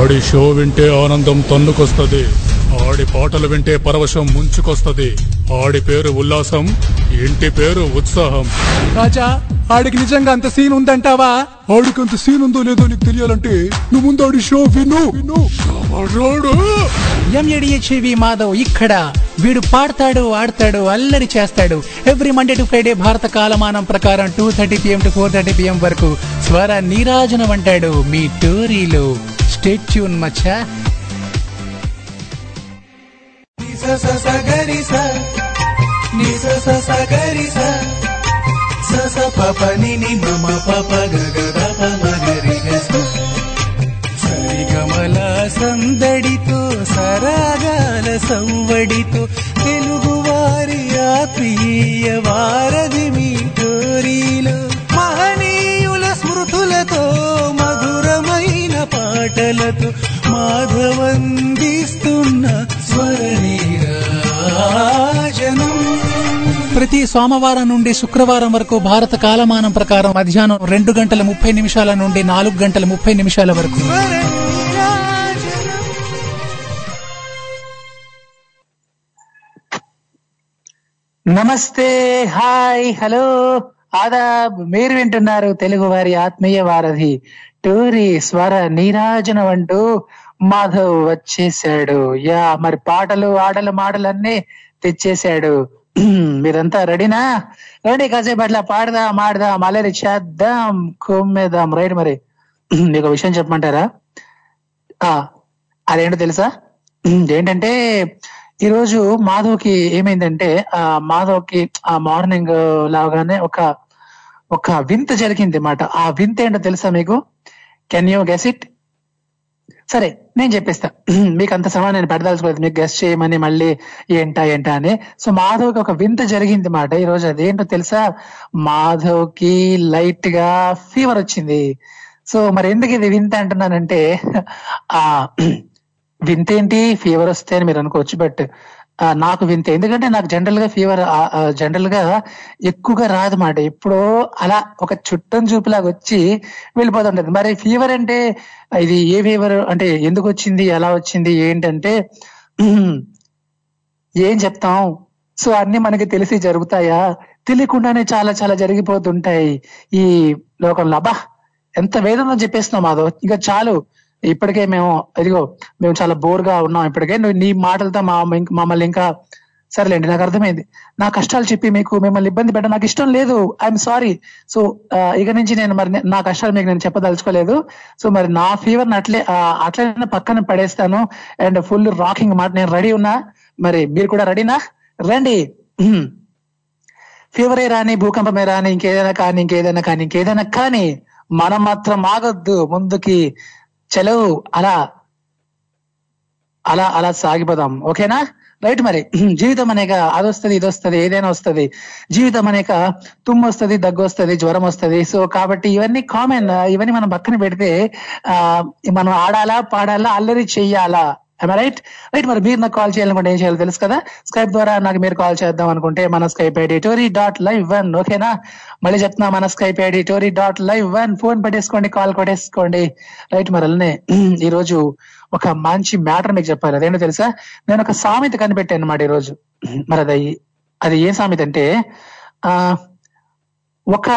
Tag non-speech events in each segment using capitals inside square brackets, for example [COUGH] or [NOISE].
ఆడి show వింటే ఆనందం తన్నుకొస్తది. ఆడి పాటలు వింటే పరవశం ముంచుకొస్తది. ఆడి పేరు ఉల్లాసం ఇంటి పేరు ఉత్సాహం. రాజా ఆడికి నిజంగా అంత సీన్ ఉందంటావా? ఆడికి అంత సీన్ ఉందో లేదో నీకు తెలియాలంటే నువ్వు ముందు ఆడి షో విను. ఎంఏడిహెచ్వి మాధవ్ ఇక్కడ. వీడు పాడతాడు ఆడతాడు అల్లరి చేస్తాడు. ఎవ్రీ మండే టు ఫ్రైడే భారత కాలమానం ప్రకారం two thirty PM to four thirty PM వరకు స్వర నీరాజనం అంటాడు మీ టోరీలో. స్టేట్ ట్యూన్ మచ్చా. సందడితో సరాగాల సవ్వడితో తెలుగువారి ఆత్మీయ వారధి మీ టోరీలో మహనీయుల స్మృతులతో పాటలతో మాధవందిస్తున్న స్వరనీరాజనం. ప్రతి సోమవారం నుండి శుక్రవారం వరకు భారత కాలమానం ప్రకారం మధ్యాహ్నం రెండు గంటల ముప్పై నిమిషాల నుండి నాలుగు గంటల ముప్పై నిమిషాల వరకు. నమస్తే హాయ్ హలో. ఆదాబ్ మీరు వింటున్నారు తెలుగు వారి ఆత్మీయ వారధి. టూరి స్వర నీరాజనం అంటూ మాధవ్ వచ్చేసాడు యా మరి పాటలు ఆటలు మాటలన్నీ తెచ్చేశాడు. [CLEARS THROAT] మీరంతా రెడీనా? రెడీ కాసేపు అట్లా పాడదాం ఆడదాం అలరి చేద్దాం కుమ్మేద్దాం. రైట్ మరి. [CLEARS THROAT] మీకు విషయం చెప్పమంటారా? ఆ అదేంటో తెలుసా? [CLEARS THROAT] ఏంటంటే ఈరోజు మాధవ్కి ఏమైందంటే ఆ మాధవ్కి ఆ మార్నింగ్ లాగానే ఒక ఒక వింత జరిగింది అన్నమాట ఆ వింత ఏంటో తెలుసా మీకు? కెన్ యూ గెస్ ఇట్ సరే నేను చెప్పేస్తా. [CLEARS THROAT] మీకు అంత సమయం నేను పెడదాల్సుకోలేదు. మీకు గెస్ట్ చేయమని మళ్ళీ ఏంటా ఏంటా అని. సో మాధవ్కి ఒక వింత జరిగింది మాట. ఈ రోజు అదేంటో తెలుసా? మాధవ్కి లైట్గా ఫీవర్ వచ్చింది. సో మరి ఎందుకు ఇది వింత అంటున్నానంటే ఆ [CLEARS THROAT] వింత ఏంటి? ఫీవర్ వస్తే అని మీరు అనుకోవచ్చు బట్ నాకు వింత. ఎందుకంటే నాకు జనరల్గా ఫీవర్ జనరల్గా ఎక్కువగా రాదు మాట ఎప్పుడో అలా ఒక చుట్టం చూపులాగా వచ్చి వెళ్ళిపోతుంటది మరి ఫీవర్ అంటే ఇది ఏ ఫీవర్ అంటే ఎందుకు వచ్చింది ఎలా వచ్చింది ఏంటంటే [CLEARS THROAT] ఏం చెప్తాం? సో అన్ని మనకి తెలిసి జరుగుతాయా? తెలియకుండానే చాలా చాలా జరిగిపోతుంటాయి ఈ లోకంలో. అబ్బా ఎంత వేదనో చెప్పేస్తున్నాం మాధవ్. ఇంకా చాలు. ఇప్పటికే మేము ఇదిగో మేము చాలా బోర్గా ఉన్నాం ఇప్పటికే. నువ్వు నీ మాటలతో మా మమ్మల్ని ఇంకా సరేలేండి నాకు అర్థమైంది. నా కష్టాలు చెప్పి మీకు మిమ్మల్ని ఇబ్బంది పెట్ట నాకు ఇష్టం లేదు. ఐఎమ్ సారీ సో ఇక నుంచి నేను మరి నా కష్టాలు మీకు నేను చెప్పదలుచుకోలేదు. సో మరి నా ఫీవర్ అట్లే అట్లనే పక్కన పడేస్తాను. అండ్ ఫుల్ రాకింగ్ మాట నేను రెడీ ఉన్నా. మరి మీరు కూడా రెడీనా? రండి. ఫీవరే రాని భూకంపమే రాని ఇంకేదైనా కానీ ఇంకేదైనా కానీ ఇంకేదైనా కానీ మనం మాత్రం ఆగొద్దు. ముందుకి చలో అలా అలా అలా సాగిపోదాం. ఓకేనా? రైట్ మరి. [CLEARS THROAT] జీవితం అనేక అది వస్తుంది ఇది వస్తుంది ఏదైనా వస్తుంది. జీవితం అనేక తుమ్ము వస్తుంది దగ్గు వస్తుంది జ్వరం వస్తుంది. సో కాబట్టి ఇవన్నీ కామన్ ఇవన్నీ మనం పక్కన పెడితే ఆ మనం ఆడాలా పాడాలా అల్లరి చెయ్యాలా? రైట్ రైట్ మరి మీరు నాకు కాల్ చేయాలనుకుంటే ఏం చేయాలో తెలుసు కదా? స్కైప్ ద్వారా నాకు మీరు కాల్ చేద్దాం అనుకుంటే మన Skype ID Tori dot live one ఓకేనా మళ్ళీ చెప్తున్నా మన Skype ID Tori dot live one phone పెట్టేసుకోండి కాల్ కొట్టేసుకోండి. రైట్ మరి అలానే [CLEARS THROAT] ఈ రోజు ఒక మంచి మ్యాటర్ మీకు చెప్పాలి. అదేంటో తెలుసా? నేను ఒక సామెత కనిపెట్టాను అనమాట ఈ రోజు [CLEARS THROAT] మరి అది అది ఏ సామెత అంటే ఆ ఒక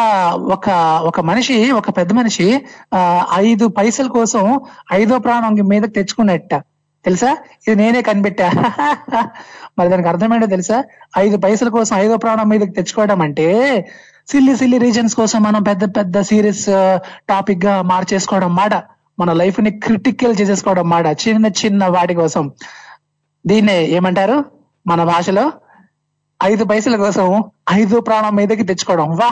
ఒక ఒక మనిషి ఒక పెద్ద మనిషి ఆ ఐదు పైసల కోసం ఐదో ప్రాణం మీదకి తెచ్చుకున్నట్ట. తెలుసా? ఇది నేనే కనిపెట్టా. మరి దానికి అర్థమేంటో తెలుసా? ఐదు పైసల కోసం ఐదో ప్రాణం మీదకి తెచ్చుకోవడం అంటే సిల్లి సిల్లి రీజన్స్ కోసం మనం పెద్ద పెద్ద సీరియస్ టాపిక్గా మార్చేసుకోవడం మాట మన లైఫ్ని క్రిటికల్ చేసేసుకోవడం మాట చిన్న చిన్న వాటి కోసం. దీన్నే ఏమంటారు? మన భాషలో ఐదు పైసల కోసం ఐదు ప్రాణం మీదకి తెచ్చుకోవడం. వా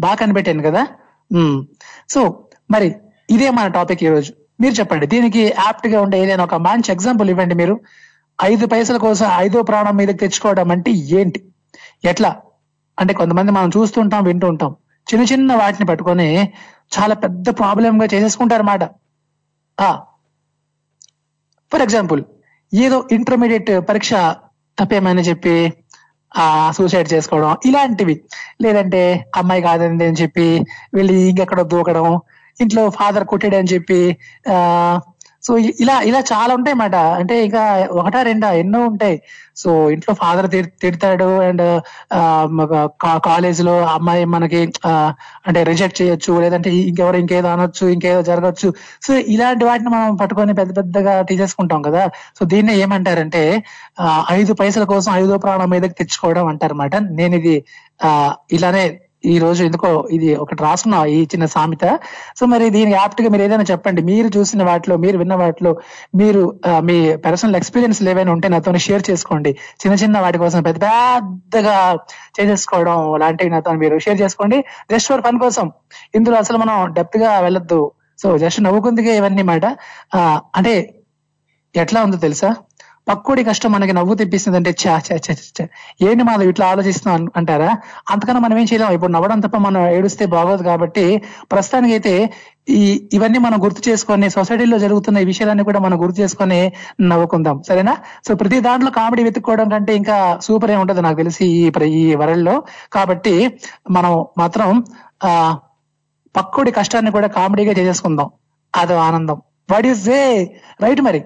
బాగా కనిపెట్టాను కదా? సో మరి ఇదే మన టాపిక్ ఈ రోజు మీరు చెప్పండి దీనికి యాప్ట్గా ఉండే ఏదైనా ఒక మంచి ఎగ్జాంపుల్ ఇవ్వండి మీరు. ఐదు పైసల కోసం ఐదో ప్రాణం మీదకి తెచ్చుకోవడం అంటే ఏంటి? ఎట్లా? అంటే కొంతమంది మనం చూస్తుంటాం వింటూ ఉంటాం. చిన్న చిన్న వాటిని పట్టుకొని చాలా పెద్ద ప్రాబ్లం గా చేసేసుకుంటారు అన్నమాట ఫర్ ఎగ్జాంపుల్ ఏదో ఇంటర్మీడియట్ పరీక్ష తప్పేమని చెప్పి ఆ సూసైడ్ చేసుకోవడం ఇలాంటివి. లేదంటే అమ్మాయి కాదండి అని చెప్పి వెళ్ళి ఇంకెక్కడో దూకడం ఇంట్లో ఫాదర్ కొట్టాడు అని చెప్పి ఆ సో ఇలా ఇలా చాలా ఉంటాయి అన్నమాట అంటే ఇంకా ఒకటా రెండా ఎన్నో ఉంటాయి. సో ఇంట్లో ఫాదర్ తిడతాడు అండ్ కాలేజ్లో అమ్మాయి మనకి అంటే రిజెక్ట్ చేయొచ్చు లేదంటే ఇంకెవరు ఇంకేదో అనొచ్చు ఇంకేదో జరగచ్చు. సో ఇలాంటి వాటిని మనం పట్టుకొని పెద్ద పెద్దగా తీసేసుకుంటాం కదా. సో దీన్ని ఏమంటారంటే ఐదు పైసల కోసం ఐదో ప్రాణం మీదకి తెచ్చుకోవడం అంటారన్నమాట. నేను ఇది ఆ ఇలానే ఈ రోజు ఎందుకో ఇది ఒకటి రాసుకున్నా ఈ చిన్న సామెత. సో మరి దీని యాప్ట్గా మీరు ఏదైనా చెప్పండి. మీరు చూసిన వాటిలో మీరు విన్న వాటిలో మీరు మీ పర్సనల్ ఎక్స్పీరియన్స్ ఏవైనా ఉంటే నాతో షేర్ చేసుకోండి. చిన్న చిన్న వాటి కోసం పెద్ద పెద్దగా చేసేసుకోవడం లాంటివి నాతో మీరు షేర్ చేసుకోండి. జస్ట్ ఫర్ ఫన్ కోసం. ఇందులో అసలు మనం డెప్త్గా వెళ్ళొద్దు. సో జస్ట్ నవ్వుకుందిగా ఇవన్నీ మాట. ఆ, అంటే ఎట్లా ఉందో తెలుసా? పక్కోడి కష్టం మనకి నవ్వు తెప్పిస్తుంది అంటే చా చా చా ఏంటి మాధవ్ ఇట్లా ఆలోచిస్తున్నాం అంటారా? అంతకన్నా మనం ఏం చేయలేం. ఇప్పుడు నవ్వడం తప్ప మనం ఏడుస్తే బాగోదు కాబట్టి ప్రస్తుతానికి అయితే ఈ ఇవన్నీ మనం గుర్తు చేసుకొని సొసైటీలో జరుగుతున్న ఈ విషయాలన్నీ కూడా మనం గుర్తు చేసుకొని నవ్వుకుందాం. సరేనా? సో ప్రతి దాంట్లో కామెడీ వెతుక్కోవడం కంటే ఇంకా సూపర్ ఏమి ఉంటది నాకు తెలిసి ఈ ప్ర- ఈ వరల్డ్లో కాబట్టి మనం మాత్రం ఆ పక్కోడి కష్టాన్ని కూడా కామెడీగా చేసేసుకుందాం. అదో ఆనందం. వాట్ ఈస్ ఏ రైట్ మరి?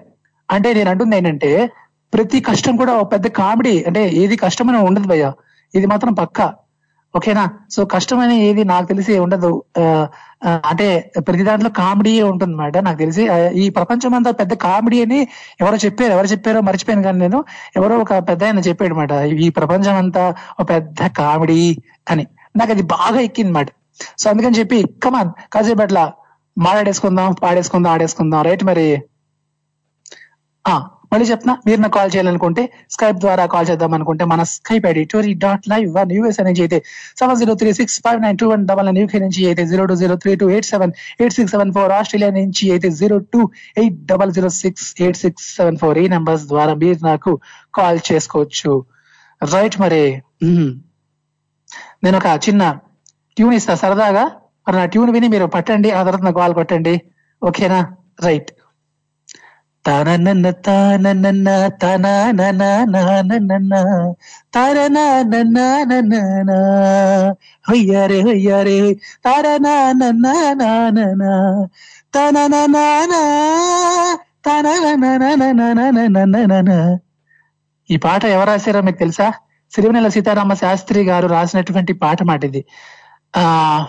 అంటే నేను అంటుంది ఏంటంటే ప్రతి కష్టం కూడా ఒక పెద్ద కామెడీ. అంటే ఏది కష్టమని ఉండదు భయ్య. ఇది మాత్రం పక్కా. ఓకేనా? సో కష్టం అని ఏది నాకు తెలిసి ఉండదు. అంటే ప్రతి దాంట్లో కామెడీ ఉంటుంది అనమాట నాకు తెలిసి. ఈ ప్రపంచం అంతా పెద్ద కామెడీ అని ఎవరో చెప్పారు? ఎవరు చెప్పారో మర్చిపోయాను కానీ నేను. ఎవరో ఒక పెద్ద ఆయన చెప్పాడు అనమాట ఈ ప్రపంచం అంతా ఒక పెద్ద కామెడీ అని. నాకు అది బాగా ఎక్కింది అనమాట సో అందుకని చెప్పి కమాన్ కాసేపు అట్లా మాట్లాడేసుకుందాం పాడేసుకుందాం ఆడేసుకుందాం. రైట్ మరి? మళ్ళీ చెప్తున్నా మీరు నాకు కాల్ చేయాలనుకుంటే స్కైప్ ద్వారా కాల్ చేద్దాం అనుకుంటే మన Skype ID Tori dot live one US నుంచి అయితే seven zero three six five nine two one double nine UK నుంచి అయితే zero two zero three two eight seven eight six seven four Australia నుంచి అయితే zero two eight double zero six eight six seven four ఈ numbers ద్వారా మీరు నాకు call చేసుకోవచ్చు. Right మరి నేను ఒక చిన్న ట్యూన్ ఇస్తా సరదాగా. మరి నా ట్యూన్ విని మీరు పట్టండి ఆ తర్వాత నాకు కాల్ కొట్టండి ఓకేనా రైట్ తననన్న తానన్న తననన తరనన హొయ్యారే హొయ్యారే తరనన తననన తననన ఈ పాట ఎవరు రాశారో మీకు తెలుసా? సిరివెనెల సీతారామ శాస్త్రి గారు రాసినటువంటి పాట మాట ఇది ఆ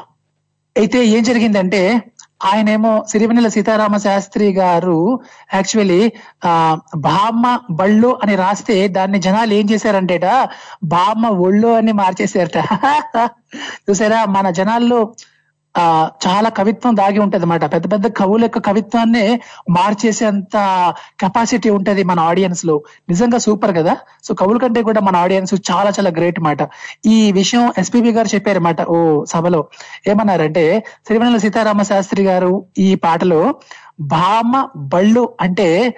అయితే ఏం జరిగిందంటే ఆయనేమో సిరివెన్నెల సీతారామ శాస్త్రి గారు యాక్చువల్లీ ఆ బామ్మ బళ్ళు అని రాస్తే దాన్ని జనాలు ఏం చేశారంటేట బామ్మ ఒళ్ళు అని మార్చేశారట. [LAUGHS] చూసారా మన జనాల్లో ఆ చాలా కవిత్వం దాగి ఉంటది అనమాట పెద్ద పెద్ద కవుల యొక్క కవిత్వాన్ని మార్చేసేంత కెపాసిటీ ఉంటది మన ఆడియన్స్లో. నిజంగా సూపర్ కదా? సో కవుల కంటే కూడా మన ఆడియన్స్ చాలా చాలా గ్రేట్ మాట. ఈ విషయం ఎస్పీబి గారు చెప్పారన్నమాట. ఓ సభలో. ఏమన్నారంటే శ్రీవనల సీతారామ శాస్త్రి గారు ఈ పాటలో భామ బళ్ళు అంటే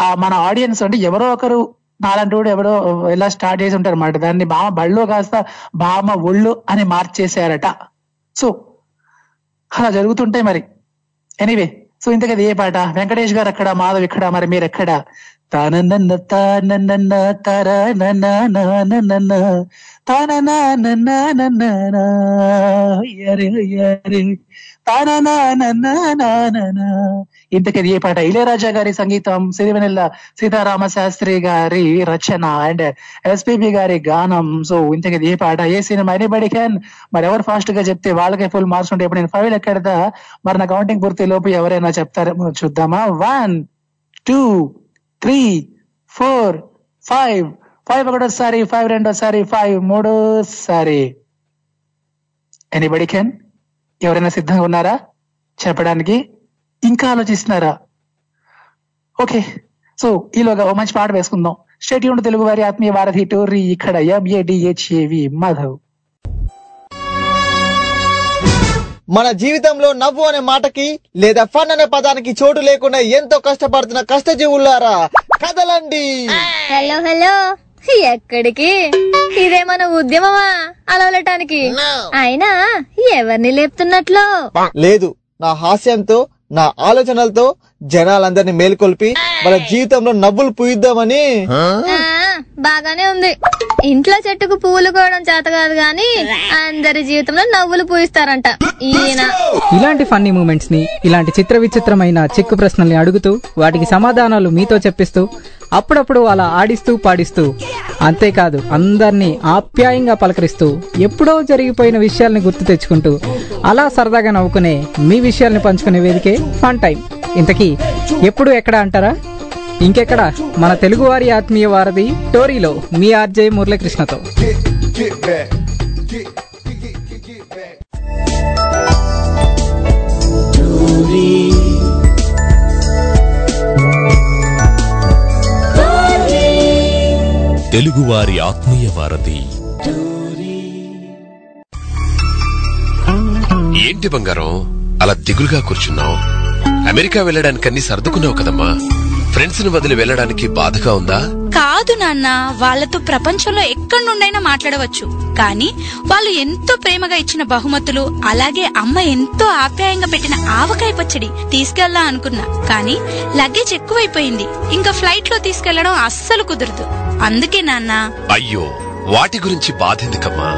ఆ మన ఆడియన్స్ అంటే ఎవరో ఒకరు నాలంటి వాడు ఎవడో ఇలా స్టార్ట్ చేసి ఉంటారు అన్నమాట దాన్ని భామ బళ్ళు కాస్త భామ ఒళ్ళు అని మార్చేశారట. సో అలా జరుగుతుంటాయి మరి. ఎనీవే సో ఇంతకది ఏ పాట? వెంకటేష్ గారు అక్కడ మాధవ్ ఇక్కడ మరి మీరు ఎక్కడ తానన్న తానన్న తరనన్న తానన్న ఇంతకది ఏ పాట? ఇళయరాజా గారి సంగీతం సిరివెనెల్ల సీతారామ శాస్త్రి గారి రచన అండ్ ఎస్పిబి గారి గానం. సో ఇంతకది ఏ పాట? ఏ సినిమా? ఎనీబడి క్యాన్ మరి ఎవరు ఫాస్ట్గా చెప్తే వాళ్ళకే ఫుల్ మార్క్స్ ఉంటాయి. ఇప్పుడు నేను ఫైవ్ ఎక్కడదా? మరి నా కౌంటింగ్ పూర్తి లోపు ఎవరైనా చెప్తారేమో చూద్దామా? One two three four five. Five ఒకటోసారి ఫైవ్ రెండోసారి ఫైవ్ మూడోసారి. ఎనీబడి కెన్ ఎవరైనా సిద్ధంగా ఉన్నారా? చెప్పడానికి ఇంకా ఆలోచిస్తున్నారా? ఓకే సో ఈలోగా ఓ మంచి పాట వేసుకుందాం. స్టేట్ యూన్ తెలుగు వారి ఆత్మీయ వారధి టోర్రీ ఇక్కడ ఎంఏడిహెచ్ఏవి మాధవ్. మన జీవితంలో నవ్వు అనే మాటకి లేదా ఫన్ అనే పదానికి చోటు లేకుండా ఎంతో కష్టపడుతున్న కష్టజీవులారా కదలండి. Hello hello. ఎక్కడికి? ఇదే మన ఉద్యమమా అలా వెళ్ళటానికి అయినా ఎవరిని లేపుతున్నట్లు? లేదు నా హాస్యంతో నా ఆలోచనలతో జనాలందరినీ మేల్కొల్పి మన జీవితంలో నవ్వులు పూయిద్దామని. బాగానే ఉంది. ఇంట్లో చెట్టుకు పువ్వులు కోవడం చేత కాదు గాని అందరి జీవితంలో నవ్వులు పూయిస్తారంట. ఈయన. ఇలాంటి ఫన్నీ మూమెంట్స్ని ఇలాంటి చిత్ర విచిత్రమైన చిక్కు ప్రశ్నల్ని అడుగుతూ వాటికి సమాధానాలు మీతో చెప్పిస్తూ అప్పుడప్పుడు అలా ఆడిస్తూ పాడిస్తూ అంతేకాదు అందరినీ ఆప్యాయంగా పలకరిస్తూ ఎప్పుడో జరిగిపోయిన విషయాల్ని గుర్తు తెచ్చుకుంటూ అలా సరదాగా నవ్వుకునే మీ విషయాల్ని పంచుకునే వేదికే ఫన్ టైం. ఇంతకీ ఎప్పుడు ఎక్కడ అంటారా? ఇంకెక్కడ? మన తెలుగువారి ఆత్మీయ వారధి టోరీలో మీ ఆర్జే మురళీకృష్ణతో. తెలుగువారి ఆత్మీయ వారధి. ఏంటి బంగారం? అలా దిగులుగా కూర్చున్నావు? అమెరికా వెళ్ళడానికి అన్ని సర్దుకున్నావు కదమ్మా. ఫ్రెండ్స్ని వదిలి వెళ్ళడానికి బాధగా ఉందా? కాదు నాన్న వాళ్ళతో ప్రపంచంలో ఎక్కడి నుండైనా మాట్లాడవచ్చు. కానీ వాళ్ళు ఎంతో ప్రేమగా ఇచ్చిన బహుమతులు అలాగే అమ్మ ఎంతో ఆప్యాయంగా పెట్టిన ఆవకాయ పచ్చడి తీసుకెళ్ళా అనుకున్నా. కానీ లగేజ్ ఎక్కువైపోయింది. ఇంకా ఫ్లైట్లో తీసుకెళ్ళడం అస్సలు కుదరదు. అందుకే నాన్న. అయ్యో వాటి గురించి బాధెందుకమ్మా?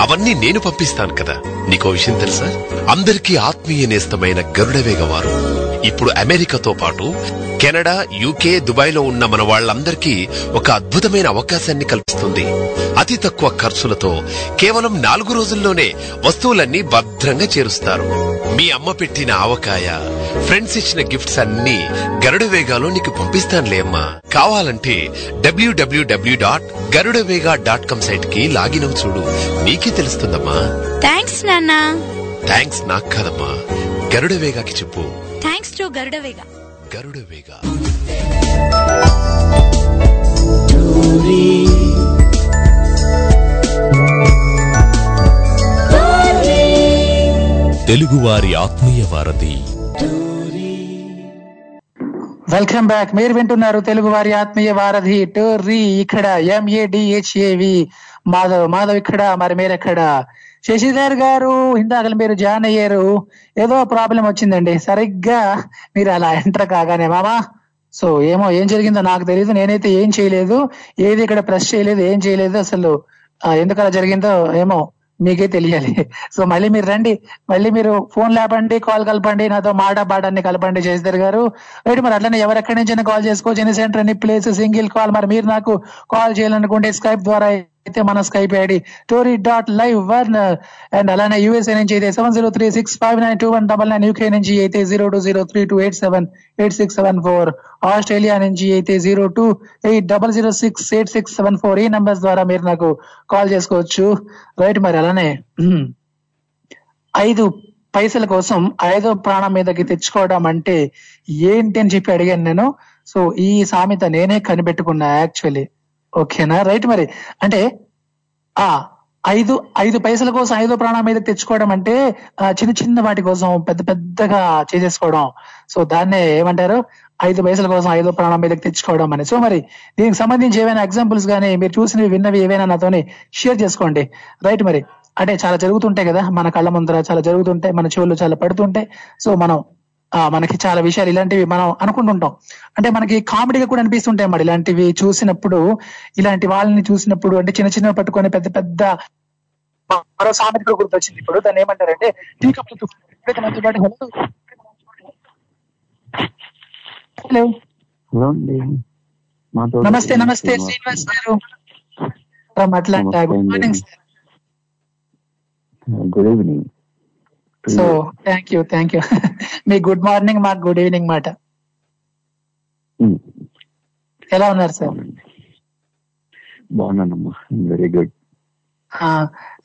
అవన్నీ నేను పంపిస్తాను కదా. నీకో విషయం తెలుసా? అందరికీ ఆత్మీయ నేస్తమైన గరుడవేగ వారు ఇప్పుడు అమెరికాతో పాటు కెనడా యూకే దుబాయ్లో ఉన్న మన వాళ్ళందరికీ ఒక అద్భుతమైన అవకాశాన్ని కల్పిస్తుంది. అతి తక్కువ ఖర్చులతో కేవలం నాలుగు రోజుల్లోనే వస్తువులన్నీ భద్రంగా చేరుస్తారు. మీ అమ్మ పెట్టిన ఆవకాయ ఫ్రెండ్స్ ఇచ్చిన గిఫ్ట్స్ అన్ని గరుడ వేగాలో నీకు పంపిస్తానులే అమ్మా. కావాలంటే W W W dot Garudavega dot com సైట్కి లాగిన్ చూడు. నీకే తెలుస్తుందమ్మా. థ్యాంక్స్ నాన్న. థ్యాంక్స్ నాకు కాదమ్మా. గరుడ వేగాకి చెప్పు. థ్యాంక్స్ టు గరుడవేగా గరుడ వేగా తెలుగువారి ఆత్మీయ వారధి. వెల్కమ్ బ్యాక్ మీరు వింటున్నారు తెలుగు వారి ఆత్మీయ వారధి. టోర్రీ ఇక్కడ ఎంఏడిహెచ్ఏవి మాధవ్ మాధవ్ ఇక్కడ మరి మీరెక్కడ శశిధర్ గారు ఇందాక మీరు జాయిన్ అయ్యారు. ఏదో ప్రాబ్లం వచ్చిందండి. సరిగ్గా మీరు అలా ఎంటర్ కాగానే మామా సో ఏమో ఏం జరిగిందో నాకు తెలియదు నేనైతే ఏం చేయలేదు. ఏది ఇక్కడ ప్రెస్ చేయలేదు ఏం చేయలేదు అసలు. ఎందుకు అలా జరిగిందో ఏమో మీకే తెలియాలి. [LAUGHS] సో మళ్ళీ మీరు రండి. మళ్ళీ మీరు ఫోన్ లేపండి కాల్ కలపండి నాతో మాట బాటాన్ని కలపండి చేస్తారు గారు. రైట్ మరి అట్లనే ఎవరెక్కడి నుంచి కాల్ చేసుకోవచ్చు. ఎన్ని సెంటర్ ఎన్ని ప్లేస్ సింగిల్ కాల్. మరి మీరు నాకు కాల్ చేయాలనుకుంటే స్కైప్ ద్వారా అయితే మన Skype ID Tori dot live one and అలానే యూఎస్ఏ నుంచి అయితే seven zero three six five nine two one double nine UK నుంచి అయితే zero two zero three two eight seven eight six seven four Australia నుంచి అయితే zero two eight double zero six eight six seven four ఈ numbers ద్వారా మీరు నాకు call చేసుకోవచ్చు. Right మరి అలానే ఐదు పైసల కోసం ఐదో ప్రాణం మీదకి తెచ్చుకోవడం అంటే ఏంటి అని చెప్పి అడిగాను నేను. సో ఈ సామెత నేనే కనిపెట్టుకున్నా యాక్చువల్లీ ఓకేనా? రైట్ మరి. అంటే ఆ ఐదు ఐదు పైసల కోసం ఐదో ప్రాణం మీద తెచ్చుకోవడం అంటే చిన్న చిన్న వాటి కోసం పెద్ద పెద్దగా చేసేసుకోవడం. సో దాన్నే ఏమంటారు? ఐదు పైసల కోసం ఐదో ప్రాణం మీదకి తెచ్చుకోవడం అని. సో మరి దీనికి సంబంధించి ఏమైనా ఎగ్జాంపుల్స్ కానీ మీరు చూసినవి విన్నవి ఏవైనా నాతోని షేర్ చేసుకోండి. రైట్ మరి. అంటే చాలా జరుగుతుంటాయి కదా మన కళ్ళ ముందర చాలా జరుగుతుంటాయి మన చెవులు చాలా పడుతుంటాయి. సో మనం మనకి చాలా విషయాలు ఇలాంటివి మనం అనుకుంటుంటాం. అంటే మనకి కామెడీగా కూడా అనిపిస్తుంటాయి మరి ఇలాంటివి చూసినప్పుడు ఇలాంటి వాళ్ళని చూసినప్పుడు అంటే చిన్న చిన్న పట్టుకొని పెద్ద పెద్ద మరో సామెత కూడా గుర్తొచ్చింది ఇప్పుడు దాన్ని ఏమంటారంటే టీ కప్పులు హలో. నమస్తే నమస్తే శ్రీనివాస్ గారు. Atlanta good morning good evening so thank you thank you me good morning మాకు గుడ్ ఈవినింగ్ మాట. ఎలా ఉన్నారు సార్ బాగున్నానమ్మా. వెరీ గుడ్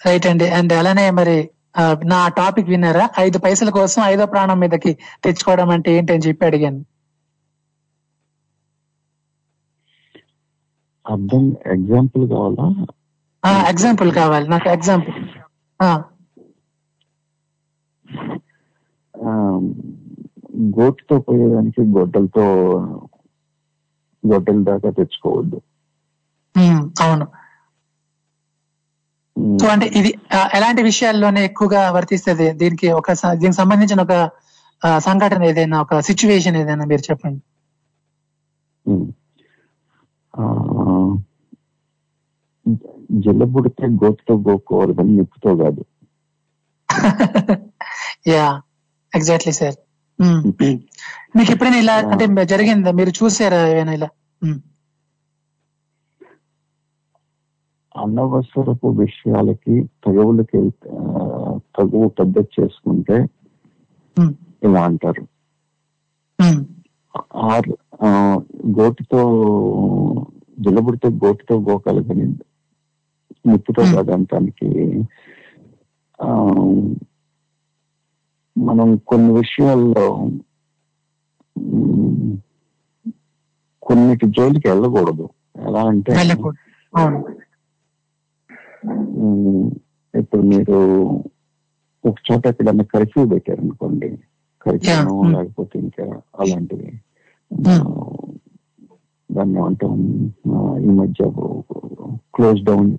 రైట్ అండి. అండ్ అలానే మరి నా టాపిక్ విన్నారా? ఐదు పైసల కోసం ఐదో ప్రాణం మీదకి తెచ్చుకోవడం అంటే ఏంటి అని చెప్పి అడిగాను. అర్థం ఎగ్జాంపుల్ కావాలా? ఎగ్జాంపుల్ కావాలి. నాకు ఎగ్జాంపుల్ గోటుతో పోయేదానికి గొడ్డలతో గొడ్డల దాకా తెచ్చుకోవద్దు. అవును. సో అంటే ఇది ఎలాంటి విషయాల్లోనే ఎక్కువగా వర్తిస్తుంది దీనికి ఒక దీనికి సంబంధించిన ఒక సంఘటన ఏదైనా ఒక సిచ్యువేషన్ ఏదైనా మీరు చెప్పండి. జల్లబుడితే గోటుతో గోక్కోవాలి కానీ నిప్పుతో కాదు. యా ఎగ్జాక్ట్లీ సార్ [CLEARS THROAT] మీకు ఎప్పుడైనా ఇలా అంటే జరిగిందా? మీరు చూసారా ఏమైనా ఇలా. అనవసరపు విషయాలకి తగవులకి తగువు పెద్ద చేసుకుంటే. ఇలా అంటారు. గోటితో జల్లబుడితే గోటితో గోకాలి కానీ నిప్పుతో ఆ, మనం కొన్ని విషయాల్లో కొన్నిటి జోలికి వెళ్ళకూడదు. ఎలా అంటే ఇప్పుడు మీరు ఒక చోట ఎక్కడన్నా కర్ఫ్యూ పెట్టారనుకోండి కర్ఫ్యూ Yeah. Mm. లేకపోతే ఇంకా అలాంటివి దాన్ని ఆ, ఈ మధ్య క్లోజ్ డౌన్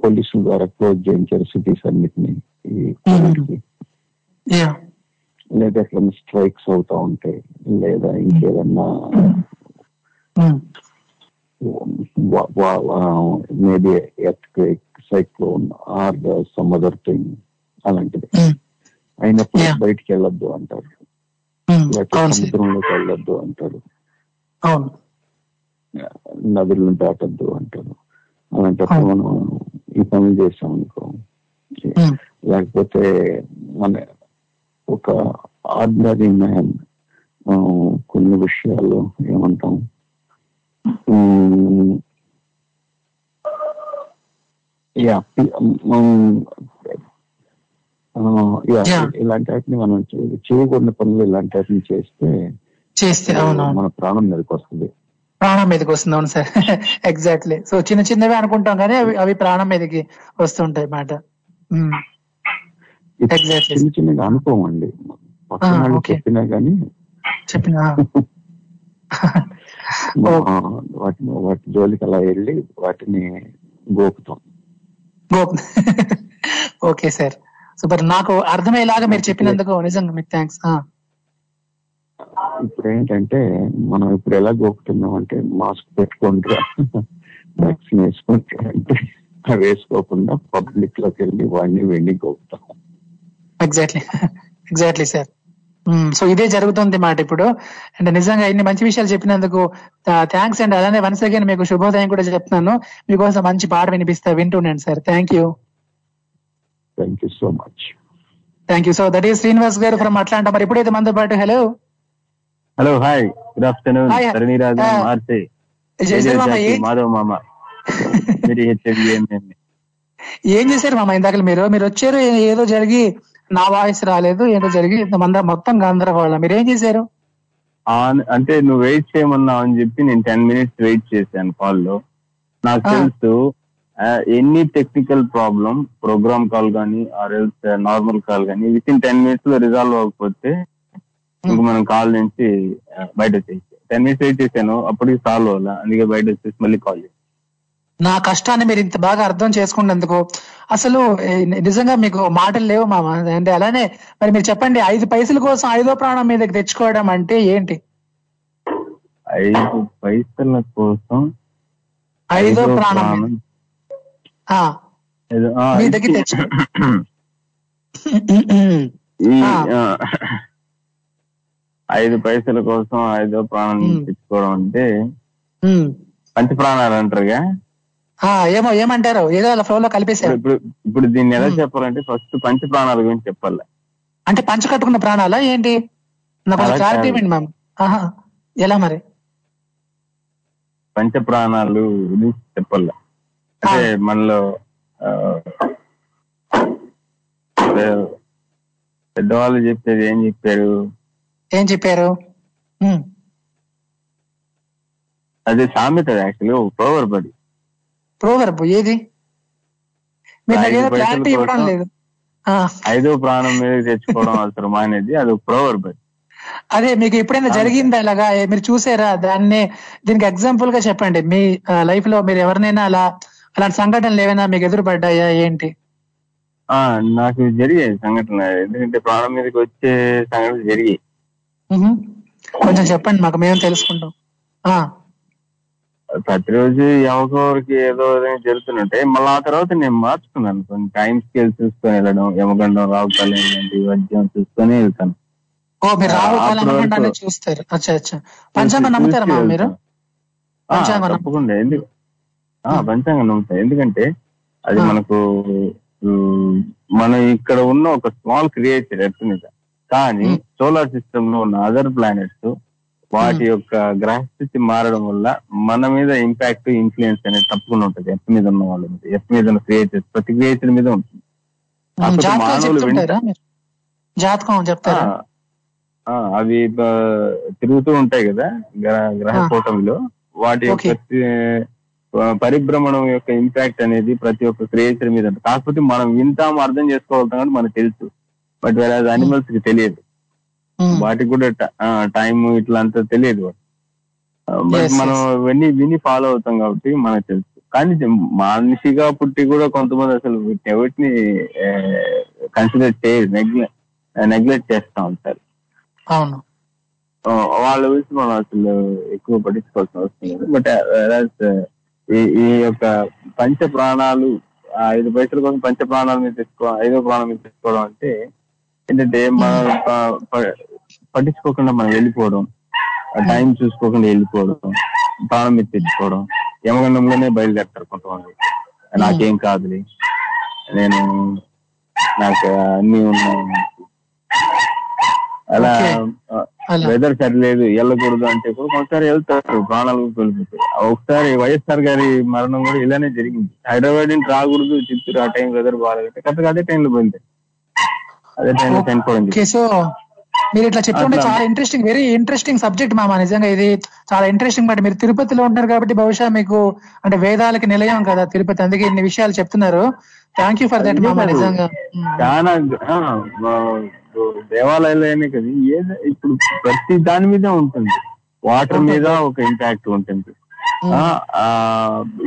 పోలీసుల ద్వారా క్లోజ్ చేయించారు సిటీస్ అన్నిటిని ఈ లేదా ఎట్లన్నా స్ట్రైక్స్ అవుతా ఉంటాయి లేదా ఇంకేదన్నా maybe earthquake cyclone or some other thing అలాంటిది. అయినప్పుడు. బయటికి వెళ్ళొద్దు అంటారు. లేకపోతే సముద్రంలోకి వెళ్ళొద్దు అంటారు. నదులను దాటద్దు అంటారు. అలాంటప్పుడు మనం ఈ పనులు చేసాం అనుకో. లేకపోతే మన ఒక ఆర్డినరీ మ్యాన్ కొన్ని విషయాలు ఏమంటాం? యా. ఇలాంటి వాటిని మనం చేయకూడని పనులు ఇలాంటి వాటిని చేస్తే చేస్తే అవును మన ప్రాణం మీదకి వస్తుంది ప్రాణం మీదకి వస్తుంది అవును సార్. [LAUGHS] ఎగ్జాక్ట్లీ సో చిన్న చిన్నవి అనుకుంటాం కానీ అవి అవి ప్రాణం మీదకి వస్తుంటాయి మాట. చిన్న చిన్నగా అనుకోమండి. పక్కన okay. చెప్పినా గానీ చెప్పిన? [LAUGHS] [LAUGHS] వాటిని వాటి జోలికి అలా వెళ్ళి వాటిని గోపుతాం ఓకే సార్ సూపర్ నాకు అర్థమయ్యేలాగా మీరు చెప్పినందుకు నిజంగా మీకు థ్యాంక్స్ ఇప్పుడు ఏంటంటే మనం ఇప్పుడు ఎలా గోపుతున్నాం అంటే మాస్క్ పెట్టుకుంటా [LAUGHS] వ్యాక్సిన్ వేసుకుంటే అంటే వేసుకోకుండా పబ్లిక్లోకి వెళ్ళి వాడిని వెళ్ళి గోపుతాం ఎగ్జాక్ట్లీ ఎగ్జాక్ట్లీ సార్ సో ఇదే జరుగుతుంది మాట ఇప్పుడు అండ్ నిజంగా ఇన్ని మంచి విషయాలు చెప్పినందుకు థ్యాంక్స్ అండ్ అలానే వన్స్ అగైన్ మీకు శుభోదయం కూడా చెప్తున్నాను మీకోసం మంచి పాట వినిపిస్తా వింటున్నాను sir thank you thank you so much thank you so that is Srinivas గారు ఫ్రమ్ అట్లాంటా మరి ఇప్పుడైతే మనతో పాటు hello hello hi good afternoon Ah. Madhav మామ ఏం చేశారు మామ ఇందాక మీరు మీరు వచ్చారు ఏదో జరిగి నా వాయిస్ రాలేదు ఏదో జరిగి మంద మొత్తం గందరగోళం. మీరు ఏం చేశారు అంటే నువ్వు వెయిట్ చేయమన్నావు అని చెప్పి నేను టెన్ మినిట్స్ వెయిట్ చేశాను కాల్లో నాకు. తెలుసు any technical problem program call కానీ ఆర్ ఎల్స్ నార్మల్ కాల్ కానీ విత్ ఇన్ టెన్ మినిట్స్లో రిజాల్వ్ అవ్వకపోతే ఇంక మనం కాల్ నుంచి బయట వచ్చేసి టెన్ మినిట్స్ వెయిట్ చేశాను అప్పటికి సాల్వ్ అవ్వాల? అందుకే బయట వచ్చేసి మళ్ళీ కాల్ చేశాను. నా కష్టాన్ని మీరు ఇంత బాగా అర్థం చేసుకున్నందుకు అసలు నిజంగా మీకు మాటలు లేవు మామ. అంటే అలానే మరి మీరు చెప్పండి ఐదు పైసల కోసం ఐదో ప్రాణం మీదకి తెచ్చుకోవడం అంటే ఏంటి? ఐదు పైసల కోసం ఐదో ప్రాణం మీ దగ్గర. ఆ, ఐదు పైసల కోసం ఐదో ప్రాణం తెచ్చుకోవడం అంటే. పంచ ప్రాణాలు అంటారుగా? ఏమో ఏమంటారు? ఏదో అలా ఫ్లో లో కలిపేశారు. ఇప్పుడు ఇప్పుడు దీన్ని ఎలా చెప్పాలంటే ఫస్ట్ పంచ ప్రాణాల గురించి చెప్పాలి. అంటే పంచ కట్టుకున్న ప్రాణాలా ఏంటి? నాకు క్లారిటీ. ఇవ్వండి మ్యామ్ ఎలా మరి? పంచ ప్రాణాలు గురించి చెప్పాలి. అంటే మనలో పెద్దవాళ్ళు చెప్పేది ఏం చెప్పారు? ఏం చెప్పారు. అదే సామెత యాక్చువల్లీ ఒక ప్రోవర్ పడి ప్రోవర్బ్ ఏది? మీరు క్లారిటీ ఇవ్వడం లేదు. ఐదో ప్రాణం మీద తెచ్చుకోవడం అవసరమా అనేది అది ఒక ప్రోవర్ పడి అదే మీకు ఎప్పుడైనా జరిగిందా ఇలాగా? మీరు చూసారా? దాన్ని దీనికి ఎగ్జాంపుల్గా చెప్పండి. మీ లైఫ్లో మీరు ఎవరినైనా అలా అలాంటి సంఘటనలు ఏమైనా మీకు ఎదురుపడ్డాయా? ఏంటి? ఆ నాకు జరిగాయి సంఘటన ఎందుకంటే ప్రాణం మీదకి వచ్చే సంఘటనలు జరిగాయి. కొంచెం చెప్పండి మాకు. మేము తెలుసుకుంటాం. ప్రతిరోజు ఎవరికి ఏదో ఏదో జరుగుతుంటే మళ్ళీ ఆ తర్వాత నేను మార్చుకున్నాను. కొన్ని టైం స్కేల్ చూసుకొని వెళ్ళడం యమగండం రావుకాలం ఏంటి వద్యం చూసుకొని వెళ్తాను. ఓ మీరు చూస్తారు. అచ్చా అచ్చా. పంచాంగం నమ్ముతారా మీరు? తప్పకుండా. ఎందుకు? పంచాంగం నమ్ముతా. ఎందుకంటే అది మనకు మనం ఇక్కడ ఉన్న ఒక స్మాల్ క్రియేచర్ ఎర్త్ మీద. కానీ సోలార్ సిస్టమ్లో ఉన్న అదర్ ప్లానెట్స్ వాటి యొక్క గ్రహస్థితి మారడం వల్ల మన మీద ఇంపాక్ట్ ఇన్ఫ్లుయెన్స్ అనేది తప్పకుండా ఉంటుంది. ఎర్త్ మీద ఉన్న వాళ్ళ మీద. ఎర్త్ మీద ఉన్న క్రియేచర్స్ ప్రతి క్రియేచర్ మీద ఉంటుంది. జాతకం చెప్తారా? అవి తిరుగుతూ ఉంటాయి కదా గ్రహ-. కూటమిలో. వాటి యొక్క పరిభ్రమణం యొక్క ఇంపాక్ట్ అనేది ప్రతి ఒక్క క్రియేచర్ మీద ఉంటుంది. కాకపోతే మనం వింటాం అర్థం చేసుకోగలుగుతాం కాబట్టి మనకు తెలుసు. బట్ వేరే అనిమల్స్కి తెలియదు. వాటికి కూడా టైం ఇట్లా అంతా తెలియదు. బట్ మనం. ఇవన్నీ విని ఫాలో అవుతాం కాబట్టి మనకు తెలుసు. కానీ మనిషిగా పుట్టి కూడా కొంతమంది అసలు ఎవరిని కన్సిడర్ చేయరు. నెగ్లెక్ట్ చేస్తా ఉంటారు. అవును. వాళ్ళ గురించి మనం అసలు ఎక్కువ పట్టించుకోవాల్సిన అవసరం లేదు. బట్ ఈ ఈ యొక్క పంచ ప్రాణాలు ఐదు పైసల కోసం పంచ ప్రాణాల మీద తెచ్చుకో ఐదో ప్రాణం మీద తెచ్చుకోవడం అంటే ఏంటంటే మనం ప- ప- పట్టించుకోకుండా మనం వెళ్ళిపోవడం టైం చూసుకోకుండా వెళ్ళిపోవడం ప్రాణం మీద తెచ్చుకోవడం యమగండంలోనే బయలుదేరతారు కొంతమంది. నాకేం కాదులే. నేను నాకు అన్ని ఉన్నాయి. అలా. వెదర్ సరిలేదు వెళ్ళకూడదు అంటే కూడా కొంతసారి వెళ్తారు ప్రాణాలు కోల్పోతాయి ఒకసారి వైఎస్ఆర్ గారి మరణం కూడా ఇలానే జరిగింది. హైదరాబాద్ నుంచి రాకూడదు చిత్తూరు ఆ టైం వెదర్ బాగాలంటే కరెక్ట్గా అదే టైంలో పోయింది. అదే టైంలో సో మీరు ఇట్లా చెప్తుంటే. చాలా ఇంట్రెస్టింగ్ వెరీ ఇంట్రెస్టింగ్ సబ్జెక్ట్ మామ. నిజంగా ఇది చాలా ఇంట్రెస్టింగ్ బట్ మీరు తిరుపతిలో ఉంటారు కాబట్టి బహుశా మీకు అంటే వేదాలకి నిలయం కదా తిరుపతి. అందుకే ఇన్ని విషయాలు చెప్తున్నారు. థ్యాంక్ యూ ఫర్ దట్ మామ నిజంగా. చాలా దేవాలయాలనే కదా ఏదో ఇప్పుడు ప్రతి దాని మీద ఉంటుంది. వాటర్ మీద ఒక ఇంపాక్ట్ ఉంటుంది.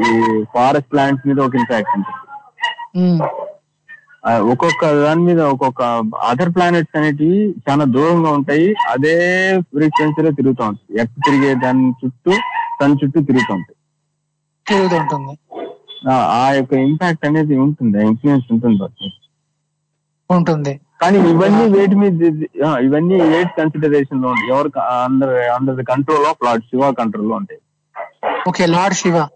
ఈ ఫారెస్ట్ ప్లాంట్స్ మీద ఒక ఇంపాక్ట్ ఉంటుంది. ఒక్కొక్క దాని మీద ఒక్కొక్క అదర్ ప్లానెట్స్ అనేటివి చాలా దూరంగా ఉంటాయి. అదే ఫ్రీక్వెన్సీలో తిరుగుతూ ఉంటాయి. ఎర్త్ తిరిగే దాని చుట్టూ తన చుట్టూ తిరుగుతూ ఉంటాయి. ఆ, యొక్క ఇంపాక్ట్ అనేది ఉంటుంది. ఇన్ఫ్లుయెన్స్ ఉంటుంది. ఉంటుంది. కానీ ఇవన్నీ వేటి మీద ఇవన్నీ వేటి కన్సిడరేషన్లో ఉంటాయి. ఎవరు under under the control of lord Shiva కంట్రోల్లో ఉంటాయి. Okay lord Shiva.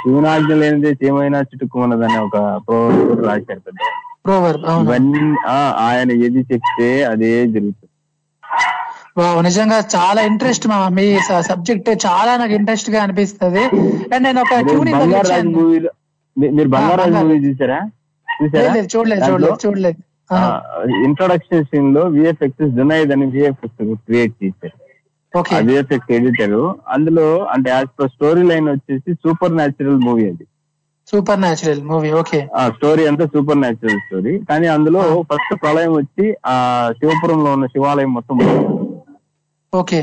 శివనాజ్ఞ లేనిదే ఏమైనా చుట్టుకున్నదని ఒక ప్రోవర్బ్ కూడా రాశారు పెద్ద ప్రోవర్ ఇవన్నీ ఆయన ఏది చెప్తే అదే జరుగుతుంది. నిజంగా చాలా ఇంట్రెస్ట్ మా మీ సబ్జెక్ట్ చాలా నాకు ఇంట్రెస్ట్గా అనిపిస్తది. అండ్ నేను ఒక మీరు బంగారాజు మూవీ చూసారా? చూసారా? లేదు చూడలేదు చూడలేదు చూడలేదు. ఇంట్రొడక్షన్ సీన్లో విఎఫ్ఎక్స్ జునైద్ అని విఎఫ్ఎక్స్ క్రియేట్ చేశారు. విఎఫ్ఎక్స్ ఎడిటర్ అందులో అంటే యాజ్ పర్ స్టోరీ లైన్ వచ్చేసి సూపర్ న్యాచురల్ మూవీ అది. Supernatural movie okay. ఆ స్టోరీ అంతా సూపర్ న్యాచురల్ స్టోరీ కానీ అందులో ఫస్ట్ ప్రళయం వచ్చి ఆ శివపురంలో ఉన్న శివాలయం మొత్తం. ఓకే.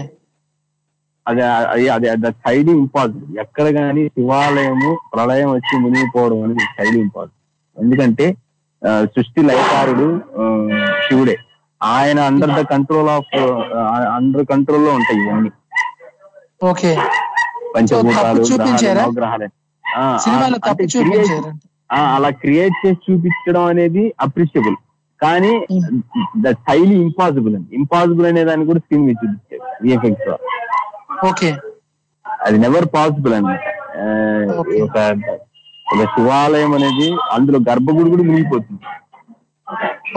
అది అది హైలీ ఇంపాసిబుల్ ఎక్కడ కానీ శివాలయము ప్రళయం వచ్చి మునిగిపోవడం అనేది హైలీ ఇంపాసిబుల్ ఎందుకంటే సృష్టి లయకారుడు శివుడే. ఆయన under the control of under కంట్రోల్లో ఉంటాయి ఇవన్నీ. ఓకే పంచభూతాలు గ్రహాలు అలా క్రియేట్ చేసి చూపించడం అనేది అప్రిషియబుల్ కానీ దట్ హైలీ ఇంపాసిబుల్ అండి. ఇంపాసిబుల్ అనే దాన్ని కూడా స్క్రీన్ మీద చూపించారు విఎఫ్ఎక్స్ ఓకే అది నెవర్ పాసిబుల్ ఒక ఒక శివాలయం అనేది అందులో గర్భగుడి కూడా మునిగిపోతుంది.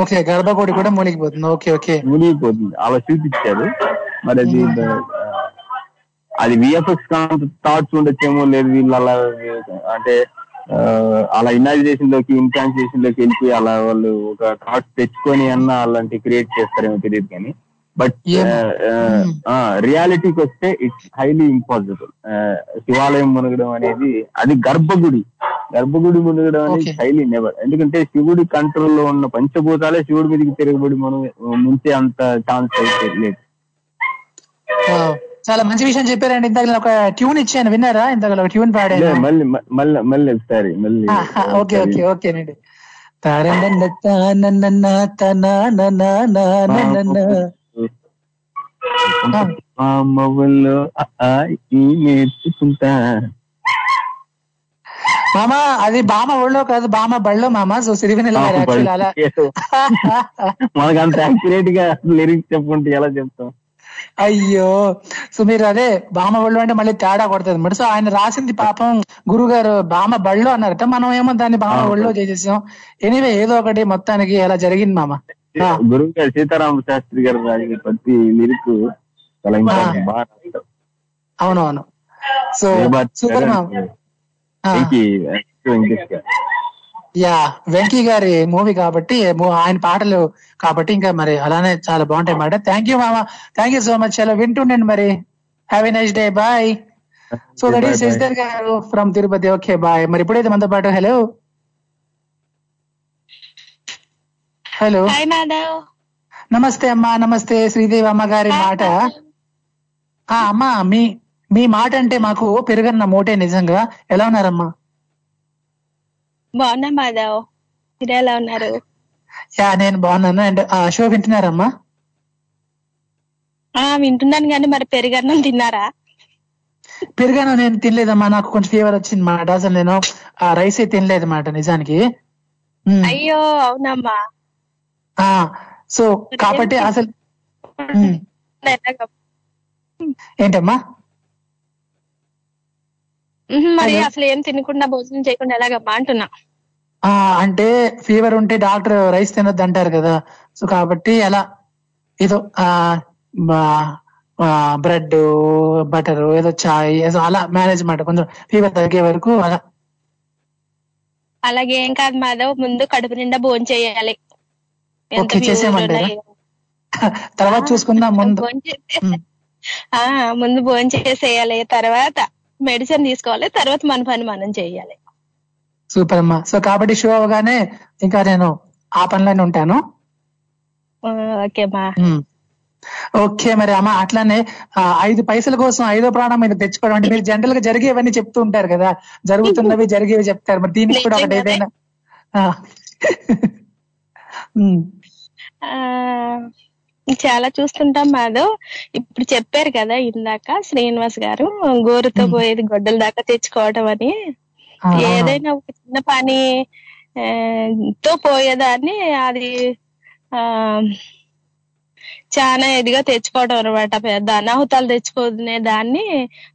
ఓకే గర్భగుడి కూడా మునిగిపోతుంది. Okay okay. మునిగిపోతుంది. అలా చూపించారు. మరి అది అది విఎఫ్ఎక్స్ థాట్స్ ఉండొచ్చేమో లేదు వీళ్ళు అలా అంటే అలా ఇమాజినేషన్లోకి ఇన్ఫాన్సియేషన్లోకి వెళ్ళిపోయి అలా వాళ్ళు ఒక థాట్స్ తెచ్చుకొని అన్న అలాంటి క్రియేట్ చేస్తారేమో తెలియదు కానీ. బట్ రియాలిటీకి వస్తే ఇట్స్ హైలీ ఇంపాసిబుల్ శివాలయం మునగడం అనేది అది గర్భగుడి. గర్భగుడి మునగడం అనేది హైలీ నెవర్ ఎందుకంటే శివుడి కంట్రోల్లో ఉన్న పంచభూతాలే శివుడి మీదకి తిరగబడి మనం ముంచే అంత ఛాన్స్ అయితే లేదు. చాలా మంచి విషయం చెప్పారండి. ఇంతకు నేను ఒక ట్యూన్ ఇచ్చాను. విన్నారా? ఇంతకు ఒక ట్యూన్ లే, పాడాను మళ్ళీ మళ్ళీ మళ్ళీ ఒకసారి మళ్ళీ ఓకే ఓకే ఓకేనండి తారనన్న తానన్న మొబైల్లో నేర్చుకుంటా. మామ అది బామ ఒళ్ళో కాదు బామ బళ్ళో మామ. సో అలా. [LAUGHS] మనకు అంత యాక్యురేట్గా లిరిక్స్ చెప్పుకుంటే ఎలా చెప్తాం? అయ్యో. సో మీరు అదే బామ బళ్ళు అంటే మళ్ళీ తేడా కొడుతుంది మరి సో ఆయన రాసింది పాపం గురువు గారు బామ బళ్ళు అన్నారట. మనం ఏమో దాన్ని బామ ఒళ్ళో చేసేసాం. ఎనీవే ఏదో ఒకటి మొత్తానికి అలా జరిగింది మామ. గురువు గారు సీతారామ శాస్త్రి గారు రాసిన ప్రతి లిరిక్. అవునవును. సో సూపర్ మామ ఆ. వెంకీ వెంకటేష్ గారు యా వెంకీ గారి మూవీ కాబట్టి ఆయన పాటలు కాబట్టి ఇంకా మరి అలానే చాలా బాగుంటాయి అన్నమాట. థ్యాంక్ యూ మామ. థ్యాంక్ యూ సో మచ్ చాలా వింటుండండి మరి. Have a nice day bye so that Bye, is. Shashidhar గారు ఫ్రమ్ తిరుపతి ఓకే బాయ్ మరి ఇప్పుడైతే మనతో పాటు హలో హలో నమస్తే అమ్మా నమస్తే. శ్రీదేవి అమ్మ గారి మాట. ఆ అమ్మా మీ మీ మాట అంటే మాకు పెరుగన్న మోటే నిజంగా. ఎలా ఉన్నారమ్మా? బాగున్నా మాధవ్. మీరు ఎలా ఉన్నారు? యా నేను బాగున్నాను. అండ్ ఆ షో వింటున్నారమ్మా? ఆ వింటున్నాను కానీ మరి పెరుగన్నం తిన్నారా? పెరుగన్నం నేను తినలేదమ్మా. నాకు కొంచెం ఫీవర్ వచ్చింది మాట. అసలు నేను ఆ రైస్ తినలేదు మాట నిజానికి. అయ్యో అవునమ్మా. ఆ సో కాబట్టి అసలు? [LAUGHS] ఏంటమ్మా? మరి. అసలు ఏం తినకుండా భోజనం చేయకుండా ఎలాగమ్మా అంటున్నా. ఆ అంటే ఫీవర్ ఉంటే డాక్టర్ రైస్ తినొద్దు అంటారు కదా. సో కాబట్టి అలా ఏదో ఆ బ్రెడ్ బటర్ ఏదో చాయ్ ఏదో అలా మేనేజ్ మాట. కొంచెం ఫీవర్ తగ్గే వరకు అలా. అలాగే ఏం కాదు మాధవ్ ముందు కడుపు నిండా భోజనం చేయాలి. తర్వాత చూసుకుందాం ముందు. ముందు భోజనం చేసేయాలి తర్వాత మెడిసిన్ తీసుకోవాలి తర్వాత మన పని మనం చేయాలి. సూపర్ అమ్మా. సో కాబట్టి షో అవగానే ఇంకా నేను ఆ పనిలోనే ఉంటాను. ఓకే. ఓకే మరి అమ్మ అట్లానే ఐదు పైసల కోసం ఐదో ప్రాణం మీద తెచ్చుకోవడం అంటే మీరు జనరల్గా జరిగేవన్నీ చెప్తూ ఉంటారు కదా. జరుగుతున్నవి [LAUGHS] జరిగేవి చెప్తారు. మరి దీనికి కూడా ఒకటి. ఏదైనా. ఆ [LAUGHS] చాలా చూస్తుంటాం మాధవ్. ఇప్పుడు చెప్పారు కదా ఇందాక శ్రీనివాస్ గారు గోరుతో పోయేది గొడ్డల దాకా తెచ్చుకోవడం అని. ఏదైనా ఒక చిన్న పని తో పోయేదాన్ని అది ఆ చాలా ఇదిగా తెచ్చుకోవడం అనమాట పెద్ద అనాహుతాలు తెచ్చుకునే దాన్ని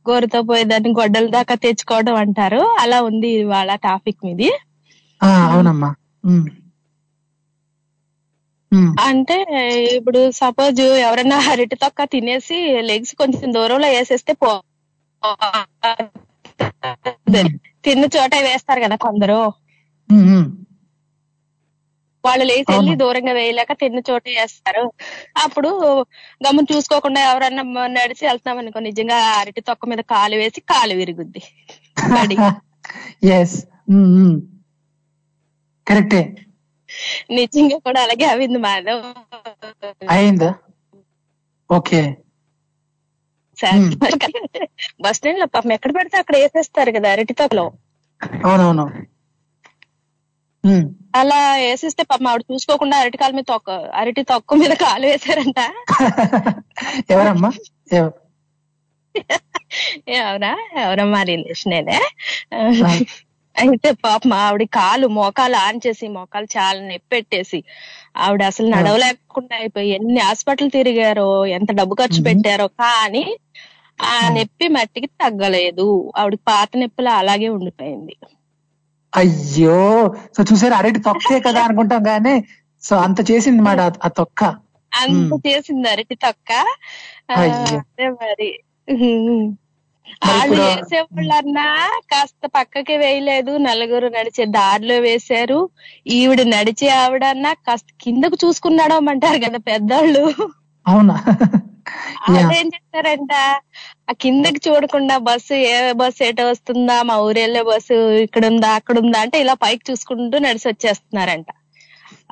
గోరుతో పోయేదాన్ని గొడ్డల దాకా తెచ్చుకోవడం అంటారు. అలా ఉంది ఇవాళ టాపిక్ మీది. అవునమ్మా. అంటే ఇప్పుడు సపోజ్ ఎవరైనా అరటి తొక్క తినేసి లెగ్స్ కొంచెం దూరంలో వేసేస్తే పో తిన్న చోట వేస్తారు కదా కొందరు. ఉమ్. వాళ్ళు లేచి వెళ్ళి. దూరంగా వేయలేక తిన్న చోట వేస్తారు. అప్పుడు గమ్మున చూసుకోకుండా ఎవరన్నా నడిచి వెళ్తున్నాం అనుకో నిజంగా అరటి తొక్క మీద కాలు వేసి కాలు విరుగుద్ది. [LAUGHS] ఎస్ కరెక్టే నిజంగా కూడా అలాగే అవింది మాధవ్. అయిందా? ఓకే. బస్ స్టాండ్లో పాపం ఎక్కడ పడితే అక్కడ వేసేస్తారు కదా అరటి తొక్కలో అవునవును. అలా వేసేస్తే పాపం ఆవిడ చూసుకోకుండా అరటి కాలు మీద తొక్క అరటి తొక్క మీద కాలు వేశారంట. ఎవరమ్మా? ఎవ- ఎవరా ఎవరమ్మా రిలేషన్ అయితే పాపం ఆవిడ కాలు మోకాలు ఆన్ చేసి మోకాలు చాలా నొప్పి పెట్టేసి ఆవిడ అసలు నడవలేకుండా అయిపోయి ఎన్ని హాస్పిటల్ తిరిగారో ఎంత డబ్బు ఖర్చు పెట్టారో కానీ ఆ నొప్పి మట్టికి తగ్గలేదు. ఆవిడకి పాత నొప్పిలో అలాగే ఉండిపోయింది. అయ్యో! సో చూసారు అరటి తొక్కే కదా అనుకుంటాం కానీ సో అంత చేసింది మాట ఆ- తొక్క. అంత చేసింది అరటి తొక్క. అదే మరి. వాళ్ళు వేసేవాళ్ళన్నా కాస్త పక్కకి వేయలేదు. నలుగురు నడిచే దారిలో వేశారు. ఈవిడ నడిచే ఆవిడన్నా కాస్త కిందకు చూసుకున్నాడమంటారు కదా పెద్దోళ్ళు. అవునా. అదేం చేస్తారంట? ఆ కిందకి చూడకుండా బస్సు ఏ బస్సు ఎట వస్తుందా? మా ఊరెళ్ళే బస్సు ఇక్కడ ఉందా అక్కడ ఉందా అంటే ఇలా పైకి చూసుకుంటూ నడిచి వచ్చేస్తున్నారంట.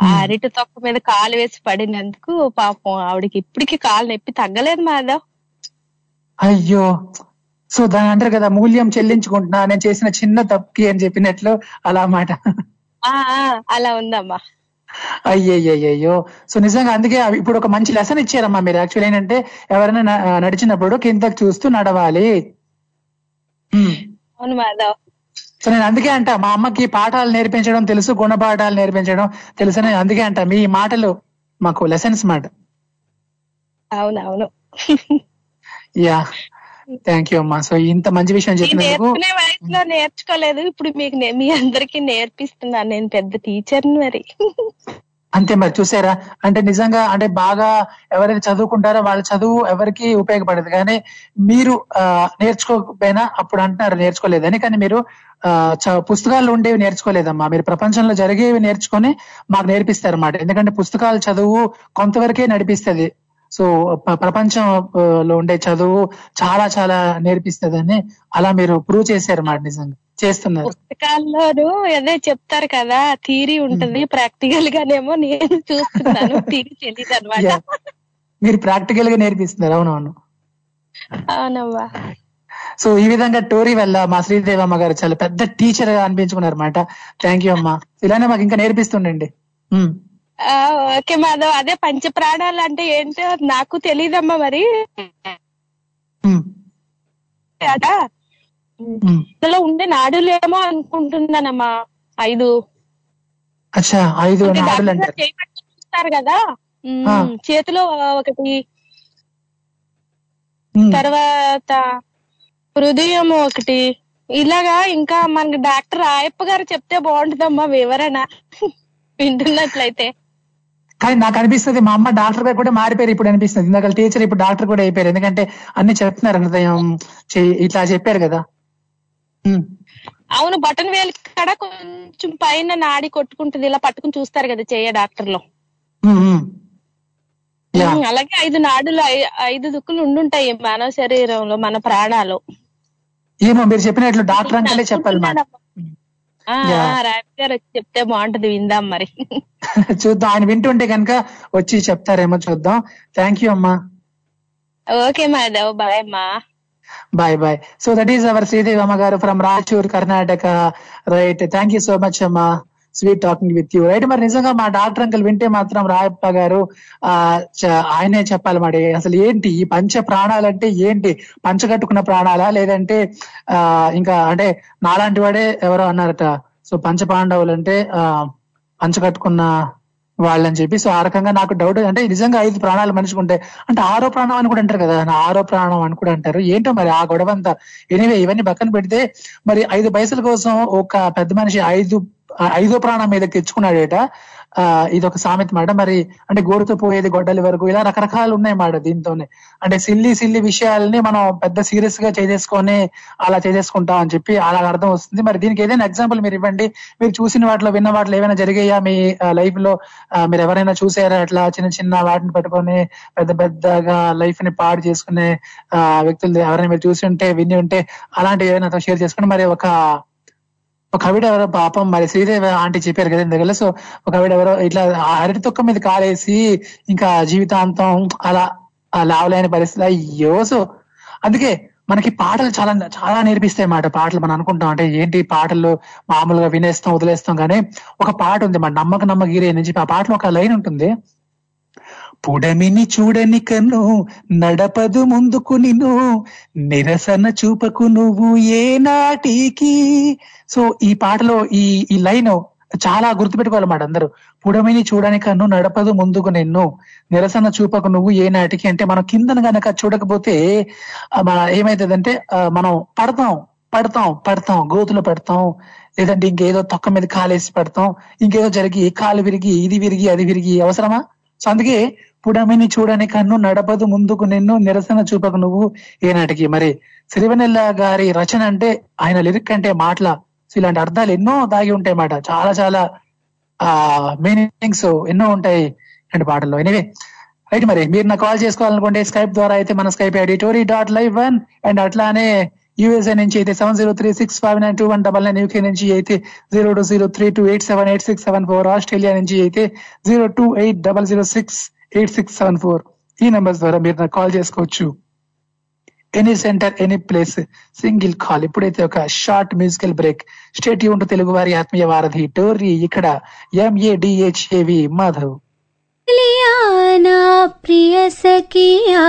ఆ అరటి తొక్క మీద కాలు వేసి పడినందుకు పాపం ఆవిడకి ఇప్పటికి కాలు నొప్పి తగ్గలేదు మాధవ్. అయ్యో. సో దాని అంటారు కదా మూల్యం చెల్లించుకుంటున్నా నేను చేసిన చిన్న తప్పుకి అని చెప్పినట్లు అలా మాట. అలా ఉందమ్మా. అయ్యయ్యో సో నిజంగా అందుకే ఇప్పుడు ఒక మంచి లెసన్ ఇచ్చారమ్మా మీరు. యాక్చువల్ ఏంటంటే ఎవరైనా నడిచినప్పుడు కిందకి చూస్తూ నడవాలి. అవును మాధవ్. సో నేను అందుకే అంట మా అమ్మకి పాఠాలు నేర్పించడం తెలుసు గుణపాఠాలు నేర్పించడం తెలుసు అందుకే అంట మీ మాటలు మాకు లెసన్స్ మాట. అవునవును. యా. థ్యాంక్ యూ అమ్మా. సో ఇంత మంచి విషయం చెప్పినందుకు వయసులో నేర్చుకోలేదు. ఇప్పుడు మీకు మీ అందరికి నేర్పిస్తున్నాను. నేను పెద్ద టీచర్ని మరి. అంతే మరి చూసారా? అంటే నిజంగా అంటే బాగా ఎవరైతే చదువుకుంటారో వాళ్ళ చదువు ఎవరికి ఉపయోగపడదు. కానీ మీరు నేర్చుకోకపోయినా అప్పుడు అంటున్నారు నేర్చుకోలేదని. కానీ మీరు పుస్తకాల్లో ఉండేవి నేర్చుకోలేదమ్మా. మీరు ప్రపంచంలో జరిగేవి నేర్చుకొని మాకు నేర్పిస్తారు అన్నమాట ఎందుకంటే పుస్తకాలు చదువు కొంతవరకే నడిపిస్తది. సో ప్రపంచంలో ఉండే చదువు చాలా చాలా నేర్పిస్తదని అలా మీరు ప్రూవ్ చేశారు మాట నిజంగా. చేస్తున్నారు. పుస్తకాల్లోనూ అదే చెప్తారు కదా థీరీ ఉంటది ప్రాక్టికల్ గానేమో నేను చూస్తున్నాను [LAUGHS] థీరీ తెలియదు అనమాట. మీరు ప్రాక్టికల్గా నేర్పిస్తున్నారు అవునవును. అవునమ్మా. సో ఈ విధంగా టోరీ వల్ల మా శ్రీదేవి అమ్మ గారు చాలా పెద్ద టీచర్గా అనిపించుకున్నారు అనమాట థ్యాంక్ యూ అమ్మా. ఇలానే మాకు ఇంకా నేర్పిస్తుండండి. ఆ, ఓకే మాధవ్. అదే పంచ ప్రాణాలు అంటే ఏంటో నాకు తెలియదమ్మా మరి. అట ఇందులో ఉండే నాడులేమో అనుకుంటున్నానమ్మా. ఐదు. అచ్చా ఐదు చూస్తారు కదా. చేతిలో ఒకటి. తర్వాత హృదయం ఒకటి. ఇలాగా ఇంకా మనకి డాక్టర్ రాయప్ప గారు చెప్తే బాగుంటుందమ్మా వివరణ. [LAUGHS] వింటున్నట్లయితే. కానీ నాకు అనిపిస్తుంది మా అమ్మ డాక్టర్గా కూడా మారిపోయారు ఇప్పుడు అనిపిస్తుంది. ఇందాక టీచర్ ఇప్పుడు డాక్టర్ కూడా అయిపోయారు. ఎందుకంటే అన్ని చెప్తున్నారు హృదయం ఇట్లా చెప్పారు కదా. అవును బటన్ వేలు కాడ కొంచెం పైన నాడి కొట్టుకుంటుంది ఇలా పట్టుకుని చూస్తారు కదా చెయ్య డాక్టర్లో అలాగే ఐదు నాడులు ఐదు దుక్కులు ఉండుంటాయి మానవ శరీరంలో మన ప్రాణాలు. ఏమో మీరు చెప్పినట్లు డాక్టర్ అంకలే చెప్పాలి గారు వచ్చి చెప్తే బాగుంటది విందాం మరి. [LAUGHS] చూద్దాం ఆయన వింటుంటే కనుక వచ్చి చెప్తారేమో చూద్దాం. థ్యాంక్ యూ అమ్మా. ఓకే మాధవ్ బాయ్ అమ్మా. Bye bye so that is our Sridevi అమ్మ గారు from Raichur Karnataka right thank you so much అమ్మా. Sweet talking with you right మరి నిజంగా మా డాక్టర్ అంకుల్ వింటే మాత్రం రాయప్ప గారు ఆ చ- ఆయనే చెప్పాలి మరి. అసలు ఏంటి ఈ పంచ ప్రాణాలంటే ఏంటి? పంచగట్టుకున్న ప్రాణాలా? లేదంటే ఆ ఇంకా అంటే నాలాంటి వాడే ఎవరో అన్నారట. సో పంచ పాండవులు అంటే ఆ పంచగట్టుకున్న వాళ్ళని చెప్పి. సో ఆ రకంగా నాకు డౌట్ అంటే నిజంగా ఐదు ప్రాణాలు మనిషికి ఉంటాయి అంటే ఆరో ప్రాణం అని కూడా అంటారు కదా. నా ఆరో ప్రాణం అని కూడా అంటారు. ఏంటో మరి ఆ గొడవ అంతా ఎనివే ఇవన్నీ పక్కన పెడితే మరి ఐదు పైసల కోసం ఒక పెద్ద మనిషి ఐదు ఐదో ప్రాణం మీద తెచ్చుకున్నాడేట. ఆ ఇది ఒక సామెత మాట. మరి అంటే గోరుతో పోయేది గొడ్డలి వరకు ఇలా రకరకాలు ఉన్నాయి మాట దీంతోనే. అంటే సిల్లి సిల్లి విషయాలని మనం పెద్ద సీరియస్గా చేసేసుకొని అలా చేసేసుకుంటాం అని చెప్పి అలా అర్థం వస్తుంది. మరి దీనికి ఏదైనా ఎగ్జాంపుల్ మీరు ఇవ్వండి. మీరు చూసిన వాటిలో విన్న వాటిలో ఏమైనా జరిగాయా? మీ లైఫ్లో మీరు ఎవరైనా చూసారా? అట్లా చిన్న చిన్న వాటిని పట్టుకొని పెద్ద పెద్దగా లైఫ్ని పాడు చేసుకునే ఆ, వ్యక్తులు ఎవరైనా మీరు చూసి ఉంటే విని ఉంటే అలాంటివి ఏదైనా షేర్ చేసుకుని మరి ఒక ఒక ఆవిడ ఎవరో పాపం మరి శ్రీదేవి ఆంటీ చెప్పారు కదా ఇందులో సో ఒక ఆవిడ ఎవరో ఇట్లా అరటి తొక్క మీద కాలేసి ఇంకా జీవితాంతం అలా లావలేని పరిస్థితి అయ్యో! సో అందుకే మనకి పాటలు చాలా చాలా నేర్పిస్తాయి మాట పాటలు మనం అనుకుంటాం అంటే ఏంటి పాటలు మామూలుగా వినేస్తాం వదిలేస్తాం. కానీ ఒక పాట ఉంది మన నమ్మక నమ్మగిరి అని చెప్పి ఆ పాటలో ఒక లైన్ ఉంటుంది. పుడమిని చూడని కను నడపదు ముందుకు నిన్ను. నిరసన చూపకు నువ్వు ఏ నాటికి. సో ఈ పాటలో ఈ ఈ లైన్ చాలా గుర్తుపెట్టుకోవాలన్నమాట అందరూ. పుడమిని చూడని కను నడపదు ముందుకు నిన్ను. నిరసన చూపకు నువ్వు ఏ నాటికి అంటే మనం కిందన గనక చూడకపోతే మన ఏమైతుందంటే మనం పడతాం పడతాం పడతాం గోతులు పడతాం. లేదంటే ఇంకేదో తొక్క మీద కాలేసి పడతాం. ఇంకేదో జరిగి కాలు విరిగి ఇది విరిగి అది విరిగి. అవసరమా? సో అందుకే పుడమిని చూడని కన్ను నడపదు ముందుకు నిన్ను నిరసన చూపకు నువ్వు ఏనాటికి. మరి సిరివెన్నెల్ల గారి రచన అంటే ఆయన లిరిక్ అంటే మాటల. సో ఇలాంటి అర్థాలు ఎన్నో దాగి ఉంటాయి మాట చాలా చాలా ఆ మీనింగ్స్ ఎన్నో ఉంటాయి ఇలాంటి పాటల్లో. ఎనివే రైట్ మరి మీరు నాకు కాల్ చేసుకోవాలనుకుంటే స్కైప్ ద్వారా అయితే మన Skype ID Tori dot live one and అట్లానే యూఎస్ఏ నుంచి అయితే seven zero three six five nine two one double nine UK నుంచి అయితే zero two zero three two eight seven eight six seven four Australia నుంచి అయితే zero two eight double zero six eight six seven four ఈ numbers ద్వారా మీరు నాకు call చేసుకోవచ్చు. Any centre any place single call ఇప్పుడైతే ఒక షార్ట్ మ్యూజికల్ బ్రేక్ స్టేట్ యూన్ తెలుగు వారి ఆత్మీయ వారధి. టోర్రీ ఇక్కడ ఎంఏడిహెచ్ఏవి మాధవ్. ప్రియ సఖియా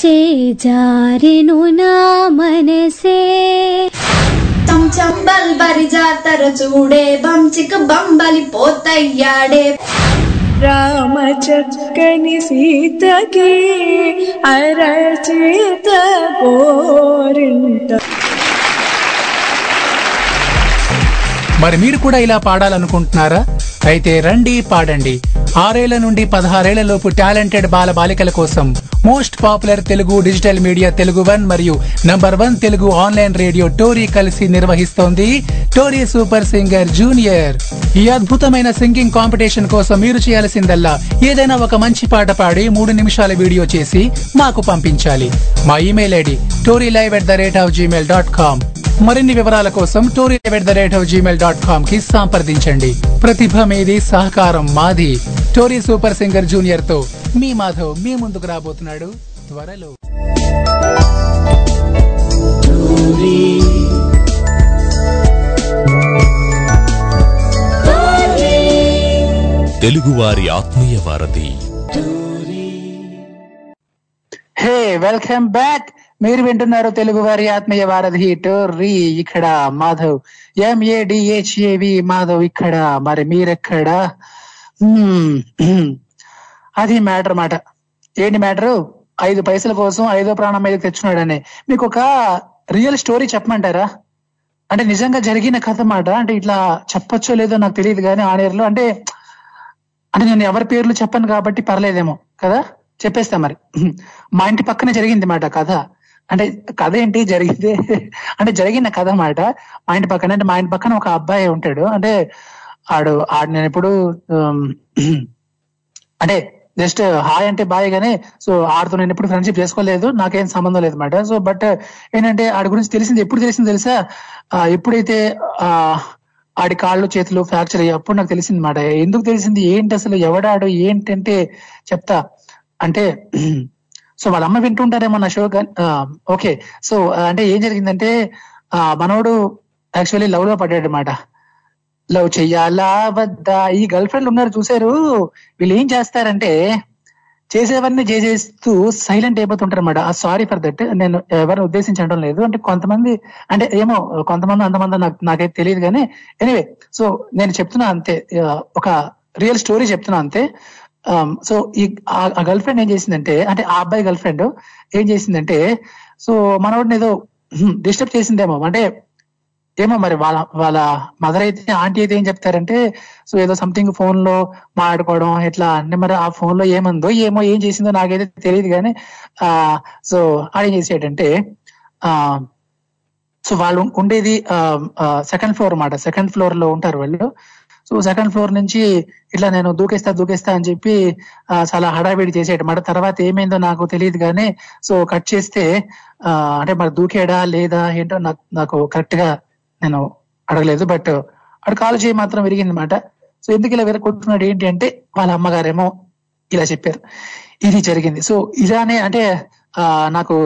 చేజారిను నా మనసే. చంచబల్ బరి జాతర చూడే బంచిక బంబలి పోతయ్యాడే. రామ చక్కని సీతకి అరచేత కోరింట. మరి మీరు కూడా ఇలా పాడాలనుకుంటున్నారా? అయితే రండి పాడండి. ఆరేళ్ళ నుండి పదహారేళ్ళలోపు టాలెంటెడ్ బాల బాలికల కోసం most popular Telugu digital media Telugu one మరియు number one Telugu online radio Tori కలిసి నిర్వహిస్తోంది టోరీ సూపర్ సింగర్ జూనియర్. ఈ అద్భుతమైన సింగింగ్ కాంపిటీషన్ కోసం మీరు చేయాల్సిందల్లా ఏదైనా ఒక మంచి పాట పాడి మూడు నిమిషాల వీడియో చేసి మాకు పంపించాలి. మా email ID Tori live at the rate of Gmail dot com. మరిన్ని వివరాల కోసం Tori at the rate of Gmail dot కామ్కి సంప్రదించండి. ప్రతిభ మీది సహకారం మాది. టోరీ సూపర్ సింగర్ జూనియర్తో మీ మాధవ్ మీ ముందుకు రాబోతున్నాడు. త్వరలో. తెలుగువారి ఆత్మీయ వారధి. హే వెల్కమ్ బ్యాక్ మీరు వింటున్నారు తెలుగు వారి ఆత్మీయ వారధి టోర్రీ ఇక్కడ మాధవ్. ఎంఏడిహెచ్ఏవి మాధవ్ ఇక్కడ. మరి మీరెక్కడ? అది మ్యాటర్ మాట. ఏంటి మ్యాటర్? ఐదు పైసల కోసం ఐదో ప్రాణం మీద తెచ్చున్నాడని మీకు ఒక రియల్ స్టోరీ చెప్పమంటారా? అంటే నిజంగా జరిగిన కథ మాట. అంటే ఇట్లా చెప్పొచ్చో లేదో నాకు తెలియదు కానీ ఆన్ అంటే అంటే నేను ఎవరి పేర్లు చెప్పను కాబట్టి పర్లేదేమో కదా? చెప్పేస్తా మరి. మా ఇంటి పక్కనే జరిగింది మాట కథ. అంటే కథ ఏంటి? జరిగింది అంటే జరిగిన కథ మాట మా ఇంటి పక్కన అంటే మా ఇంటి పక్కన ఒక అబ్బాయి ఉంటాడు. అంటే ఆడు ఆడు నేను ఎప్పుడు అంటే జస్ట్ హాయ్ అంటే బాయ్ గానే సో ఆడితో నేను ఎప్పుడు ఫ్రెండ్షిప్ చేసుకోలేదు. నాకేం సంబంధం లేదు మాట సో బట్ ఏంటంటే ఆడి గురించి తెలిసింది ఎప్పుడు తెలిసింది తెలుసా? ఎప్పుడైతే ఆ ఆడి కాళ్ళు చేతులు ఫ్రాక్చర్ అయ్యి అప్పుడు నాకు తెలిసింది మాట ఎందుకు తెలిసింది? ఏంటి అసలు ఎవడాడు? ఏంటంటే చెప్తా. అంటే సో వాళ్ళ అమ్మ వింటుంటారేమో నా షో ఓకే. సో అంటే ఏం జరిగిందంటే ఆ మనోడు యాక్చువల్లీ లవ్లో పడ్డాడు అనమాట లవ్ చెయ్యాలా వద్దా? ఈ గర్ల్ ఫ్రెండ్ ఉన్నారు చూసారు వీళ్ళు ఏం చేస్తారంటే చేసేవన్నీ చేసేస్తూ సైలెంట్ అయిపోతుంటారు అనమాట సారీ ఫర్ దట్ నేను ఎవరిని ఉద్దేశించడం లేదు. అంటే కొంతమంది అంటే ఏమో కొంతమంది అంతమంది నాకు నాకైతే తెలియదు కానీ ఎనీవే సో నేను చెప్తున్నా అంతే. ఒక రియల్ స్టోరీ చెప్తున్నా అంతే. Um, సో ఈ ఆ గర్ల్ ఫ్రెండ్ ఏం చేసిందంటే అంటే ఆ అబ్బాయి గర్ల్ ఫ్రెండ్ ఏం చేసిందంటే సో మనవాడిని ఏదో డిస్టర్బ్ చేసిందేమో. అంటే ఏమో మరి వాళ్ళ వాళ్ళ మదర్ అయితే ఆంటీ అయితే ఏం చెప్తారంటే సో ఏదో సంథింగ్ ఫోన్లో మాట్లాడుకోవడం ఇట్లా అంటే మరి ఆ ఫోన్లో ఏమందో ఏమో ఏం చేసిందో నాకైతే తెలియదు కానీ ఆ సో ఆడేం చేసేటంటే ఆ సో వాళ్ళు ఉండేది సెకండ్ ఫ్లోర్ అన్నమాట. సెకండ్ ఫ్లోర్లో ఉంటారు వాళ్ళు. సో సెకండ్ ఫ్లోర్ నుంచి ఇట్లా నేను దూకేస్తా దూకేస్తా అని చెప్పి చాలా హడావిడి చేసేటమాట తర్వాత ఏమైందో నాకు తెలియదు కానీ సో కట్ చేస్తే అంటే మరి దూకేడా లేదా ఏంటో నాకు నాకు కరెక్ట్గా నేను అడగలేదు. బట్ అక్కడ కాలు చేయి మాత్రం విరిగింది అనమాట సో ఎందుకు ఇలా విరగొట్టున్నాడు ఏంటి అంటే వాళ్ళ అమ్మగారేమో ఇలా చెప్పారు. ఇది జరిగింది. సో ఇలానే అంటే ఆ నాకు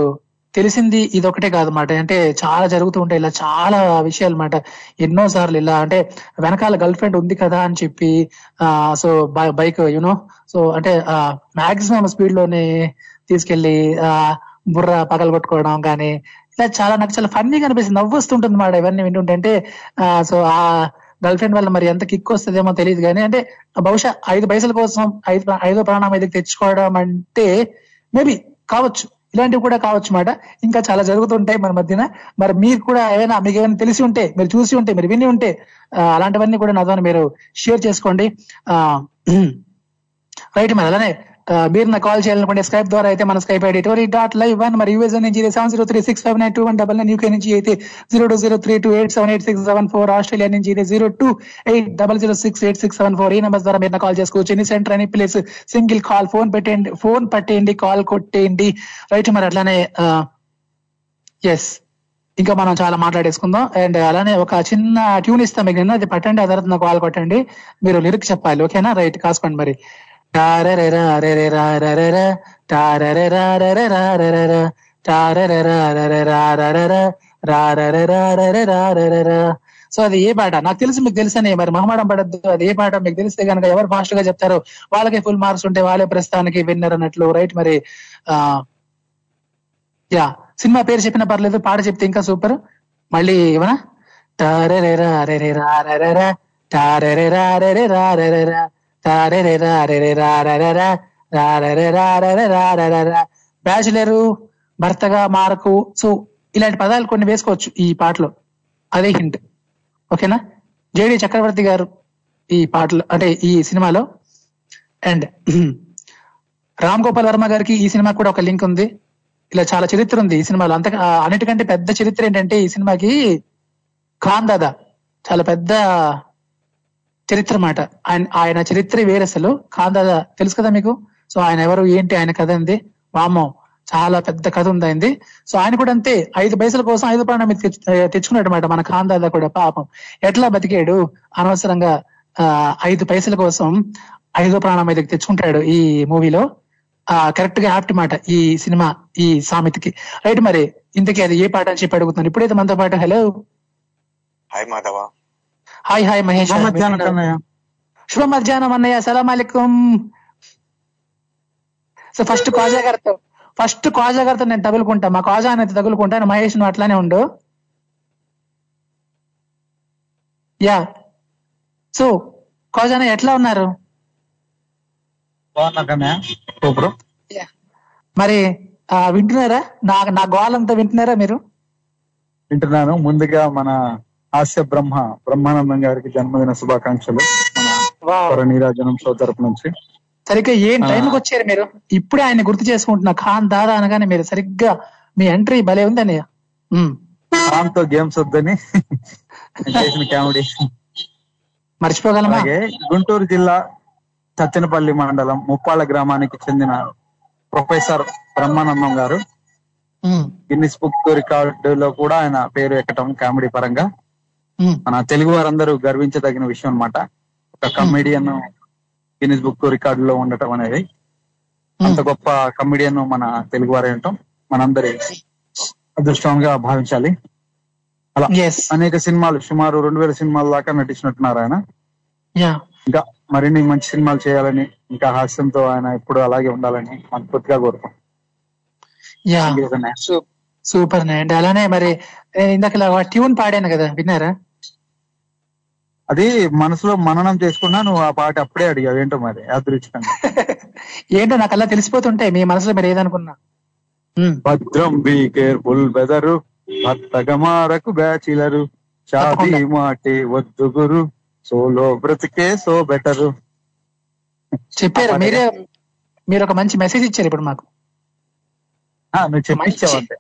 తెలిసింది ఇది ఒకటే కాదు మాట. అంటే చాలా జరుగుతూ ఉంటాయి ఇలా చాలా విషయాలు అన్నమాట ఎన్నో సార్లు ఇలా అంటే వెనకాల గర్ల్ ఫ్రెండ్ ఉంది కదా అని చెప్పి ఆ so bike you know so అంటే మాక్సిమం స్పీడ్లోనే తీసుకెళ్ళి ఆ బుర్ర పగలగొట్టుకోవడం కానీ ఇలా చాలా నాకు చాలా ఫన్నీగా అనిపిస్తుంది. నవ్వొస్తుంటుంది మాట ఇవన్నీ వింటుంటే. అంటే ఆ సో ఆ గర్ల్ ఫ్రెండ్ వల్ల మరి ఎంత కిక్ వస్తుందేమో తెలియదు కానీ అంటే బహుశా ఐదు పైసల కోసం ఐదు ఐదో ప్రాణం ఐదుకి తెచ్చుకోవడం అంటే మేబీ కావచ్చు. ఇలాంటివి కూడా కావచ్చు మాట. ఇంకా చాలా జరుగుతుంటాయి మన మధ్యన. మరి మీరు కూడా ఏమైనా మీకు ఏమైనా తెలిసి ఉంటే మీరు చూసి ఉంటే మీరు విని ఉంటే అలాంటివన్నీ కూడా నాతో మీరు షేర్ చేసుకోండి. ఆ [CLEARS THROAT] రైట్ మరి అలానే మీరు నా కాల్ చేయాలనుకుంటే స్కైప్ ద్వారా అయితే మన Skype ID Tori dot live one మరి యూఎస్ నుంచి seven zero three six five nine two one double nine UK నుంచి అయితే zero two zero three two eight seven eight six seven four Australia నుంచి అయితే zero two eight double zero six eight six seven four ఈ number ద్వారా మీరు call చేసుకోవచ్చు. Any centre any place single call phone పెట్టేయండి phone పట్టేయండి call కొట్టేయండి. Right మరి అట్లానే ఎస్ ఇంకా మనం చాలా మాట్లాడేసుకుందాం. అండ్ అలానే ఒక చిన్న ట్యూన్ ఇస్తాం మీకు నిన్న. అది పట్టండి ఆ తర్వాత నాకు కాల్ కొట్టండి. మీరు లిరిక్ చెప్పాలి ఓకేనా? రైట్ కాసుకోండి మరి. సో అది ఏ పాట? నాకు తెలుసు మీకు తెలుసని. మరి మహమాడం పడద్దు. అది ఏ పాట? మీకు తెలిస్తే కనుక ఎవరు ఫాస్ట్గా చెప్తారో? వాళ్ళకి ఫుల్ మార్క్స్ ఉంటే వాళ్ళే ప్రస్తుతానికి విన్నర్ అన్నట్లు రైట్? మరి ఆ యా. సినిమా పేరు చెప్పిన పర్లేదు పాట చెప్తే ఇంకా సూపర్. మళ్ళీ ఇవనా టారెరెరా రే రెరెరా టారెరెరా రెరెరా రా టారెరెరా బ్యాచులరు భర్తగా మారకు సో ఇలాంటి పదాలు కొన్ని వేసుకోవచ్చు ఈ పాటలో అదే హింట్ ఓకేనా జేడి చక్రవర్తి గారు ఈ పాటలో అంటే ఈ సినిమాలో అండ్ రామ్ గోపాల్ వర్మ గారికి ఈ సినిమా కూడా ఒక లింక్ ఉంది ఇలా చాలా చరిత్ర ఉంది ఈ సినిమాలో అంత అన్నిటికంటే పెద్ద చరిత్ర ఏంటంటే ఈ సినిమాకి ఖాన్ దాదా చాలా పెద్ద చరిత్ర మాట ఆయన ఆయన చరిత్ర వేరే అసలు. దాదా తెలుసు కదా మీకు? సో ఆయన ఎవరు ఏంటి ఆయన కథ అంది వామో చాలా పెద్ద కథ ఉంది ఆయనది. సో ఆయన కూడా అంతే. ఐదు పైసల కోసం ఐదు ప్రాణం మీద తెచ్చుకున్నాడు అనమాట మన ఖాన్ దాదా కూడా పాపం. ఎట్లా బతికాడు? అనవసరంగా ఆ, ఐదు పైసల కోసం ఐదో ప్రాణం మీదకి తెచ్చుకుంటాడు ఈ మూవీలో. ఆ కరెక్ట్గా యాప్ట్ మాట ఈ సినిమా ఈ సామెతకి. రైట్ మరి ఇంతకీ అది ఏ పాట అని చెప్పి అడుగుతున్నాను. ఇప్పుడైతే మనతో పాటు hello. Hi Madhava. Hi hi Mahesh. శుభ మధ్యాహ్నం అన్నయ్య. సలాం అలైకుం. సో ఫస్ట్ కాజా గారితో ఫస్ట్ కాజా గారితో నేను తగులుకుంటా. మా కాజా అనేది తగులుకుంటాను మహేష్ నువ్వు అట్లానే ఉండు. యా. సో కాజాన ఎట్లా ఉన్నారు? మరి ఆ, వింటున్నారా? నా నా గోలంతా వింటున్నారా మీరు? వింటున్నాను. ముందుగా మన హాస్య బ్రహ్మ బ్రహ్మానందం గారికి జన్మదిన శుభాకాంక్షలు. నీరాజనం షో తరపు నుంచి. సరిగ్గా ఏం. టైంకి వచ్చారు మీరు? ఇప్పుడే ఆయన గుర్తు చేసుకుంటున్నా. ఖాన్ దాదా అనగానే మీరు సరిగ్గా మీ ఎంట్రీ భలే ఉందని దాంతో గేమ్స్ వద్దని చేసిన కామెడీ. మర్చిపోగలమా? గుంటూరు జిల్లా సత్తెనపల్లి మండలం ముప్పాళ్ళ గ్రామానికి చెందిన ప్రొఫెసర్ బ్రహ్మానందం గారు. గిన్నిస్ బుక్ రికార్డులో కూడా ఆయన పేరు ఎక్కటం కామెడీ పరంగా. మన తెలుగు వారందరూ గర్వించదగిన విషయం అన్నమాట. ఒక కమెడియన్ గిన్నిస్ బుక్ రికార్డులో ఉండటం అనేది. అంత గొప్ప కమెడియన్ మన తెలుగు వారే ఉండటం మనందరి అదృష్టంగా భావించాలి. అలా. అనేక సినిమాలు సుమారు రెండు వేల సినిమాల దాకా నటించినట్టున్నారు ఆయన. యా ఇంకా మరిన్ని మంచి సినిమాలు చేయాలని ఇంకా హాస్యంతో ఆయన ఎప్పుడు అలాగే ఉండాలని మనస్ఫూర్తిగా కోరుకుంటున్నాం. సూపర్ అండి అలానే మరి ఇందాక ట్యూన్ పాడాను కదా విన్నారా? అది మనసులో మననం చేసుకున్నా నువ్వు ఆ పాట అప్పుడే అడిగావు. ఏంటో మరి? యాదృచ్ఛికంగా [LAUGHS] ఏంటో నాకు అలా తెలిసిపోతుంటాయి మీ మనసులో మీరు ఏదనుకున్నా. భద్రం బీ కేర్ఫుల్ వెదరు భర్తగమారకు బ్యాచిలరు. షాదీ మాటే వద్దు గురు సోలో బ్రతికే సో బెటరు. చెప్పారు. మీరే మీరు ఒక మంచి మెసేజ్ ఇచ్చారు ఇప్పుడు మాకు. నువ్వు చెప్పించావు అంతే.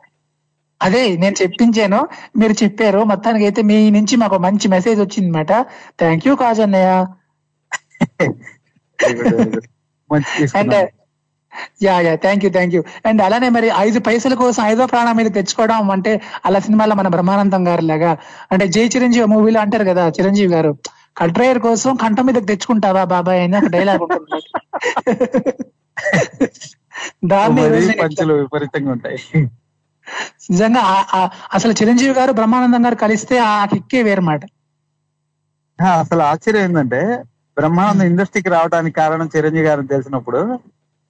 అదే నేను చెప్పించాను. మీరు చెప్పారు. మొత్తానికి అయితే మీ నుంచి మాకు మంచి మెసేజ్ వచ్చింది అనమాట థ్యాంక్ యూ కాజ్ అన్నయ్య. And. Yeah yeah thank you thank you and అలానే మరి ఐదు పైసల కోసం ఐదో ప్రాణం మీద తెచ్చుకోవడం అంటే అలా సినిమాలో మన బ్రహ్మానందం గారి లాగా. అంటే జై చిరంజీవి మూవీలో అంటారు కదా చిరంజీవి గారు. కట్రేయర్ కోసం కంట మీద తెచ్చుకుంటావా బాబాయ్ అని ఒక డైలాగ్ ఉంటుంది [LAUGHS] దాన్ని పంచులు విపరీతంగా ఉంటాయి. నిజంగా అసలు చిరంజీవి గారు బ్రహ్మానందం గారు కలిస్తే ఆ కిక్కే వేరమాట. అసలు ఆశ్చర్యం ఏంటంటే బ్రహ్మానంద ఇండస్ట్రీకి రావడానికి కారణం చిరంజీవి గారిని తెలిసినప్పుడు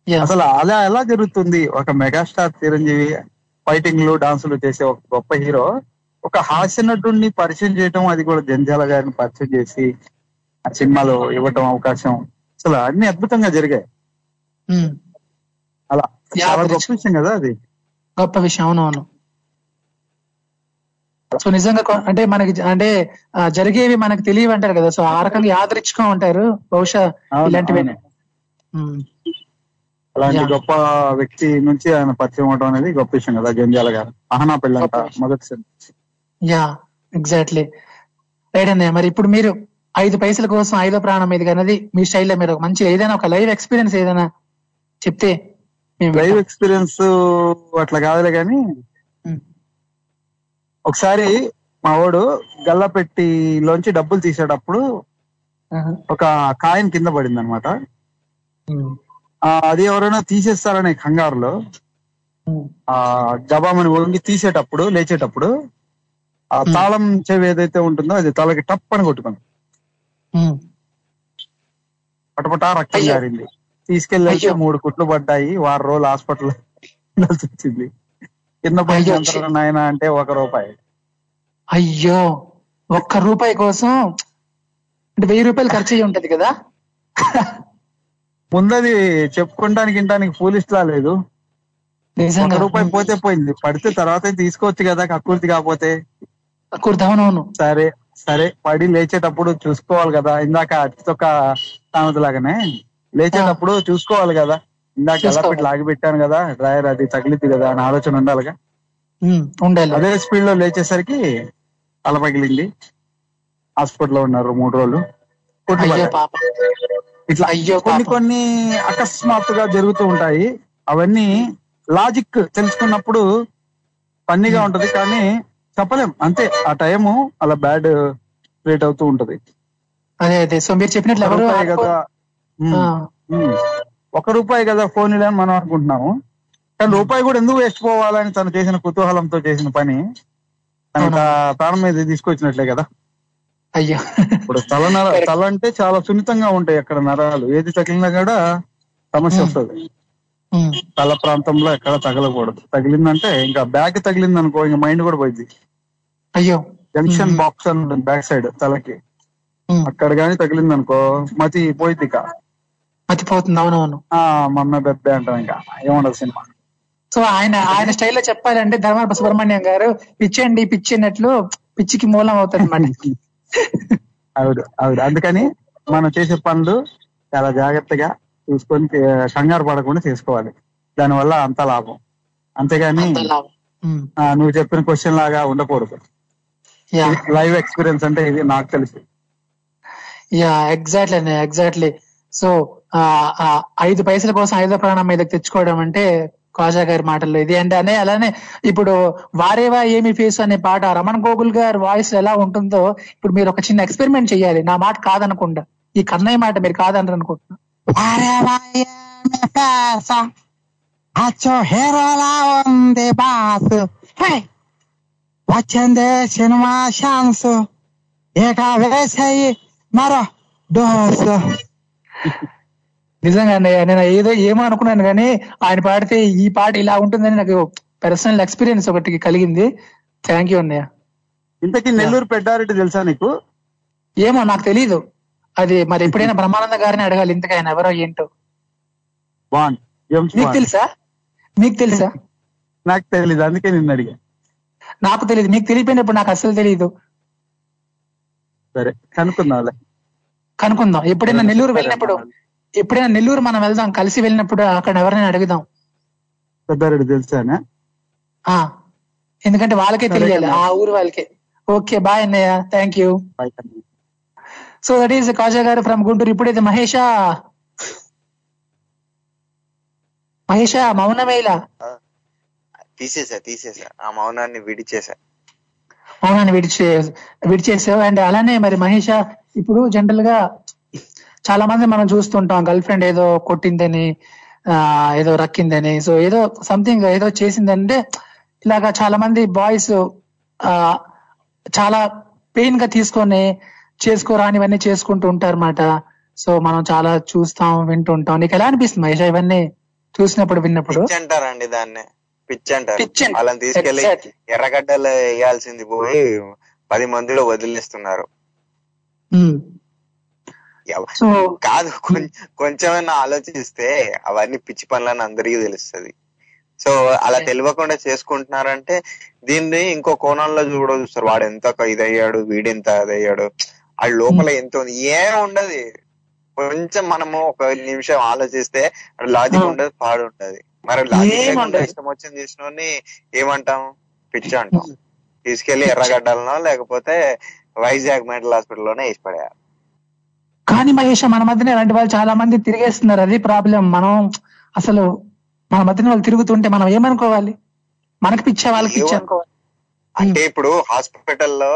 అసలు అలా ఎలా జరుగుతుంది? ఒక మెగాస్టార్ చిరంజీవి ఫైటింగ్లు డాన్సులు చేసే ఒక గొప్ప హీరో ఒక హాస్య నటుడిని పరిచయం చేయటం అది కూడా జంజాల గారిని పరిచయం చేసి ఆ సినిమాలో ఇవ్వటం అవకాశం. అసలు అన్ని అద్భుతంగా జరిగాయి. అలా చాలా గొప్ప విషయం కదా అది. గొప్ప విషయం అవునవును. సో నిజంగా అంటే మనకి అంటే జరిగేవి మనకు తెలియవు అంటారు కదా. సో ఆ రకంగా యాదృచ్ఛిగా ఉంటారు బహుశా ఇలాంటివి. అలాంటి. గొప్ప వ్యక్తి నుంచి ఆయన పరిచయం అవడం అనేది గొప్ప విషయం కదా జంజాల గారు. అహనా పెళ్ళంట మొదటి. Yeah exactly. రైట్ అన్నయ్య మరి ఇప్పుడు మీరు ఐదు పైసల కోసం ఐదో ప్రాణం మీద అనేది మీ స్టైల్లో మీరు ఒక మంచి ఏదైనా ఒక లైవ్ ఎక్స్పీరియన్స్ ఏదైనా చెప్తే లైవ్ ఎక్స్పీరియన్స్ అట్లా కాదులే కానీ ఒకసారి మా వాడు గల్లపెట్టిలోంచి డబ్బులు తీసేటప్పుడు ఒక కాయిన్ కింద పడింది అనమాట అది ఎవరైనా తీసేస్తారనే కంగారులో ఆ గబామని వంగి తీసేటప్పుడు లేచేటప్పుడు ఆ తాళం చెవి ఏదైతే ఉంటుందో అది తలకి టప్ అని కొట్టుకుంది పటపటా రక్తం. జారింది. తీసుకెళ్ళి అయ్యో. మూడు కుట్లు పడ్డాయి. వారం రోజులు హాస్పిటల్ వచ్చింది కింద అయ్యో. పైన నాయన అంటే ఒక రూపాయి. అయ్యో ఒక్క రూపాయి కోసం అంటే వెయ్యి రూపాయలు ఖర్చు అయ్యి ఉంటది కదా? ముందది చెప్పుకోవడానికి ఇంటానికి పోలీస్ లా లేదు రూపాయి పోతే పోయింది. పడితే తర్వాత తీసుకోవచ్చు కదా కక్కుర్తి కాకపోతే. కుర్దవనవును సరే సరే పడి లేచేటప్పుడు చూసుకోవాలి కదా. ఇందాక అతితొక్క లాగానే లేచేటప్పుడు చూసుకోవాలి కదా. ఇందాక ఎలా. పెట్టి లాగి పెట్టాను కదా డ్రైవర్ అది తగిలిద్ది కదా అని ఆలోచన ఉండాలిగా. ఉండాలి. అదే స్పీడ్లో లేచేసరికి తల పగిలింది. హాస్పిటల్లో ఉన్నారు మూడు రోజులు. ఇట్లా అయ్యో కొన్ని. కొన్ని అకస్మాత్తుగా జరుగుతూ ఉంటాయి. అవన్నీ లాజిక్ తెలుసుకున్నప్పుడు ఫన్నీగా ఉంటది కానీ చెప్పలేం. అంతే ఆ టైము అలా బ్యాడ్ క్రియేట్ అవుతూ ఉంటది. అదే అదే. సో మీరు చెప్పినట్లు ఎవరు ఒక రూపాయి కదా ఫోన్ అని మనం అనుకుంటున్నాము. కానీ రూపాయి కూడా ఎందుకు వేస్ట్ పోవాలని తను చేసిన కుతూహలంతో చేసిన పని తన ప్రాణం మీద తీసుకొచ్చినట్లే కదా. అయ్యో. ఇప్పుడు తల నర [LAUGHS] తల అంటే చాలా సున్నితంగా ఉంటాయి అక్కడ నరాలు. ఏది తగిలినా కూడా సమస్య వస్తుంది. తల ప్రాంతంలో ఎక్కడ తగలకూడదు. తగిలిందంటే ఇంకా బ్యాక్ తగిలింది అనుకో ఇంకా మైండ్ కూడా పోయింది అయ్యో. జంక్షన్ బాక్స్ అని ఉంటుంది బ్యాక్ సైడ్ తలకి. అక్కడ గానీ తగిలింది అనుకో మతి పోయింది ఇక. మతిపోతుంది. అవునవును. ఆ మమ్మ బెబ్బే అంటాం ఇంకా. ఏముండదు సినిమా. సో ఆయన ఆయన స్టైల్లో చెప్పాలంటే ధర్మాన సుబ్రహ్మణ్యం గారు పిచ్చండి పిచ్చి అన్నట్లు పిచ్చికి మూలం అవుతుంది అన్నమాట అవును అవును. అందుకని మనం చేసే పనులు చాలా జాగ్రత్తగా చూసుకొని కంగారు పడకుండా చేసుకోవాలి. దానివల్ల అంత లాభం. అంతేగాని నువ్వు చెప్పిన క్వశ్చన్ లాగా ఉండకూడదు. లైవ్ ఎక్స్పీరియన్స్ అంటే ఇది నాకు తెలుసు. Yeah exactly exactly. సో ఆ ఆ ఐదు పైసల కోసం ఐదో ప్రాణం మీదకి తెచ్చుకోవడం అంటే కాజా గారి మాటల్లో ఇది. అంటే అనే అలానే ఇప్పుడు వారేవా ఏమి ఫేస్ అనే పాట రమణ్ గోగుల్ గారి వాయిస్ ఎలా ఉంటుందో ఇప్పుడు మీరు ఒక చిన్న ఎక్స్పెరిమెంట్ చేయాలి. నా మాట కాదనకుండా. ఈ కన్నయ్య మాట మీరు కాదనరు అనుకుంటున్నా అచ్చో హీరోలా ఉంది బాస్. హే! వచ్చింది సినిమా ఛాన్స్. ఇక వేసేయి మరో డోసు. [LAUGHS] నిజంగా అన్నయ్య నేను ఏదో ఏమో అనుకున్నాను కానీ ఆయన పాడితే ఈ పాట ఇలా ఉంటుందని నాకు పర్సనల్ ఎక్స్పీరియన్స్ ఒకటి కలిగింది. థ్యాంక్ యూ అన్నయ్య. ఇంతకీ నెల్లూరు పెద్దారెడ్డి తెలుసా నీకు? ఏమో నాకు తెలీదు. అది మరి ఎప్పుడైనా బ్రహ్మానంద గారిని అడగాలి ఇంతకు ఆయన ఎవరో ఏంటో. మీకు తెలుసా? మీకు తెలుసా? [LAUGHS] నాకు తెలియదు అందుకే నిన్ను అడిగా. నాకు తెలియదు మీకు తెలియపోయినప్పుడు నాకు అసలు తెలియదు సరే కనుక్కుందాంలే. కనుక్కుందాం. ఎప్పుడైనా నెల్లూరు వెళ్ళినప్పుడు ఎప్పుడైనా నెల్లూరు మనం వెళ్దాం కలిసి వెళ్ళినప్పుడు అక్కడ ఎవరైనా అడుగుదాం. పెద్దారెడ్డి తెలుసానే? ఆ ఎందుకంటే వాళ్ళకే తెలియాలి. ఆ ఊరు వాళ్ళకే. ఓకే బాయ్ అన్నయ్య. Thank you so that is Kaja గారు ఫ్రమ్ గుంటూరు. ఇప్పుడైతే మహేషా. మహేషా మౌనమేలా తీసేసా తీసేసా ఆ మౌనాన్ని విడిచేసా మౌనాన్ని విడిచే విడిచేసావు అండ్ అలానే మరి మహేష ఇప్పుడు జనరల్గా చాలా మంది మనం చూస్తుంటాం గర్ల్ ఫ్రెండ్ ఏదో కొట్టిందని ఆ ఏదో రక్కిందని సో ఏదో సంథింగ్ ఏదో చేసిందంటే ఇలాగా చాలా మంది బాయ్స్ ఆ చాలా పెయిన్గా తీసుకొని చేసుకోరానివన్నీ చేసుకుంటూ ఉంటారన్నమాట. సో మనం చాలా చూస్తాం వింటుంటాం. నీకు ఎలా అనిపిస్తుంది మహేష ఇవన్నీ చూసినప్పుడు విన్నప్పుడు? అంటారండి దాన్ని. పిచ్ అంటారు. వాళ్ళని తీసుకెళ్ళి. ఎర్రగడ్డలు వేయాల్సింది పోయి పది మందిలో వదిలేస్తున్నారు. కాదు కొంచెమైనా ఆలోచిస్తే అవన్నీ పిచ్చి పనులని అందరికీ తెలుస్తుంది. సో అలా తెలియకుండా చేసుకుంటున్నారంటే దీన్ని ఇంకో కోణంలో కూడా చూస్తారు. వాడు ఎంత ఇదయ్యాడు వీడెంత అదయ్యాడు. ఆ లోపల ఎంత ఉంది. ఏం ఉండదు. కొంచెం మనము ఒక నిమిషం ఆలోచిస్తే లాజిక్ ఉండదు పాడు ఉంటది మరి లాజిక్ లేకుండా ఉండదు. ఇష్టం వచ్చింది చేసినోని ఏమంటాం? పిచ్చి అంటాం. తీసుకెళ్ళి ఎర్రగడ్డలనో లేకపోతే వైజాగ్ మెంటల్ హాస్పిటల్లోనే వేసి పడేయాలి. కానీ మహేష్ మన మధ్యన ఇలాంటి వాళ్ళు చాలా మంది తిరిగేస్తున్నారు. అది ప్రాబ్లం. మనం అసలు మన మధ్యన వాళ్ళు తిరుగుతుంటే మనం ఏమనుకోవాలి? మనకి పిచ్చే వాళ్ళకి అంటే ఇప్పుడు హాస్పిటల్లో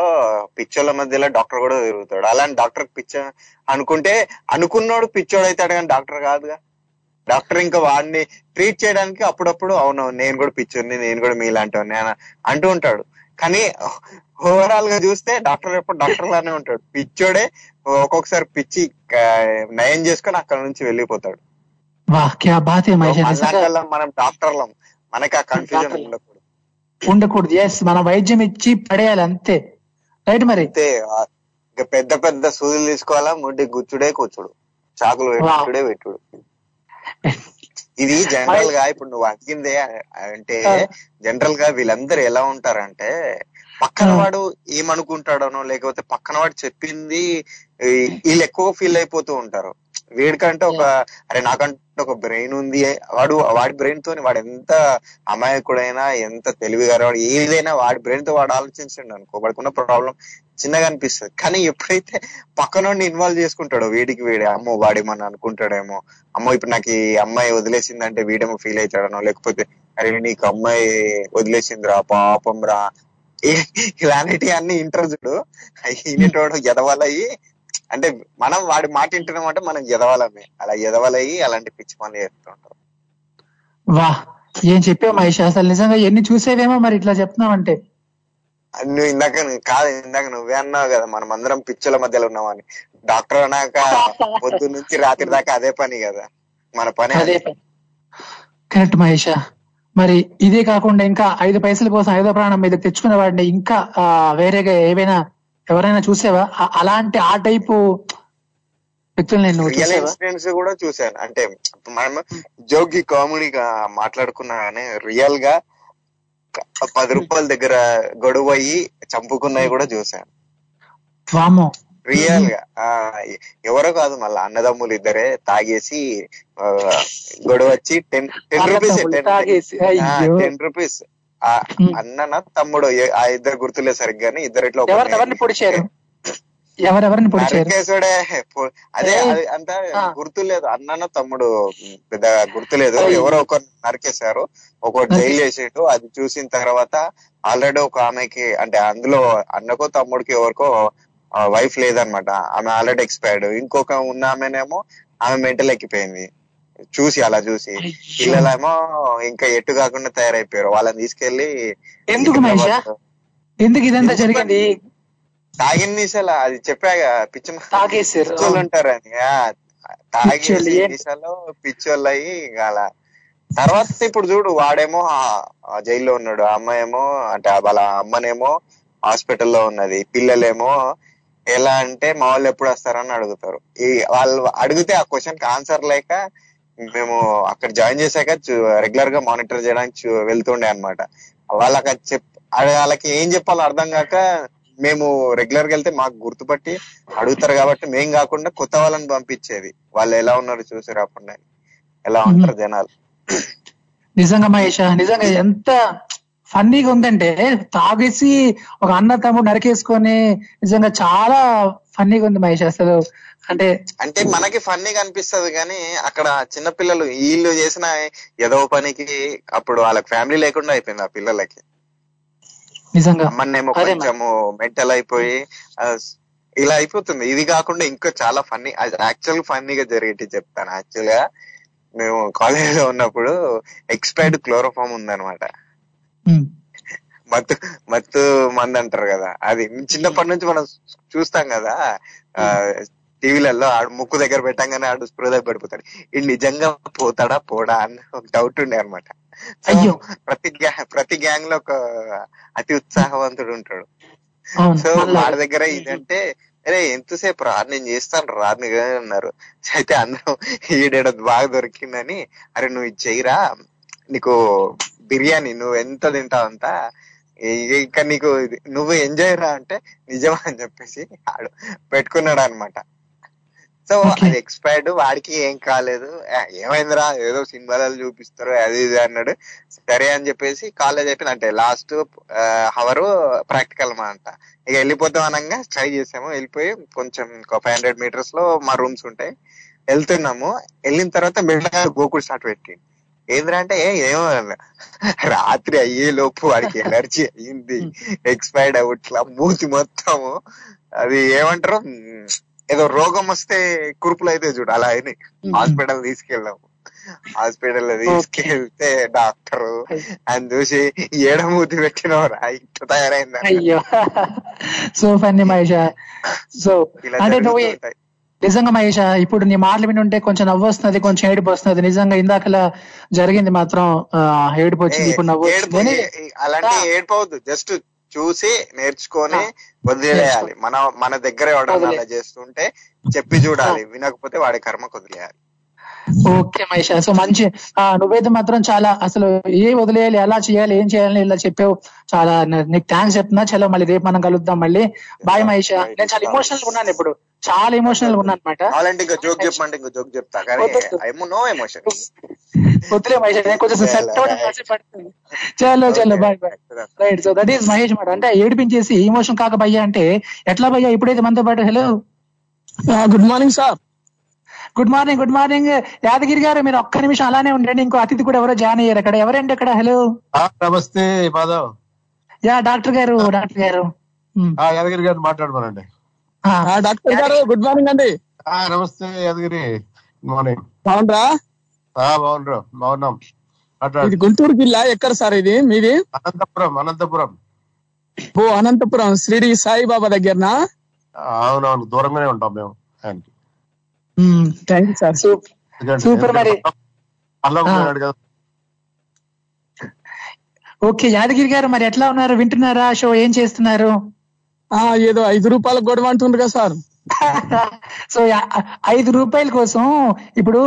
పిచ్చోళ్ళ మధ్యలో డాక్టర్ కూడా తిరుగుతాడు. అలాంటి డాక్టర్ పిచ్చ అనుకుంటే అనుకున్నోడు పిచ్చోడు అవుతాడు కానీ డాక్టర్ కాదుగా. డాక్టర్ ఇంకా వాడిని ట్రీట్ చేయడానికి అప్పుడప్పుడు అవును నేను కూడా పిచ్చోని నేను కూడా మీలాంటి అంటూ ఉంటాడు. కానీ ఓవరాల్గా చూస్తే డాక్టర్ ఎప్పుడు డాక్టర్ లానే ఉంటాడు. పిచ్చోడే ఒక్కొక్కసారి పిచ్చి నయం చేసుకొని అక్కడ నుంచి వెళ్ళిపోతాడు. మనం డాక్టర్లం. మనకి ఆ కన్ఫ్యూజన్. ఉండకూడదు. ఉండకూడదు. ఎస్ మన వైద్యం ఇచ్చి పడేయాలి అంతే. రైట్ మరి? అంతే పెద్ద పెద్ద సూదులు తీసుకోవాలా ముడ్డి గుచ్చుడే కూర్చుడు. చాకులు పెట్టుడే పెట్టుడు. ఇది జనరల్గా ఇప్పుడు నువ్వు అడిగిందే అంటే జనరల్గా వీళ్ళందరూ ఎలా ఉంటారంటే పక్కన వాడు ఏమనుకుంటాడనో లేకపోతే పక్కన వాడు చెప్పింది వీళ్ళు ఎక్కువ ఫీల్ అయిపోతూ ఉంటారు. వీడికంటే ఒక అరే నాకంటే ఒక బ్రెయిన్ ఉంది. వాడు వాడి బ్రెయిన్ తోని వాడు ఎంత అమాయకుడైనా ఎంత తెలివిగా వాడు ఏదైనా వాడి బ్రెయిన్తో వాడు ఆలోచించండి అనుకో వాడికున్న ప్రాబ్లం చిన్నగా అనిపిస్తుంది. కానీ ఎప్పుడైతే పక్కనోడిని ఇన్వాల్వ్ చేసుకుంటాడో వీడికి వీడే అమ్మో వాడేమని అనుకుంటాడేమో అమ్మో ఇప్పుడు నాకు ఈ అమ్మాయి వదిలేసిందంటే వీడేమో ఫీల్ అవుతాడనో లేకపోతే అరే నీకు అమ్మాయి వదిలేసిందిరా పాపం రా ఇలాంటివి అన్ని ఇంటర్జుడు ఈనేటోడు ఎదవాలయ్యి అంటే మనం వాడి మాట వింటున్నాం అంటే మనం ఎదవాలమే. అలా ఎదవాలయ్యి అలాంటి పిచ్చి పనులు చేస్తుంటారు వా ఏం చెప్పావు మహేష్? అసలు నిజంగా ఎన్ని చూసేవేమో మరి ఇట్లా చెప్తున్నావంటే. నువ్వు ఇందాక నువ్వు- కాదు ఇందాక నువ్వే అన్నావు కదా మనం అందరం పిచ్చుల మధ్యలో ఉన్నామని. డాక్టర్ అన్నాక పొద్దు నుంచి రాత్రి దాకా అదే పని కదా. మన పని అదే కరెక్ట్ మహేష. మరి ఇదే కాకుండా ఇంకా ఐదు పైసల కోసం ఐదో ప్రాణం మీద తెచ్చుకునే వాడిని ఇంకా వేరేగా ఏవైనా ఎవరైనా చూసావా? అలాంటి ఆ టైపు రియల్ ఇన్సిడెంట్స్ కూడా చూశాను. అంటే మనం జోగి కామెడీగా మాట్లాడుకున్నా కానీ రియల్గా పది రూపాయల దగ్గర గొడవ అయ్యి చంపుకున్నవి కూడా చూశాను. వామో రియల్గా. ఆ, ఎవరో కాదు మళ్ళీ అన్నదమ్ములు ఇద్దరే తాగేసి గొడవ వచ్చి ten ten rupees. Ten rupees. అన్నన తమ్ముడు ఏ- ఆ ఇద్దరు గుర్తులే సరిగ్గా కానీ ఇద్దరు ఇట్లా ఎవరు ఎవరిని పొడిచారు? [LAUGHS] ఎవరెవరిని పొడిచారు? అదే అంత గుర్తులేదు అన్నన తమ్ముడు పెద్ద గుర్తులేదు. ఎవరో ఒకరు నరికేశారు. ఒకటి జైలు చేసిండు అది చూసిన తర్వాత ఆల్రెడీ ఒక ఆమెకి అంటే అందులో అన్నకో తమ్ముడికి ఎవరికో వైఫ్ లేదనమాట. ఆమె ఆల్రెడీ ఎక్స్పైర్డ్ ఇంకొక ఉన్న ఆమెనేమో ఆమె మెంటల్ ఎక్కిపోయింది. చూసి అలా చూసి. పిల్లలేమో ఇంకా ఎట్టు కాకుండా తయారైపోయారు. వాళ్ళని తీసుకెళ్ళి ఎందుకు ఎందుకు ఇదంతా జరిగింది? తాగిన నిశాల అది చెప్పాగా పిచ్చి తాగేసారు. ఉంటారని. తాగేసి పిచ్చోళ్ళు, ఏం- నిశాలో పిచ్చోళ్ళు అయ్యి అలా. తర్వాత ఇప్పుడు చూడు వాడేమో జైల్లో ఉన్నాడు. ఆ అమ్మాయేమో అంటే వాళ్ళ అమ్మనేమో హాస్పిటల్లో ఉన్నది. పిల్లలేమో ఎలా అంటే మా వాళ్ళు ఎప్పుడు వస్తారని అడుగుతారు. ఈ వాళ్ళు అడిగితే ఆ క్వశ్చన్కి ఆన్సర్ లేక మేము అక్కడ జాయిన్ చేశాక రెగ్యులర్గా మానిటర్ చేయడానికి వెళ్తుండే అన్నమాట. వాళ్ళకి చెప్ వాళ్ళకి ఏం చెప్పాలో అర్థం కాక మేము రెగ్యులర్గా వెళ్తే మాకు గుర్తుపట్టి అడుగుతారు కాబట్టి మేం కాకుండా కొత్త వాళ్ళని పంపించేది. వాళ్ళు ఎలా ఉన్నారు చూసి రాకుండా ఎలా ఉంటారు జనాలు. నిజంగా మహేష నిజంగా ఎంత ఫన్నీగా ఉందంటే తాగేసి ఒక అన్న తమ్ముడు నరికేసుకొని నిజంగా చాలా ఫన్నీగా ఉంది మహేష్ అసలు. అంటే అంటే మనకి ఫన్నీగా అనిపిస్తది కానీ అక్కడ చిన్న పిల్లలు వీళ్ళు చేసిన ఏదో పనికి అప్పుడు వాళ్ళకి ఫ్యామిలీ లేకుండా అయిపోయింది ఆ పిల్లలకి. నిజంగా. మరి. కొంచెము మెంటల్ అయిపోయి ఇలా అయిపోతుంది. ఇది కాకుండా ఇంకా చాలా ఫన్నీ యాక్చువల్ ఫన్నీగా జరిగేటి చెప్తాను. యాక్చువల్గా మేము కాలేజ్లో ఉన్నప్పుడు ఎక్స్పైర్డ్ క్లోరోఫామ్ ఉందన్నమాట. మత్తు మత్తు మంది అంటారు కదా. అది చిన్నప్పటి నుంచి మనం చూస్తాం కదా. టీవీలలో ఆడు ముక్కు దగ్గర పెట్టంగానే ఆడు స్పృహ దగ్గర పడిపోతాడు. ఈ నిజంగా పోతాడా పోడా అని ఒక డౌట్ ఉండే అనమాట అయ్యో. ప్రతి ప్రతి గ్యాంగ్లో ఒక అతి ఉత్సాహవంతుడు ఉంటాడు. సో. వాడి దగ్గర ఇదంటే అరే ఎంతసేపు రా నేను చేస్తాను రా అని అన్నారు. అయితే అందరూ ఈడేడ బాగా దొరికిందని అరే నువ్వు ఇది చెయ్యరా నీకు బిర్యానీ నువ్వు ఎంత తింటావు అంత? ఇ- ఇక నీకు ఇది- నువ్వు ఎంజాయ్ రా అంటే నిజమా అని చెప్పేసి ఆడు పెట్టుకున్నాడు అనమాట సో అది ఎక్స్పైర్డ్ వాడికి ఏం కాలేదు. ఏమైందిరా? ఏదో సినిమాలలో చూపిస్తారు అది ఇది అన్నాడు. సరే అని చెప్పేసి కాలేజ్ అయిపోయింది. అంటే లాస్ట్ హవర్ ప్రాక్టికల్ అనమాట ఇక వెళ్ళిపోతాం అనగా ట్రై చేసాము. వెళ్ళిపోయి కొంచెం ఒక ఫైవ్ హండ్రెడ్ మీటర్స్లో మా రూమ్స్ ఉంటాయి. వెళ్తున్నాము. వెళ్ళిన తర్వాత మెల్లగా గోకుడు స్టార్ట్ పెట్టి ఏంద్రా అంటే ఏమో అన్నా. రాత్రి అయ్యే లోపు వాడికి ఎనర్జీ అయ్యింది. ఎక్స్పైర్డ్ అవుట్లా మూతి మొత్తము. అది ఏమంటారు? ఏదో రోగం వస్తే కురుపులు అయితే చూడు అలా అయినాయి. హాస్పిటల్ తీసుకెళ్ళాము హాస్పిటల్లో తీసుకెళ్తే డాక్టర్ ఆయన చూసి ఏడమూతి పెట్టినవరా ఇట్లా తయారైందా అయ్యో. [LAUGHS] [LAUGHS] So funny మహేష. సో అంటే. నిజంగా మహేష ఇప్పుడు నీ మాటలు వింటుంటే కొంచెం నవ్వు వస్తుంది కొంచెం ఏడుపు వస్తుంది. నిజంగా ఇందాకలా జరిగింది మాత్రం ఏడుపు వచ్చింది ఇప్పుడు నవ్వు ఏడుపు అలాంటి ఏడుపోవద్దు. జస్ట్ చూసి నేర్చుకొని వదిలేయాలి. మన మన దగ్గర అలా చేస్తుంటే చెప్పి చూడాలి. వినకపోతే వాడి కర్మ వదిలేయాలి. ఓకే మహేష. సో మంచి ఆ, నువ్వైతే మాత్రం చాలా అసలు ఏ వదిలేయాలి ఎలా చేయాలి ఏం చేయాలి ఇలా చెప్పావు. చాలా న- నీకు థ్యాంక్స్ చెప్తున్నా. చలో మళ్ళీ రేపు మనం కలుద్దాం మళ్ళీ. బాయ్ మహేష. నేను చాలా ఎమోషనల్ ఉన్నాను ఇప్పుడు. చాలా ఎమోషనల్గా ఉన్నాను అనమాట జోక్ చెప్పమంటే ఇంకా జోక్ చెప్తా. కానీ ఏమో నో ఎమోషన్ వద్దులే మహేష్. నేను కొంచెం సెట్ పడుతుంది చలో చలో bye bye right so that is Mahesh మాట. అంటే ఏడిపించేసి ఎమోషన్ కాక భయ్యా అంటే ఎట్లా భయ్యా ఇప్పుడైతే మనతో పాటు? Hello good morning sir good morning good morning Yadagiri గారు మీరు ఒక్క నిమిషం అలానే ఉండండి. ఇంకో అతిథి కూడా ఎవరో జాయిన్ అయ్యారు అక్కడ. ఎవరండి అక్కడ? హలో నమస్తే మాధవ్. యా డాక్టర్ గారు డాక్టర్ గారు. ఆ, యాదగిరి గారిని మాట్లాడమనండి డాక్టర్ గారు గుడ్ మార్నింగ్ అండి. ఆ, నమస్తే యాదగిరి. Good morning బాగుండ్రా? ఆ, బాగున్నారు బాగున్నాం. ఇది గుంటూరు జిల్లా ఎక్కడ సార్ ఇది? మీది? అనంతపురం అనంతపురం. ఓ అనంతపురం. శ్రీడి సాయిబాబా దగ్గరనా? అవునవును దూరంగానే ఉంటాం మేము. ఆయనకి థ్యాంక్ యూ సార్ సూపర్ మరి. ఓకే యాదగిరి గారు మరి ఎట్లా ఉన్నారు? వింటున్నారా? షో ఏం చేస్తున్నారు? ఆ ఏదో ఐదు రూపాయలకు గొడవ అంటుండ్రు కదా సార్. [LAUGHS] సో యా- ఐదు రూపాయల కోసం ఇప్పుడు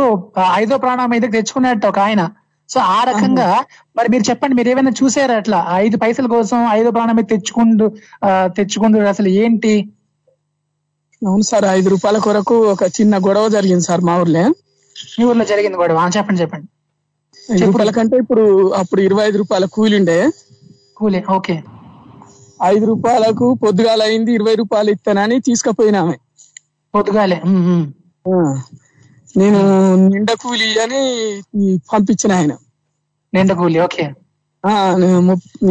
ఐదో ప్రాణం మీదకి తెచ్చుకున్నట్టు ఒక ఆయన. సో ఆ రకంగా మరి మీరు చెప్పండి మీరు ఏమైనా చూసారా అట్లా? ఆ ఐదు పైసల కోసం ఐదో ప్రాణం మీద తెచ్చుకుంటూ ఆ, తెచ్చుకుంటూ అసలు ఏంటి? అవును సార్ ఐదు రూపాయల కొరకు ఒక చిన్న గొడవ జరిగింది సార్ మా ఊర్లో. మీ ఊర్లో జరిగింది గొడవ? చెప్పండి చెప్పండి. ఐదు రూపాయల కంటే ఇప్పుడు అప్పుడు ఇరవై ఐదు రూపాయల కూలిండే కూలే ఓకే. ఐదు రూపాయలకు పొద్దుగాల అయింది ఇరవై రూపాయలు ఇస్తానని తీసుకుపోయినామె. పొద్దుగాలే నేను నిండ కూలి అని పంపించిన ఆయన. నిండ కూలి ఓకే.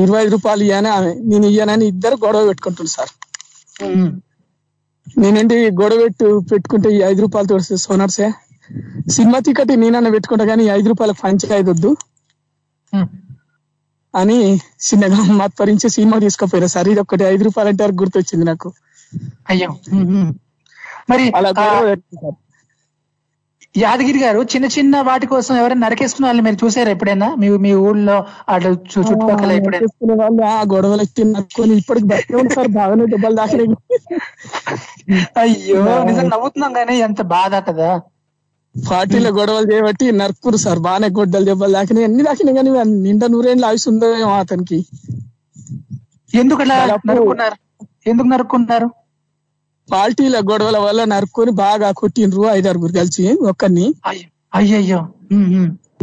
ఇరవై ఐదు రూపాయలు ఇయ్యాను ఆమె నేను ఇయ్యానని ఇద్దరు గొడవ పెట్టుకుంటున్నారు సార్. నేనండి గొడవ పెట్టు పెట్టుకుంటే ఈ ఐదు రూపాయలతో సోనర్సే సినిమా టికెట్ నేనన్నా పెట్టుకుంటా కానీ ఐదు రూపాయల వద్దు ఉమ్. అని చిన్నగా మత్పరించి సినిమా తీసుకుపోయినా సార్. ఇది ఒకటి ఐదు రూపాయలు అంటే గుర్తొచ్చింది నాకు? అయ్యో. మరి అలా ఆ, గొడవ పెట్టింది సార్. యాదగిరి గారు చిన్న చిన్న వాటి కోసం ఎవరైనా నరికేసుకున్న వాళ్ళు మీరు చూసారా ఎప్పుడైనా? మీ మీ ఊళ్ళో అటు చు- చుట్టుపక్కల ఎప్పుడైనా? వాళ్ళు ఆ గొడవలు ఎత్తి నక్కుని ఇప్పటికి బతికే బాగానే దెబ్బలు దాకినాయి అయ్యో నిజంగా నవ్వుతున్నాం కానీ ఎంత బాధ కదా పార్టీలో గొడవలు చేయబట్టి నరుకురు సార్ బాగానే గొడ్డలు దెబ్బలు దాకినాయి అన్ని దాకినాయి కానీ నిండా నూరేళ్ళు ఆయుష్ ఉందో అతనికి. ఎందుకు ఎందుకు నరుక్కున్నారు? పార్టీల గొడవల వల్ల నరుక్కొని బాగా కొట్టిండ్రు ఐదారుగురు కలిసి ఒక్కరిని అయ్యయ్యో.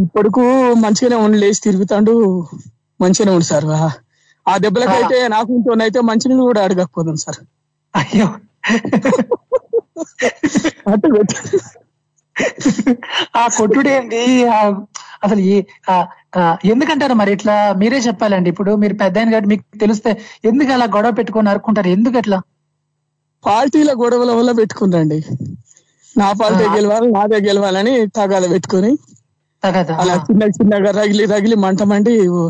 ఇప్పటికు మంచిగానే ఉండి లేచి తిరుగుతాడు. మంచిగానే ఉండు సార్. ఆ- దెబ్బలకైతే నాకు ఇంకోనైతే మంచినీళ్ళు కూడా అడగకపోదాం సార్. అయ్యో. అట్టు. ఆ కొట్టుడేంటి అసలు ఎందుకంటారు మరి ఇట్లా? మీరే చెప్పాలండి. ఇప్పుడు మీరు పెద్ద కాబట్టి మీకు తెలిస్తే ఎందుకు అలా గొడవ పెట్టుకొని నరుక్కుంటారు? ఎందుకు అట్లా? పార్టీల గొడవల వల్ల పెట్టుకున్నాండి నా పార్టీ గెలవాలి నాదే గెలవాలని తగాద పెట్టుకొని. అలా చిన్న చిన్నగా రగిలి రగిలి మంట మండి ఓ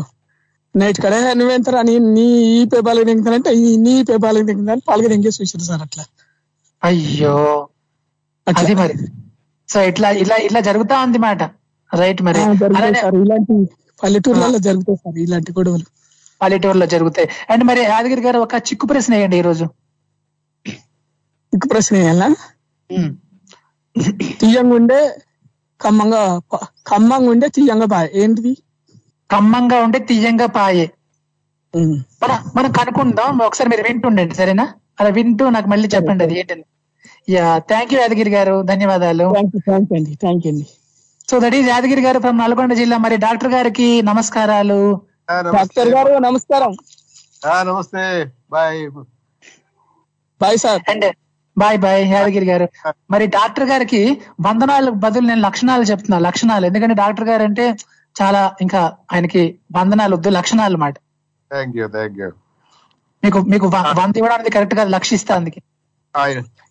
నైట్ కడే నువ్వెంతరా? నీ నీ ఈ పేపాలకు దిగుతానంటే ఈ నీ పేపాలకు దిగుతానని పాలకి దింగేసి చూసారు సార్ అట్లా. అయ్యో. అది మరి. సో ఇట్లా ఇలా ఇట్లా జరుగుతా ఉంది మాట. రైట్ మరి. ఇలాంటి పల్లెటూర్లలో జరుగుతాయి సార్ ఇలాంటి గొడవలు. పల్లెటూరులో జరుగుతాయి. అండ్ మరి యాదగిరి గారు ఒక చిక్కు ప్రశ్న వేయండి ఈ రోజు ఇంక ప్రశ్న వేయాలా? తీయంగా ఉండే కమ్మంగా ప- కమ్మంగా ఉండే తీయంగా బాయ్ ఏంటిది? కమ్మంగా ఉంటే తీయంగా పాయే. మన మనం కనుక్కుందాం. ఒకసారి మీరు వింటుండండి సరేనా? అలా వింటూ నాకు మళ్ళీ చెప్పండి అది ఏంటని. యా థ్యాంక్ యూ యాదగిరి గారు. ధన్యవాదాలు. Thank you so that is Yadagiri గారు ఫ్రమ్ నల్గొండ జిల్లా. మరి డాక్టర్ గారికి నమస్కారాలు. డాక్టర్ గారు నమస్కారం. ఆ, నమస్తే. Bye. Bye sir. And bye bye Yadagiri గారు. మరి డాక్టర్ గారికి వందనాలకు బదులు నేను లక్షణాలు చెప్తున్నా లక్షణాలు. ఎందుకంటే డాక్టర్ గారు అంటే చాలా ఇంకా ఆయనకి వందనాలు వద్దు లక్షణాలు మాట మీకు మీకు వంద ఇవ్వడానికి కరెక్ట్గా లక్షిస్తా అందుకే.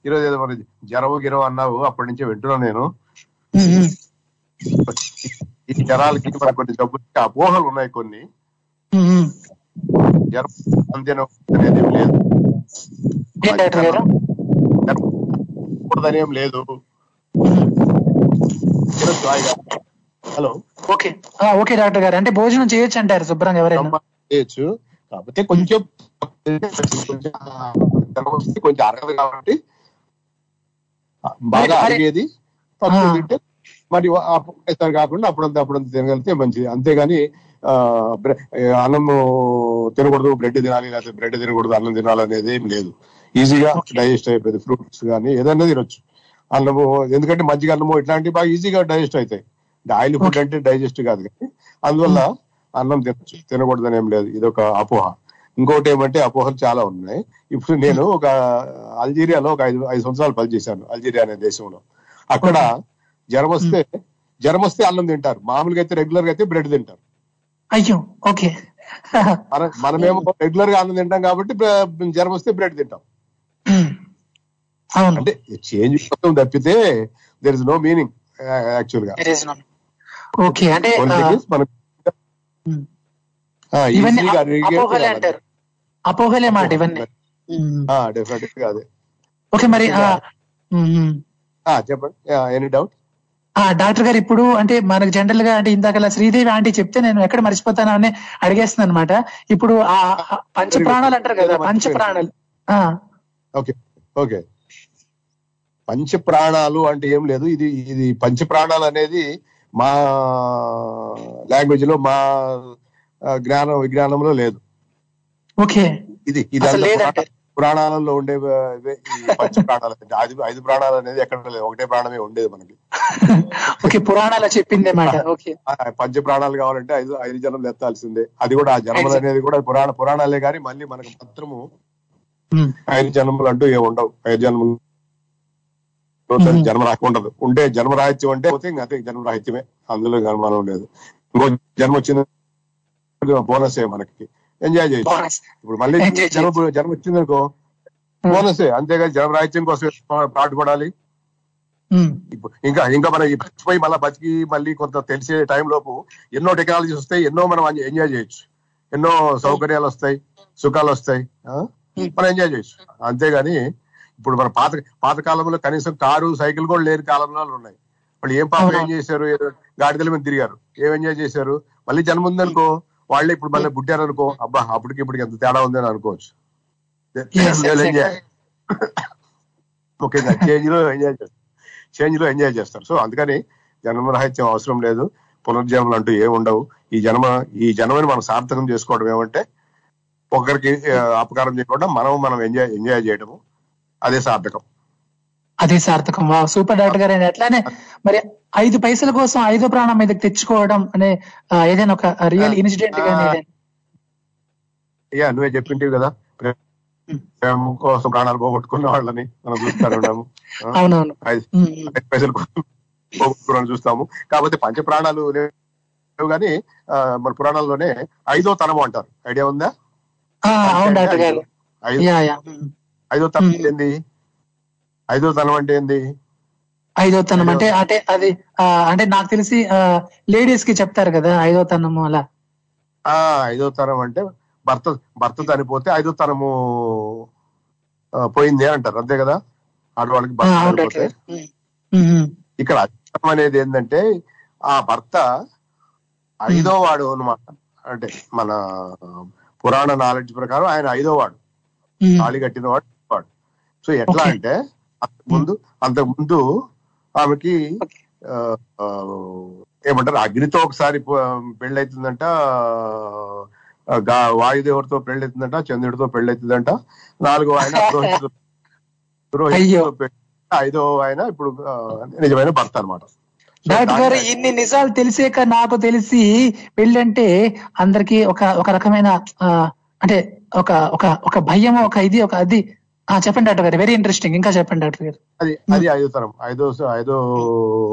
ఈరోజు ఏదో మరి జ్వరం గిరవ అన్నావు అప్పటి నుంచి వింటున్నాను నేను. జనాలకి మనకు కొన్ని జబ్బులకి అపోహలు ఉన్నాయి కొన్ని. జ్వరం అనేది లేదు. కూడదనేం లేదు. హలో. ఓకే. ఓకే డాక్టర్ గారు. అంటే భోజనం చేయొచ్చు అంటారు శుభ్రంగా ఎవరైనా. చేయొచ్చు. కాకపోతే కొంచెం కొంచెం అరగదు కాబట్టి బాగా అరిగేది. తక్కువ తింటే మరి అప్పుడు కాకుండా అప్పుడంతా అప్పుడంతా తినగలిగితే మంచిది. అంతేగాని అన్నము తినకూడదు బ్రెడ్ తినాలి లేకపోతే బ్రెడ్ తినకూడదు అన్నం తినాలి అనేది ఏం లేదు. ఈజీగా డైజెస్ట్ అయిపోయింది ఫ్రూట్స్ కానీ ఏదైనా తినొచ్చు. అన్నము ఎందుకంటే మజ్జిగ అన్నము ఇట్లాంటివి బాగా ఈజీగా డైజెస్ట్ అవుతాయి. ఆయిల్ ఫుడ్ అంటే డైజెస్ట్ కాదు కానీ అందువల్ల అన్నం తినచ్చు తినకూడదని ఏం లేదు. ఇది ఒక అపోహ. ఇంకోటి ఏమంటే అపోహలు చాలా ఉన్నాయి. ఇప్పుడు నేను ఒక అల్జీరియాలో ఒక ఐదు ఐదు సంవత్సరాలు పనిచేశాను అల్జీరియా అనే దేశంలో. అక్కడ జ్వరం వస్తే జ్వరం వస్తే అన్నం తింటారు. మామూలుగా అయితే రెగ్యులర్గా అయితే బ్రెడ్ తింటారు. అయ్యో ఓకే. మన మనమేమో [LAUGHS] రెగ్యులర్గా అన్నం తింటాం కాబట్టి జ్వరం వస్తే బ్రెడ్ తింటాం. [CLEARS THROAT] అవును. అంటే చేంజ్ తప్పితే దెర్ ఇస్ నో మీనింగ్ యాక్చువల్గా. ఓకే అంటే అ- అరిగే అపోహలే మాట ఇవన్నీ. డెఫినెట్గా అదే. ఓకే మరి ఆ, ఉమ్, ఉమ్. ఆ, చెప్పండి. ఎనీ డౌట్ ఆ డాక్టర్ గారు ఇప్పుడు అంటే మనకు జనరల్గా అంటే ఇందాక శ్రీదేవి ఆంటీ చెప్తే నేను ఎక్కడ మర్చిపోతాను అని అడిగేస్తున్నాను అనమాట ఇప్పుడు ఆ ఆ పంచ ప్రాణాలు అంటారు కదా పంచ ప్రాణాలు ఆ, ఓకే ఓకే. పంచ ప్రాణాలు అంటే ఏం లేదు. ఇది ఇది పంచ ప్రాణాలు అనేది మా లాంగ్వేజ్లో మా జ్ఞానం విజ్ఞానంలో లేదు. ఓకే. ఇది ఇది పురాణాలలో ఉండే పంచ ప్రాణాలు అంటే ఐదు ఐదు ప్రాణాలు అనేది ఎక్కడ లేదు. ఒకటే ప్రాణమే ఉండేది మనకి. ఓకే పురాణాలు చెప్పిందే పంచ ప్రాణాలు కావాలంటే ఐదు ఐదు జన్మలు ఎత్తాల్సిందే. అది కూడా ఆ జన్మలు అనేది కూడా పురాణ పురాణాలే కానీ మళ్ళీ మనకు మాత్రము. ఐదు జన్మలు అంటూ ఏమి ఉండవు. ఐదు జన్మలు జన్మ ఉండదు. ఉంటే జన్మ రాహిత్యం అంటే పోతే ఇంకా అదే జన్మ రాహిత్యమే. అందులో జన్మనం లేదు. ఇంకో జన్మ వచ్చింది బోనసే మనకి. ఎంజాయ్ చేయొచ్చు. ఇప్పుడు మళ్ళీ జన్మ జన్మ వచ్చింది అనుకో బోనసే అంతేగాని జన్మ రాహిత్యం కోసం పాటుపడాలి ఇంకా ఇంకా మనం ఈ బతికిపోయి మళ్ళీ బతికి మళ్ళీ కొంత తెలిసే టైం లోపు ఎన్నో టెక్నాలజీస్ వస్తాయి ఎన్నో మనం ఎంజాయ్ చేయొచ్చు. ఎన్నో సౌకర్యాలు వస్తాయి సుఖాలు వస్తాయి. మనం ఎంజాయ్ చేయొచ్చు అంతేగాని ఇప్పుడు మన పాత పాత కాలంలో కనీసం కారు సైకిల్ కూడా లేని కాలంలో ఉన్నాయి. వాళ్ళు ఏం పాపం ఏం చేశారు? గాడిదల మీద తిరిగారు. ఏం ఎంజాయ్ చేశారు? మళ్ళీ జన్మ ఉందనుకో వాళ్ళే ఇప్పుడు మళ్ళీ పుట్టారు అనుకో అబ్బా అప్పటికి ఇప్పటికి ఎంత తేడా ఉందని అనుకోవచ్చు. ముఖ్యంగా చేంజ్లో ఎంజాయ్ చేస్తారు చేంజ్లో ఎంజాయ్ చేస్తారు. సో అందుకని జన్మ రహిత్యం అవసరం లేదు. పునర్జన్మలు అంటూ ఏమి ఉండవు. ఈ జన్మ ఈ జన్మని మనం సార్థకం చేసుకోవడం ఏమంటే ఒకరికి అపకారం చేయకుండా మనం మనం ఎంజాయ్ ఎంజాయ్ చేయడము అదే సార్థకం. అదే సార్థకం. వా సూపర్ డాక్టర్ గారు అట్లానే మరి ఐదు పైసల కోసం ఐదో ప్రాణం మీదకి తెచ్చుకోవడం అనే ఏదైనా ఒక రియల్ ఇన్సిడెంట్ కానీ అయ్యా నువ్వే చెప్పింటివి కదా. ప్రే- ప్రేమ కోసం ప్రాణాలు పోగొట్టుకున్న వాళ్ళని మనం చూస్తానే ఉన్నాము? అవునవును. ఐదు పైసలు పోగొట్టుకున్న చూస్తాము. కాకపోతే పంచ ప్రాణాలు లేవు కానీ మన పురాణాల్లోనే ఐదో తనము అంటారు. ఐడియా ఉందా? అవును డాక్టర్ గారు. ఐదు తనం అంటే ఏంది? ఐదో తనం అంటే ఏంది? ఐదో తనం అంటే అంటే అది అంటే నాకు తెలిసి లేడీస్కి చెప్తారు కదా ఐదో తనము అలా. ఆ ఐదో తరం అంటే భర్త భర్త చనిపోతే ఐదో తరము పోయింది అంటారు. అంతే కదా? ఆడవాళ్ళకి భర్త చనిపోతే. ఇక్కడ అర్థం అనేది ఏంటంటే ఆ భర్త ఐదో వాడు అనమాట అంటే మన పురాణ నాలెడ్జ్ ప్రకారం ఆయన ఐదో వాడు. తాళి కట్టిన వాడు వాడు. సో ఎట్లా. అంటే అంతకు ముందు అంతకు ముందు ఆమెకి ఏమంటారు అగ్నితో ఒకసారి పెళ్ళైతుందంట వాయుదేవుడితో పెళ్ళైతుందంట చంద్రుడితో పెళ్ళైతుందంట. నాలుగో ఆయన [LAUGHS] ఐదో ఆయన ఇప్పుడు నిజమైన భర్త అనమాట డాక్టర్ గారు ఇన్ని నిజాలు తెలిసాక నాకు తెలిసి పెళ్ళంటే అందరికి ఒక ఒక రకమైన అంటే ఒక ఒక ఒక భయం ఒక ఇది ఒక అది. చెప్పండి డాక్టర్ గారు. వెరీ ఇంట్రెస్టింగ్ ఇంకా చెప్పండి డాక్టర్ గారు. అది అది ఐదో తరం. ఐదో ఐదో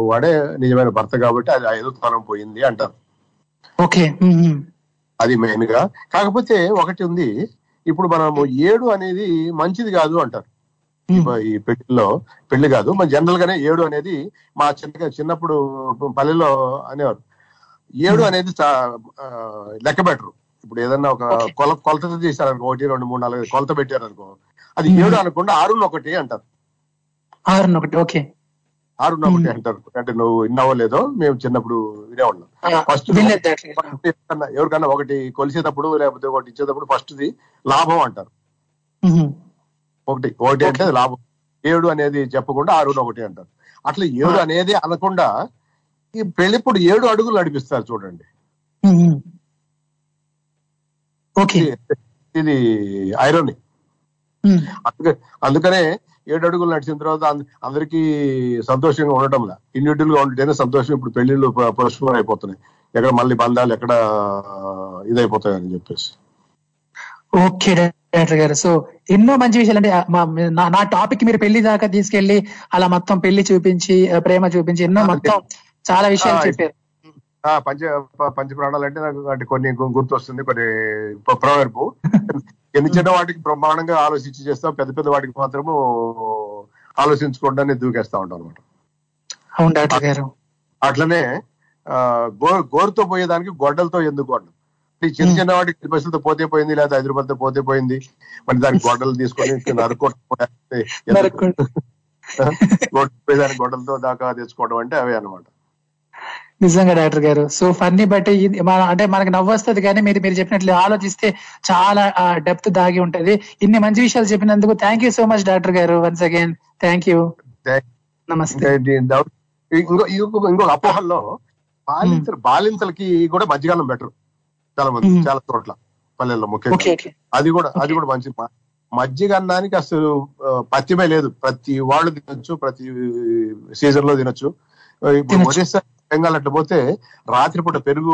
వాడే నిజమైన భర్త కాబట్టి అది ఐదో తరం పోయింది అంటారు. ఓకే. అది మెయిన్గా కాకపోతే ఒకటి ఉంది. ఇప్పుడు మనము ఏడు అనేది మంచిది కాదు అంటారు. ఈ- పెళ్ళిలో పెళ్ళి కాదు మన జనరల్ గానే ఏడు అనేది మా చిన్న చిన్నప్పుడు పల్లెల్లో అనేవారు. ఏడు అనేది లెక్క బెటరు ఇప్పుడు ఏదన్నా ఒక కొల కొలత చేశారనుకో ఒకటి రెండు మూడు నాలుగు కొలత పెట్టారనుకో అది ఏడు అనకుండా ఆరు ఒకటి అంటారు. ఆరు ఒకటి ఓకే. ఆరు ఒకటి అంటారు. అంటే నువ్వు విన్నావో లేదో మేము చిన్నప్పుడు వినే ఉన్నాం ఫస్ట్. ఎవరికన్నా ఒకటి కొలిసేటప్పుడు లేకపోతే ఒకటి ఇచ్చేటప్పుడు ఫస్ట్ ది లాభం అంటారు. ఒకటి ఒకటి అంటే లాభం. ఏడు అనేది చెప్పకుండా ఆరు ఒకటి అంటారు. అట్లా ఏడు అనేది అనకుండా ఈ పెళ్ళిప్పుడు ఏడు అడుగులు నడిపిస్తారు చూడండి. ఇది ఐరోని. అందుకే అందుకనే ఏడు అడుగులు నడిచిన తర్వాత అంద- అందరికీ సంతోషంగా ఉండటంలా. ఇండివిజువల్గా ఉంటేనే సంతోషం ఇప్పుడు పెళ్ళిళ్ళు పోస్ట్పోన్ అయిపోతున్నాయి ఎక్కడ మళ్ళీ బంధాలు ఎక్కడ ఇదైపోతాయని చెప్పేసి. ఓకే డాక్టర్ గారు. సో ఎన్నో మంచి విషయాలు అంటే నా- టాపిక్ మీరు పెళ్ళి దాకా తీసుకెళ్ళి అలా మొత్తం పెళ్ళి చూపించి ప్రేమ చూపించి ఎన్నో మొత్తం చాలా విషయాలు చెప్పారు. పంచ ప- పంచ ప్రాణాలు అంటే నాకు అంటే కొన్ని గుర్తొస్తుంది కొన్ని ప్ర- ప్రవర్పు. [LAUGHS] చిన్న చిన్న వాటికి బ్రహ్మాండంగా ఆలోచించి చేస్తాం పెద్ద పెద్ద వాటికి మాత్రము ఆలోచించకుండా దూకేస్తా ఉంటాం అనమాట అట్లనే గోరుతో పోయేదానికి గొడ్డలతో ఎందుకు ఈ చిన్న చిన్న వాటికి పది పైసలతో పోతే పోయింది లేదా ఐదు రూపాయలతో పోతే పోయింది. మరి దానికి [LAUGHS] గొడ్డలు తీసుకొని నరుకోవడం పోయేదానికి గొడ్డలతో దాకా తెచ్చుకోవడం అంటే అవే అన్నమాట. నిజంగా డాక్టర్ గారు. సో ఫన్నీ బట్టి అంటే మనకి నవ్వు వస్తుంది కానీ మీరు మీరు చెప్పినట్లు ఆలోచిస్తే చాలా డెప్త్ దాగి ఉంటది. ఇన్ని మంచి విషయాలు చెప్పినందుకు thank you so much doctor గారు వన్స్ అగైన్ థ్యాంక్ యూ నమస్తే. ఇంకా ఇంకో ఇంకొక అపోహల్లో బాలింతలు బాలింతలకి కూడా మజ్జిగానం బెటర్ చాలా మంది. చాలా చోట్ల పల్లెల్లో ముఖ్యంగా. అది కూడా అది కూడా మంచి మజ్జిగ అన్నానికి అసలు పత్యమే లేదు. ప్రతి వాళ్ళు తినొచ్చు ప్రతి సీజన్లో తినొచ్చు. ఇప్పుడు బెంగాల్ అట్లా పోతే రాత్రిపూట పెరుగు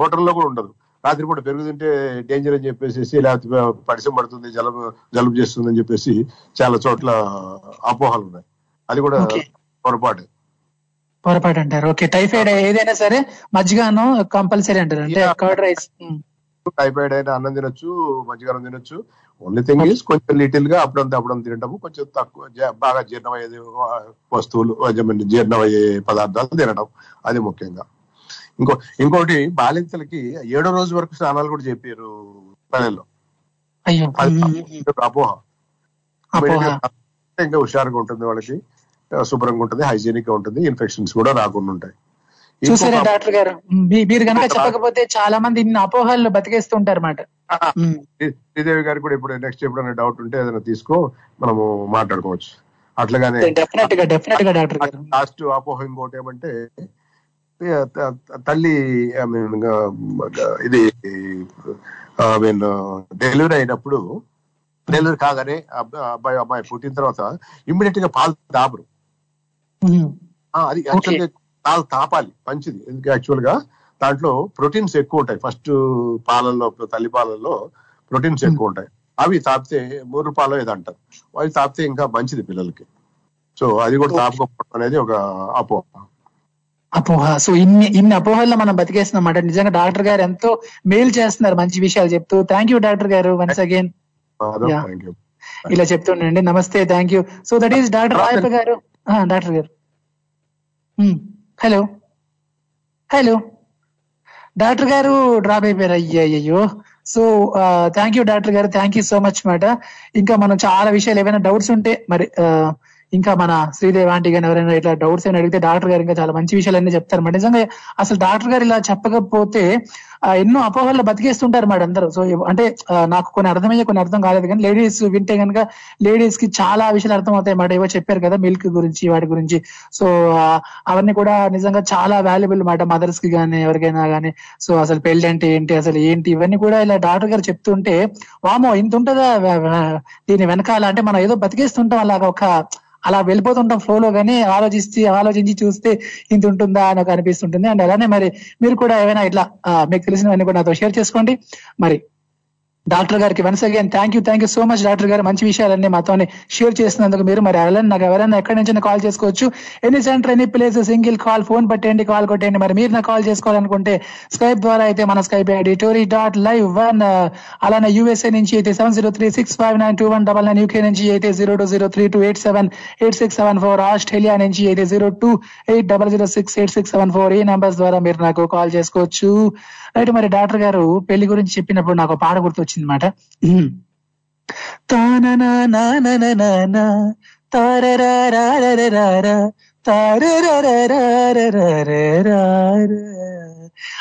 హోటల్లో కూడా ఉండదు. రాత్రిపూట పెరుగు తింటే డేంజర్ అని చెప్పేసి లేకపోతే పరిచయం పడుతుంది జలుబు జలుబు చేస్తుంది అని చెప్పేసి చాలా చోట్ల అపోహలు ఉన్నాయి. అది కూడా. పొరపాటు. పొరపాటు అంటారు ఓకే టైఫాయిడ్ ఏదైనా సరే మజ్జిగాను కంపల్సరీ అంటారు. అంటే కర్డ్ రైస్ టైఫాయిడ్ అయినా అన్నం తినొచ్చు మజ్జిగన్నం తినొచ్చు. ఓన్లీ థింగ్ ఈస్ కొంచెం లిటిల్గా అప్పుడంతా అప్పుడంతా తినటము కొంచెం తక్కువ బాగా జీర్ణమయ్యేది ఆ, వస్తువులు జీర్ణమయ్యే పదార్థాలు తినడం. అది ముఖ్యంగా. ఇంకో ఇంకోటి బాలింతలకి ఏడో రోజు వరకు స్నానాలు కూడా చెప్పారు పల్లెల్లో అపోహ. ఇంకా హుషారుగా ఉంటుంది వాళ్ళకి. శుభ్రంగా ఉంటుంది హైజీనిక్గా ఉంటుంది ఇన్ఫెక్షన్స్ కూడా రాకుండా ఉంటాయి. చూసారా డాక్టర్ గారు? మీరు కనుక చెప్పకపోతే చాలా మంది ఇన్ని అపోహల్లో బతికేస్తుంటారు అన్నమాట శ్రీ- శ్రీదేవి గారికి కూడా ఇప్పుడు నెక్స్ట్ ఎప్పుడైనా డౌట్ ఉంటే ఏదైనా తీసుకో మనము మాట్లాడుకోవచ్చు. అట్లాగానే డెఫినెట్గా డెఫినెట్గా డాక్టర్ గారు. లాస్ట్ అపోహ ఇంకోటి ఏమంటే తల్లి ఐ మీన్ ఇది ఐ మీన్ డెలివరీ అయినప్పుడు డెలివరీ కాగానే అబ్బ- అబ్బాయి అమ్మాయి పుట్టిన తర్వాత ఇమ్మీడియట్గా పాలు తాపరు ఆ, అది పాలు తాపాలి మంచిది. ఎందుకు యాక్చువల్గా దాంట్లో ప్రోటీన్స్ ఎక్కువ ఉంటాయి. ఫస్ట్ పాలల్లో తల్లి పాలల్లో ప్రోటీన్స్ ఎక్కువ ఉంటాయి. అవి తాపితే మూడు పాలు ఏదో అంటారు అవి తాపితే ఇంకా మంచిది పిల్లలకి. సో అది కూడా తాపుకోవడం అనేది ఒక అపోహ. అపోహ. సో ఇన్ని ఇన్ని అపోహల్లో మనం బతికేస్తున్నాం అన్నమాట నిజంగా డాక్టర్ గారు ఎంతో మేలు చేస్తున్నారు మంచి విషయాలు చెప్తూ. థ్యాంక్ యూ డాక్టర్ గారు వన్స్ అగైన్ ఇలా చెప్తుండండి నమస్తే thank you so that is doctor Rayappa గారు. డాక్టర్ గారు హలో హలో డాక్టర్ గారు డ్రాప్ అయిపోయారు అయ్యో సో థ్యాంక్ యూ డాక్టర్ గారు థ్యాంక్ యూ సో మచ్ మాట ఇంకా మనం చాలా విషయాలు ఏమైనా డౌట్స్ ఉంటే మరి ఆ, ఇంకా మన శ్రీదేవి ఆంటీ కానీ ఎవరైనా ఇట్లా డౌట్స్ అయినా అడిగితే డాక్టర్ గారు ఇంకా చాలా మంచి విషయాలు చెప్తారు. మరి నిజంగా అసలు డాక్టర్ గారు ఇలా చెప్పకపోతే ఎన్నో అపోహల్లో బతికేస్తుంటారు మరి అందరూ. సో అంటే నాకు కొన్ని అర్థమయ్యే కొన్ని అర్థం కాలేదు కానీ లేడీస్ వింటే కనుక లేడీస్కి చాలా విషయాలు అర్థం అవుతాయి మాట ఏవో చెప్పారు కదా మిల్క్ గురించి వాటి గురించి. సో అవన్నీ కూడా నిజంగా చాలా వాల్యుబుల్ మాట మదర్స్కి కానీ ఎవరికైనా కానీ సో అసలు పెళ్ళి అంటే ఏంటి అసలు ఏంటి ఇవన్నీ కూడా ఇలా డాక్టర్ గారు చెప్తుంటే వామో ఇంత ఉంటుందా? దీని వెనకాల అంటే మనం ఏదో బతికేస్తుంటాం అలాగా ఒక అలా వెళ్ళిపోతుంటాం ఫ్లో కానీ ఆలోచిస్తే ఆలోచించి చూస్తే ఇంత ఉంటుందా అని ఒక అనిపిస్తుంటుంది. అండ్ అలానే మరి మీరు కూడా ఏమైనా ఇట్లా మీకు తెలిసినవన్నీ కూడా నాతో షేర్ చేసుకోండి. మరి డాక్టర్ గారికి once again thank you thank you so much doctor గారు. మంచి విషయాలన్నీ మాతో షేర్ చేసినందుకు మీరు మరి ఎవరైనా నాకు ఎవరైనా ఎక్కడి నుంచి కాల్ చేసుకోవచ్చు. Any centre any place single call phone పట్టేయండి call కొట్టేయండి. మరి మీరు నాకు కాల్ చేసుకోవాలనుకుంటే స్కైప్ ద్వారా అయితే మన Skype ID tori dot live one uh, అలానే యూఎస్ఏ నుంచి అయితే seven zero three six five nine two one double nine UK నుంచి అయితే zero two zero three two eight seven eight six seven four Australia నుంచి అయితే zero two eight double zero six eight six seven four ఈ numbers ద్వారా మీరు నాకు call చేసుకోవచ్చు. Right మరి డాక్టర్ గారు పెళ్ళి గురించి చెప్పినప్పుడు నాకు పాట గుర్తొచ్చింది. అనమాట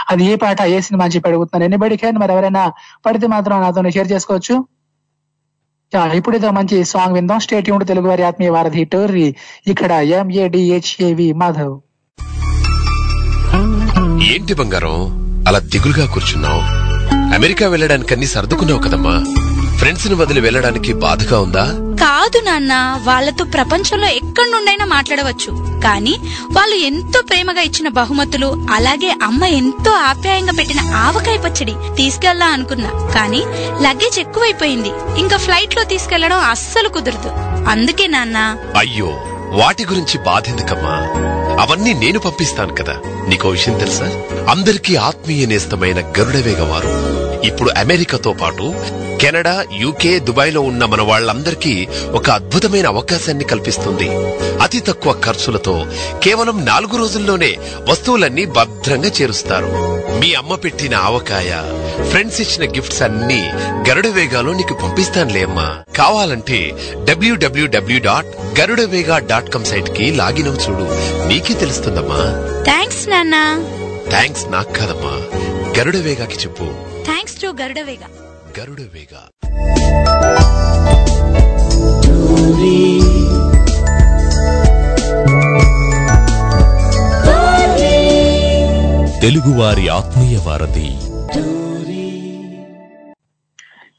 అది ఏ పాట ఏ సినిమా అని చెప్పి అడుగుతున్నాను. ఎన్ని కానీ మరి ఎవరైనా పడితే మాత్రం నాతో షేర్ చేసుకోవచ్చు. ఇప్పుడేదో మంచి సాంగ్ విందాం. స్టేట్ యూనిట్ తెలుగు వారి ఆత్మీయ వారధి టోర్రి. ఇక్కడ ఎంఏడిహెచ్ఏవి మాధవ్. ఏంటి బంగారం? అలా దిగులుగా కూర్చున్నావు. అమెరికా వెళ్ళడానికి అన్ని సర్దుకున్నావు కదమ్మా. ఫ్రెండ్స్ని వదిలి వెళ్ళడానికి బాధగా ఉందా? కాదు నాన్న వాళ్ళతో ప్రపంచంలో ఎక్కడి నుండైనా మాట్లాడవచ్చు. కానీ వాళ్ళు ఎంతో ప్రేమగా ఇచ్చిన బహుమతులు అలాగే అమ్మ ఎంతో ఆప్యాయంగా పెట్టిన ఆవకాయ పచ్చడి తీసుకెళ్ళా అనుకున్నా. కానీ లగేజ్ ఎక్కువైపోయింది. ఇంకా ఫ్లైట్లో తీసుకెళ్ళడం అస్సలు కుదరదు. అందుకే నాన్న. అయ్యో వాటి గురించి బాధెందుకమ్మా? అవన్నీ నేను పంపిస్తాను కదా. నీకో విషయం తెలుసా? అందరికీ ఆత్మీయ నేస్తమైన గరుడవేగ వారు ఇప్పుడు అమెరికాతో పాటు కెనడా యూకే దుబాయ్లో ఉన్న మన వాళ్ళందరికీ ఒక అద్భుతమైన అవకాశాన్ని కల్పిస్తుంది. అతి తక్కువ ఖర్చులతో కేవలం నాలుగు రోజుల్లోనే వస్తువులన్నీ భద్రంగా చేరుస్తారు. మీ అమ్మ పెట్టిన ఆవకాయ ఫ్రెండ్స్ ఇచ్చిన గిఫ్ట్స్ అన్ని గరుడ వేగాలో నీకు పంపిస్తానులే అమ్మా. కావాలంటే డబ్ల్యూడబ్ల్యూడబ్ల్యూ డాట్ గరుడవేగా డాట్ కామ్ సైట్కి లాగిన్ అవు చూడు. నీకే తెలుస్తుందమ్మా. థ్యాంక్స్ నాన్న. థ్యాంక్స్ నాకు కాదమ్మా. గరుడ వేగాకి చెప్పు. Thanks to Garudavega Garuda Vega. తెలుగువారి ఆత్మీయ వారధి.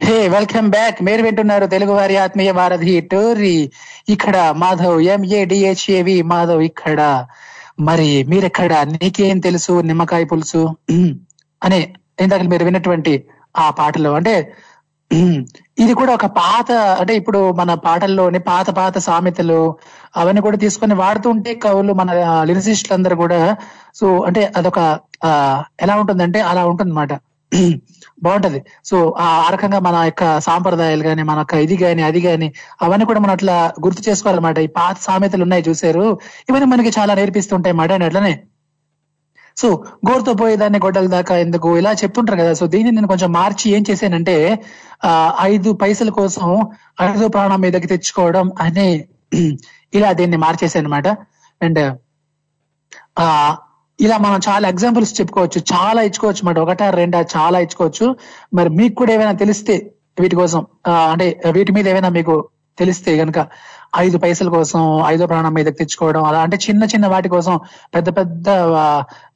Hey welcome back. మీరు వింటున్నారు తెలుగు వారి ఆత్మీయ వారధి టోరీ. ఇక్కడ మాధవ్ ఎంఏడిహెచ్ఏవి మాధవ్ ఇక్కడ. మరి మీరెక్కడ? నీకేం తెలుసు? నిమ్మకాయ పులుసు? అని ఇందాక మీరు విన్నటువంటి ఆ పాటలో అంటే ఇది కూడా ఒక పాత అంటే ఇప్పుడు మన పాటల్లోని పాత పాత సామెతలు అవన్నీ కూడా తీసుకొని వాడుతుంటే కవులు మన లిరిసిస్టులు అందరు కూడా సో అంటే అదొక ఆ, ఎలా ఉంటుందంటే అలా ఉంటుందన్నమాట. బాగుంటది. సో ఆ రకంగా మన యొక్క సాంప్రదాయాలు గాని మన యొక్క ఇది గాని అది గాని అవన్నీ కూడా మనం అట్లా గుర్తు చేసుకోవాలన్నమాట. ఈ పాత సామెతలు ఉన్నాయి చూసారు ఇవన్నీ మనకి చాలా నేర్పిస్తుంటాయి మాట అని అట్లనే. సో గోరుతో పోయేదాన్ని గొడ్డల దాకా ఎందుకు? ఇలా చెప్తుంటారు కదా. సో దీన్ని నేను కొంచెం మార్చి ఏం చేశానంటే ఆ ఐదు పైసల కోసం ఐదో ప్రాణం మీదకి తెచ్చుకోవడం అనే [CLEARS THROAT] ఇలా దీన్ని మార్చేసాను అనమాట అండ్ ఆ ఇలా మనం చాలా ఎగ్జాంపుల్స్ చెప్పుకోవచ్చు. చాలా ఇచ్చుకోవచ్చు మాట ఒకటా రెండా చాలా ఇచ్చుకోవచ్చు. మరి మీకు కూడా ఏమైనా తెలిస్తే వీటి కోసం అంటే వీటి మీద ఏమైనా మీకు తెలిస్తే గనక ఐదు పైసల కోసం ఐదో ప్రాణం మీద తెచ్చుకోవడం అలా అంటే చిన్న చిన్న వాటి కోసం పెద్ద పెద్ద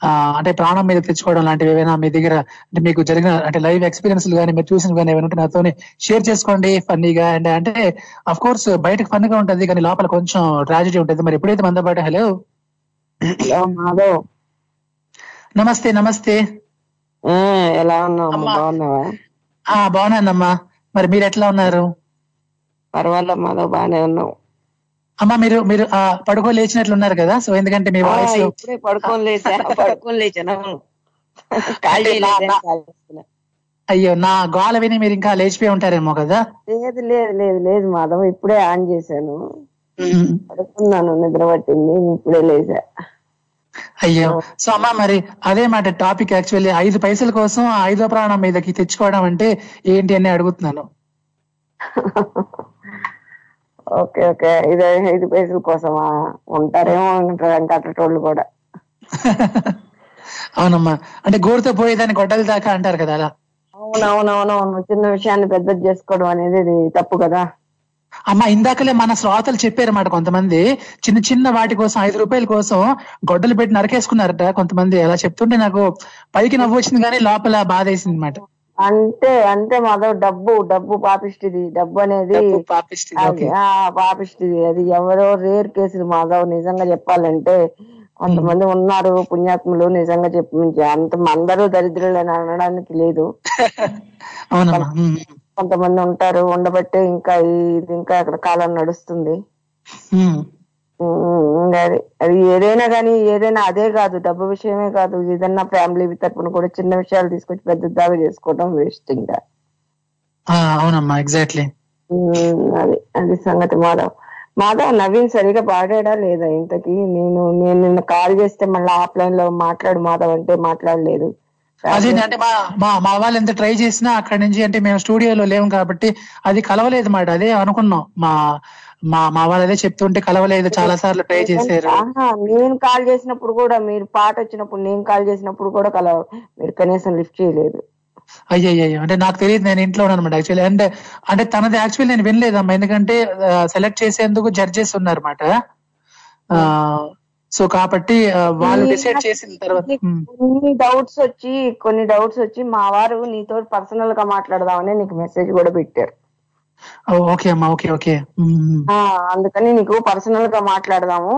అంటే ప్రాణం మీద తెచ్చుకోవడం లాంటివి ఏమైనా మీ దగ్గర అంటే మీకు జరిగిన అంటే లైవ్ ఎక్స్పీరియన్స్ కానీ మీరు చూసిన కానీ ఏమైనా ఉంటే నాతోనే షేర్ చేసుకోండి ఫన్నీగా. అండ్ అంటే అఫ్ కోర్స్ బయటకు ఫన్నీగా ఉంటది కానీ లోపల కొంచెం ట్రాజడీ ఉంటుంది. మరి ఎప్పుడైతే మనతో పాటు హలో? మాధవ్. నమస్తే నమస్తే. ఆ, ఎలా ఉన్నావు? బాగున్నావా? ఆ బాగున్నానమ్మా. మరి మీరు ఎట్లా ఉన్నారు? పర్వాలేదు మాధవ్ బాగానే ఉన్నావు. అమ్మా మీరు మీరు ఆ పడుకో లేచినట్లు ఉన్నారు కదా? సో ఎందుకంటే మీ వాయిస్ ఇప్పుడే పడుకొని లేచా [LAUGHS] పడుకొని లేచాను చేస్తున్నా. అయ్యో నా గోల విని మీరు ఇంకా లేచిపోయి ఉంటారేమో కదా? లేదు లేదు లేదు లేదు మాధవ్ ఇప్పుడే ఆన్ చేశాను. పడుకున్నాను నిద్ర పట్టింది ఇప్పుడే లేచా. అయ్యో సో అమ్మా మరి అదే మాట టాపిక్ యాక్చువల్లీ ఐదు పైసల కోసం ఆ ఐదో ప్రాణం మీదకి తెచ్చుకోవడం అంటే ఏంటి అని అడుగుతున్నాను. [LAUGHS] Okay okay. ఇది ఐదు పైసల కోసమా? ఉంటారేమో అట్టటోళ్ళు కూడా. [LAUGHS] అవునమ్మా. అంటే గోరుతో పోయేదాన్ని గొడ్డల దాకా అంటారు కదా అలా. అవునవునవునవును. చిన్న విషయాన్ని పెద్దది చేసుకోవడం అనేది ఇది తప్పు కదా. అమ్మా ఇందాకలే మన శ్రోతలు చెప్పారన్నమాట కొంతమంది. చిన్న చిన్న వాటి కోసం ఐదు రూపాయల కోసం గొడ్డలు పెట్టి నరకేసుకున్నారట కొంతమంది. అలా చెప్తుంటే నాకు పైకి నవ్వు వచ్చింది కానీ లోపల బాధ వేసింది అనమాట అంటే అంటే మాధవ్ డబ్బు డబ్బు పాపిష్టిది. డబ్బు అనేది పాపిష్టిది, అది, ఓకే. ఆ, పాపిష్టిది. అది ఎవరో రేర్ కేసులు మాధవ్. నిజంగా చెప్పాలంటే కొంతమంది ఉన్నారు పుణ్యాత్ములు నిజంగా చెప్పి అంత అందరూ దరిద్రులని అనడానికి లేదు. [LAUGHS] అవునమ్మా. ఉమ్. కొంతమంది ఉంటారు. ఉండబట్టే ఇంకా ఈ- ఇది ఇంకా అక్కడ కాలం నడుస్తుంది. ఉమ్. ఉమ్, అది అది ఏదైనా కానీ ఏదైనా అదే కాదు డబ్బు విషయమే కాదు ఏదైనా ఫ్యామిలీ తరపున కూడా చిన్న విషయాలు తీసుకొచ్చి పెద్ద దాగా చేసుకోవడం వేస్ట్ ఇంకా. ఆ, అవునమ్మా ఎగ్జాక్ట్లీ ఉమ్, అది అది సంగతి మాధవ్. మాధవ్ నవీన్ సరిగా పాడాడా లేదా ఇంతకి? నేను నేను నిన్న కాల్ చేస్తే మళ్ళీ ఆఫ్లైన్లో మాట్లాడు మాధవ్ అంటే మాట్లాడలేదు. అదే అంటే మా మా మా వాళ్ళు ఎంత ట్రై చేసినా అక్కడ నుంచి అంటే మేము స్టూడియోలో లేము కాబట్టి అది కలవలేదు మాట అదే అనుకున్నాం. మా మా మా వాళ్ళు అదే చెప్తుంటే కలవలేదు చాలా సార్లు ట్రై చేశారు. నేను కాల్ చేసినప్పుడు కూడా మీరు పాట వచ్చినప్పుడు నేను కాల్ చేసినప్పుడు కూడా కలవ మీరు కనీసం లిఫ్ట్ చేయలేదు. అయ్యయ్యో అంటే నాకు తెలియదు నేను ఇంట్లో ఉన్నాను అనమాట యాక్చువల్లీ అంటే అంటే తనది యాక్చువల్లీ నేను వినలేదమ్మా ఎందుకంటే సెలెక్ట్ చేసేందుకు జడ్జెస్ ఉన్నారన్నమాట. సో కాబట్టి వాళ్ళు డిసైడ్ చేసిన తర్వాత. కొన్ని డౌట్స్ వచ్చి కొన్ని డౌట్స్ వచ్చి మా వారు నీతో పర్సనల్గా మాట్లాడదామని నీకు మెసేజ్ కూడా పెట్టారు. ఓ, ఓకే అమ్మా ఓకే ఓకే. ఉమ్. ఆ అందుకని నీకు పర్సనల్గా మాట్లాడదాము.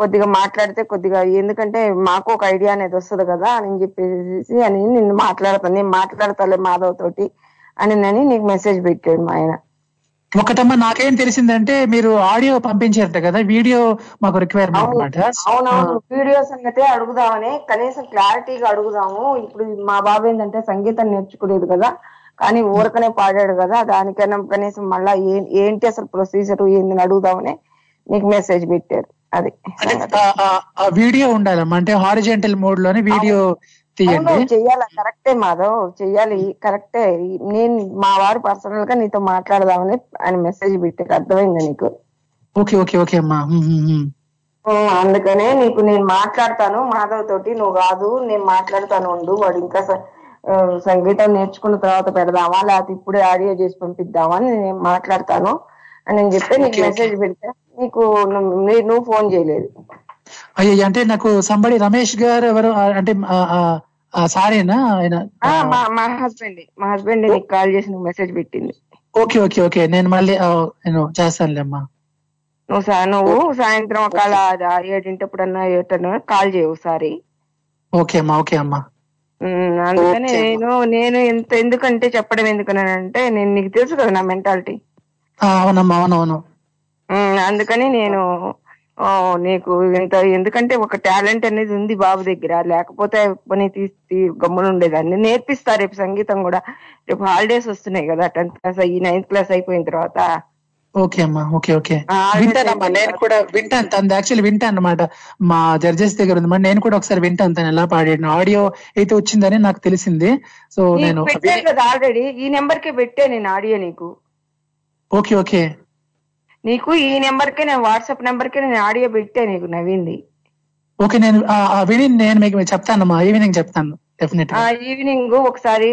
కొద్దిగా మాట్లాడితే కొద్దిగా ఎందుకంటే మాకు ఒక ఐడియా అనేది వస్తుంది కదా అని చెప్పేసి అని నిన్ను మాట్లాడతాను నేను మాట్లాడతాలే మాధవ్ తోటి అని నేను నీకు మెసేజ్ పెట్టాడు మా ఆయన. ఒకటమ్మా నాకేం తెలిసిందంటే మీరు ఆడియో పంపించారట కదా వీడియో మాకు రిక్వైర్మెంట్ అనమాట అవునవును వీడియో సంగతే అడుగుదామని కనీసం క్లారిటీగా అడుగుదాము. ఇప్పుడు మా బాబు ఏంటంటే సంగీతం నేర్చుకోలేదు కదా కానీ ఊరకనే పాడాడు కదా దానికైనా కనీసం మళ్ళా ఏంటి అసలు ప్రొసీజర్ ఏంది అడుగుదామని నీకు మెసేజ్ పెట్టారు. అది వీడియో ఉండాలమ్మా అంటే హారిజెంటల్ మోడ్లోనే వీడియో తీయండి. చెయ్యాలి. కరెక్టే మాధవ్ చెయ్యాలి. కరెక్టే. నేను మా వారు పర్సనల్గా నీతో మాట్లాడదామని ఆయన మెసేజ్ పెట్టారు. అర్థమైందా నీకు? ఓకే ఓకే ఓకే అమ్మా. అందుకనే నీకు నేను మాట్లాడతాను మాధవ్ తోటి. నువ్వు కాదు నేను మాట్లాడతాను ఉండు. వాడు ఇంకా సంగీతం నేర్చుకున్న తర్వాత పెడదామా? లేకపోతే ఇప్పుడే ఆడియో చేసి పంపిద్దామా అని నేను మాట్లాడతాను. అని నేను చెప్తే నీకు. మెసేజ్ పెడితే నీకు నువ్వు ఫోన్ చేయలేదు. అయ్యో అంటే నాకు సంబడి రమేష్ గారు ఎవరు అంటే సారేనా ఆయన? మా హస్బెండ్ మా హస్బెండ్ నీకు కాల్ చేసి మెసేజ్ పెట్టింది. Okay okay okay. నేను మళ్ళీ నేను చేస్తానులే అమ్మా నువ్వు సా- నువ్వు సాయంత్రం ఒకవేళ ఏడింటప్పుడన్నా ఏటన్నా కాల్ చేయవు ఒకసారి ఓకే అమ్మా ఓకే అమ్మా. అందుకని. నేను నేను ఎంత ఎందుకంటే చెప్పడం ఎందుకనంటే నేను నీకు తెలుసు కదా నా మెంటాలిటీ అవునమ్మా అవునవును. అందుకని నేను నీకు ఇంత ఎందుకంటే ఒక టాలెంట్ అనేది ఉంది బాబు దగ్గర. లేకపోతే పని తీసి గమ్మున ఉండేదాన్ని. నేర్పిస్తా రేపు సంగీతం కూడా. రేపు హాలిడేస్ వస్తున్నాయి కదా టెన్త్ క్లాస్ అయ్యి నైన్త్ క్లాస్ అయిపోయిన తర్వాత. ఓకే అమ్మా ఓకే ఓకే. వింటానమ్మా నేను కూడా వింటాను తను యాక్చువల్లీ వింటాను అనమాట మా జడ్జెస్ దగ్గర ఉంది. మరి నేను కూడా ఒకసారి వింటాను తను ఎలా పాడాడు ఆడియో అయితే వచ్చిందని నాకు తెలిసింది. సో నేను ఆల్రెడీ ఈ నెంబర్ కే పెట్టే నేను ఆడియో నీకు. Okay okay. నీకు ఈ నెంబర్ కే నేను వాట్సాప్ నెంబర్ కే నేను ఆడియో పెట్టే నీకు నవ్వింది ఓకే నేను విని నేను మీకు చెప్తానమ్మా. ఈవినింగ్ చెప్తాను డెఫినెట్ ఈవినింగ్ ఒకసారి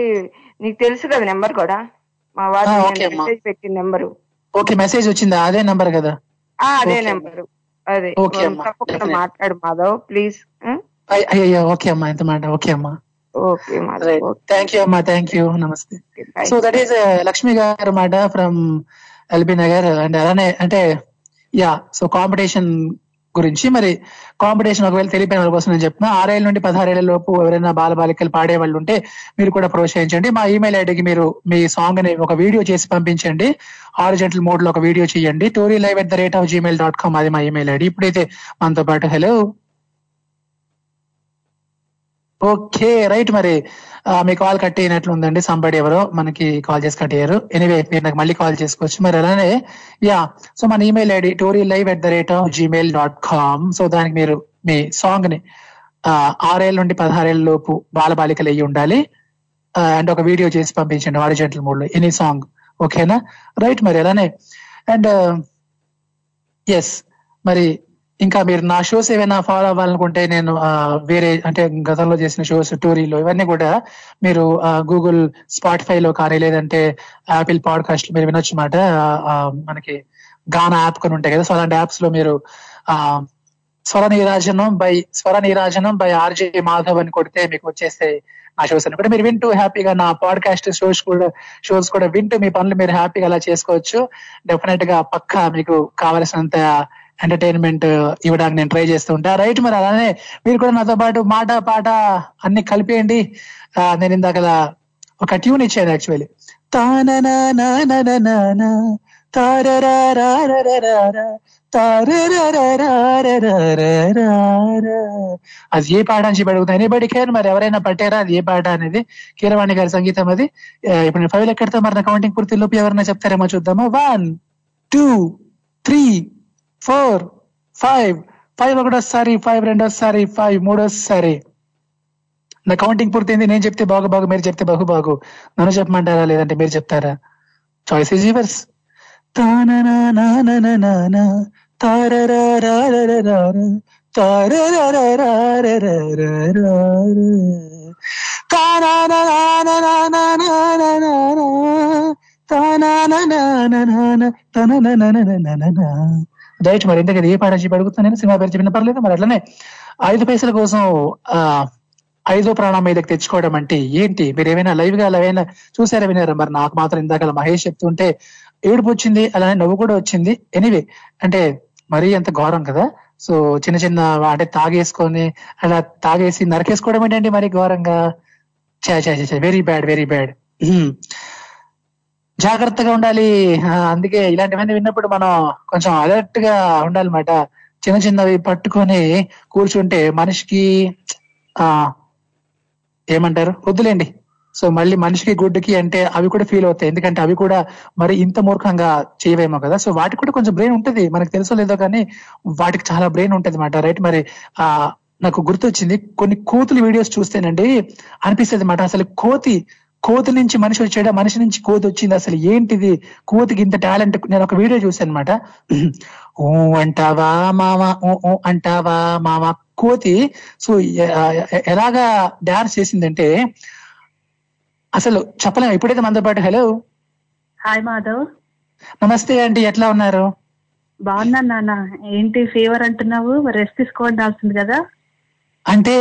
నీకు తెలుసు కదా నెంబర్ కూడా? మా. మెసేజ్ పెట్టిన నెంబరు. ఓకే మెసేజ్ వచ్చిందా? అదే నంబర్ కదా? అదే. నెంబరు. అదే. ఓకే అమ్మా. తప్పకుండా. మాట్లాడు మాధవ్ ప్లీజ్. అయ్- అయ్యయ్యో ఓకే అమ్మా ఎంత మాట? ఓకే అమ్మా. థ్యాంక్ యూ అమ్మా థ్యాంక్ యూ నమస్తే. సో దట్ ఈస్ లక్ష్మి గారు మాట ఫ్రమ్ ఎల్బీ నగర్ అండ్ అలానే అంటే యా సో కాంపిటీషన్ గురించి. మరి కాంపిటీషన్ ఒకవేళ తెలిపిన వాళ్ళ కోసం నేను చెప్తున్నా ఆరేళ్ళ నుండి పదహారేళ్ళ లోపు ఎవరైనా బాల బాలికలు పాడే వాళ్ళు ఉంటే మీరు కూడా ప్రోత్సహించండి. మా ఈమెయిల్ ఐడికి మీరు మీ సాంగ్ని ఒక వీడియో చేసి పంపించండి. ఆరిజెంటల్ మోడ్లో ఒక వీడియో చేయండి. Tori live at the rate of Gmail dot com అది మా ఈమెయిల్ ఐడి. ఇప్పుడైతే మనతో పాటు హలో ఓకే రైట్ మరి. మీ కాల్ కట్ అయినట్లు ఉందండి. సంబడి ఎవరో మనకి కాల్ చేసి కట్ అయ్యారు. ఎనివే మీరు నాకు మళ్ళీ కాల్ చేసుకోవచ్చు. మరి అలానే యా సో మన email ID tori live at the rate of Gmail dot com so దానికి మీరు మీ సాంగ్ని ఆరేళ్ళ నుండి పదహారేళ్ళ లోపు బాలబాలికలు అయ్యి ఉండాలి. అండ్ ఒక వీడియో చేసి పంపించండి ఆరిజెంటల్ మోడ్లో ఎనీ సాంగ్ ఓకేనా రైట్ మరి అలానే. అండ్ ఎస్ uh, మరి ఇంకా మీరు నా షోస్ ఏమైనా ఫాలో అవ్వాలనుకుంటే నేను వేరే అంటే గతంలో చేసిన షోస్ టూరీలు ఇవన్నీ కూడా మీరు గూగుల్ స్పాటిఫై లో కానీ లేదంటే యాపిల్ పాడ్కాస్ట్ మీరు వినొచ్చు మాట. మనకి గానా యాప్ కొని ఉంటాయి కదా. సో అలాంటి యాప్స్లో మీరు ఆ స్వర నీరాజనం బై స్వర నీరాజనం బై ఆర్జే మాధవ్ అని కొడితే మీకు వచ్చేస్తాయి ఆ షోస్ అని కూడా మీరు వింటూ హ్యాపీగా నా పాడ్కాస్ట్ షోస్ కూడా షోస్ కూడా వింటూ మీ పనులు మీరు హ్యాపీగా అలా చేసుకోవచ్చు. డెఫినెట్గా పక్కా మీకు కావలసినంత ఎంటర్టైన్మెంట్ ఇవ్వడానికి నేను ట్రై చేస్తూ ఉంటా రైట్ మరి అలానే మీరు కూడా నాతో పాటు మాట పాట అన్ని కలిపేయండి నేను ఇందాక ఒక ట్యూన్ ఇచ్చాను యాక్చువల్లీ అది ఏ పాట అని చెప్పి అడుగుతాను ఎనబడి కేర్ మరి ఎవరైనా పట్టారా అది ఏ పాట అనేది కీరవాణి గారి సంగీతం అది ఇప్పుడు నేను ఫైవ్ ఎక్కడితో మరి నా కౌంటింగ్ పూర్తి లోపు ఎవరైనా చెప్తారేమో చూద్దామా one two three four five five ఒకటోసారి ఫైవ్ రెండోసారి ఫైవ్ మూడోసారి. నా కౌంటింగ్ పూర్తయింది నేను చెప్తే బాగు బాగు మీరు చెప్తే బాగు బాగు. నన్ను చెప్పమంటారా లేదంటే మీరు చెప్తారా? చాయిస్ ఈజ్ యువర్స్ తాననా దయచేసి మరి ఇంతకీ ఏ పాట చెప్పి అడుగుతున్నా నేను సినిమా పేరు చెప్పిన పర్లేదు మరి అట్లనే ఐదు పైసల కోసం ఆ ఐదో ప్రాణం మీదకి తెచ్చుకోవడం అంటే ఏంటి? మీరు ఏమైనా లైవ్గా ఏమైనా చూసారా వినారా మరి నాకు మాత్రం ఇందాక మహేష్ చెప్తుంటే ఏడుపు వచ్చింది అలానే నవ్వు కూడా వచ్చింది. ఎనీవే అంటే మరీ అంత ఘోరం కదా? సో చిన్న చిన్న అంటే తాగేసుకొని అలా తాగేసి నరకేసుకోవడం ఏంటంటే మరి ఘోరంగా? చా చా చా వెరీ బ్యాడ్ వెరీ బ్యాడ్ జాగ్రత్తగా ఉండాలి. అందుకే ఇలాంటివన్నీ విన్నప్పుడు మనం కొంచెం అలర్ట్గా ఉండాలన్నమాట. చిన్న చిన్నవి పట్టుకొని కూర్చుంటే మనిషికి ఆ ఏమంటారు? వద్దులేండి. సో మళ్ళీ మనిషికి గుడ్డుకి అంటే అవి కూడా ఫీల్ అవుతాయి. ఎందుకంటే అవి కూడా మరి ఇంత మూర్ఖంగా చేయవేమో కదా. సో వాటికి కూడా కొంచెం బ్రెయిన్ ఉంటుంది. మనకు తెలుసో లేదో కానీ వాటికి చాలా బ్రెయిన్ ఉంటుంది అనమాట రైట్ మరి ఆ నాకు గుర్తొచ్చింది. కొన్ని కోతులు వీడియోస్ చూస్తేనండి అనిపిస్తుంది అనమాట అసలు కోతి కోతి నుంచి మనిషి వచ్చాడా? మనిషి నుంచి కోతి వచ్చింది అసలు ఏంటిది? కోతికి ఇంత టాలెంట్ నేను ఒక వీడియో చూసాను అనమాట ఓ అంటావా మావా? ఓ ఓ అంటావా మావా? కోతి సో ఎలాగా డాన్స్ చేసిందంటే అసలు చెప్పలేము ఇప్పుడైతే మనతో పాటు హలో. హాయ్ మాధవ్. నమస్తే ఆంటీ ఎట్లా ఉన్నారు? బాగున్నాను నాన్న. ఏంటి ఫీవర్ అంటున్నావు? రెస్ట్ తీసుకోవాల్సింది కదా. అంటే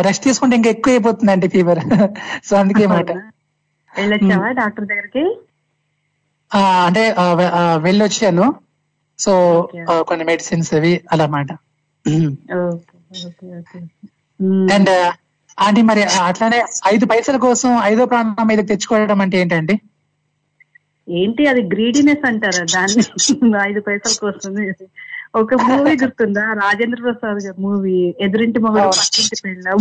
రెస్ట్ తీసుకుంటే ఇంకా ఎక్కువ అయిపోతుంది ఆంటీ ఫీవర్. [LAUGHS] సో అందుకే మాట. వెళ్ళొచ్చావా డాక్టర్ దగ్గరికి? అంటే వెళ్ళొచ్చాను. సో కొన్ని మెడిసిన్స్ అవి అలా మాట అండ్ ఆంటీ మరి అట్లానే ఐదు పైసల కోసం ఐదో ప్రాణం మీదకి తెచ్చుకోవడం అంటే ఏంటండి? ఏంటి అది గ్రీడీనెస్ అంటారా? దాన్ని [LAUGHS] ఐదు పైసల కోసం ఒక మూవీ గుర్తుందా? రాజేంద్ర ప్రసాద్ గారి మూవీ ఎదురింటి మొగడు పక్కింటి పెళ్ళాం.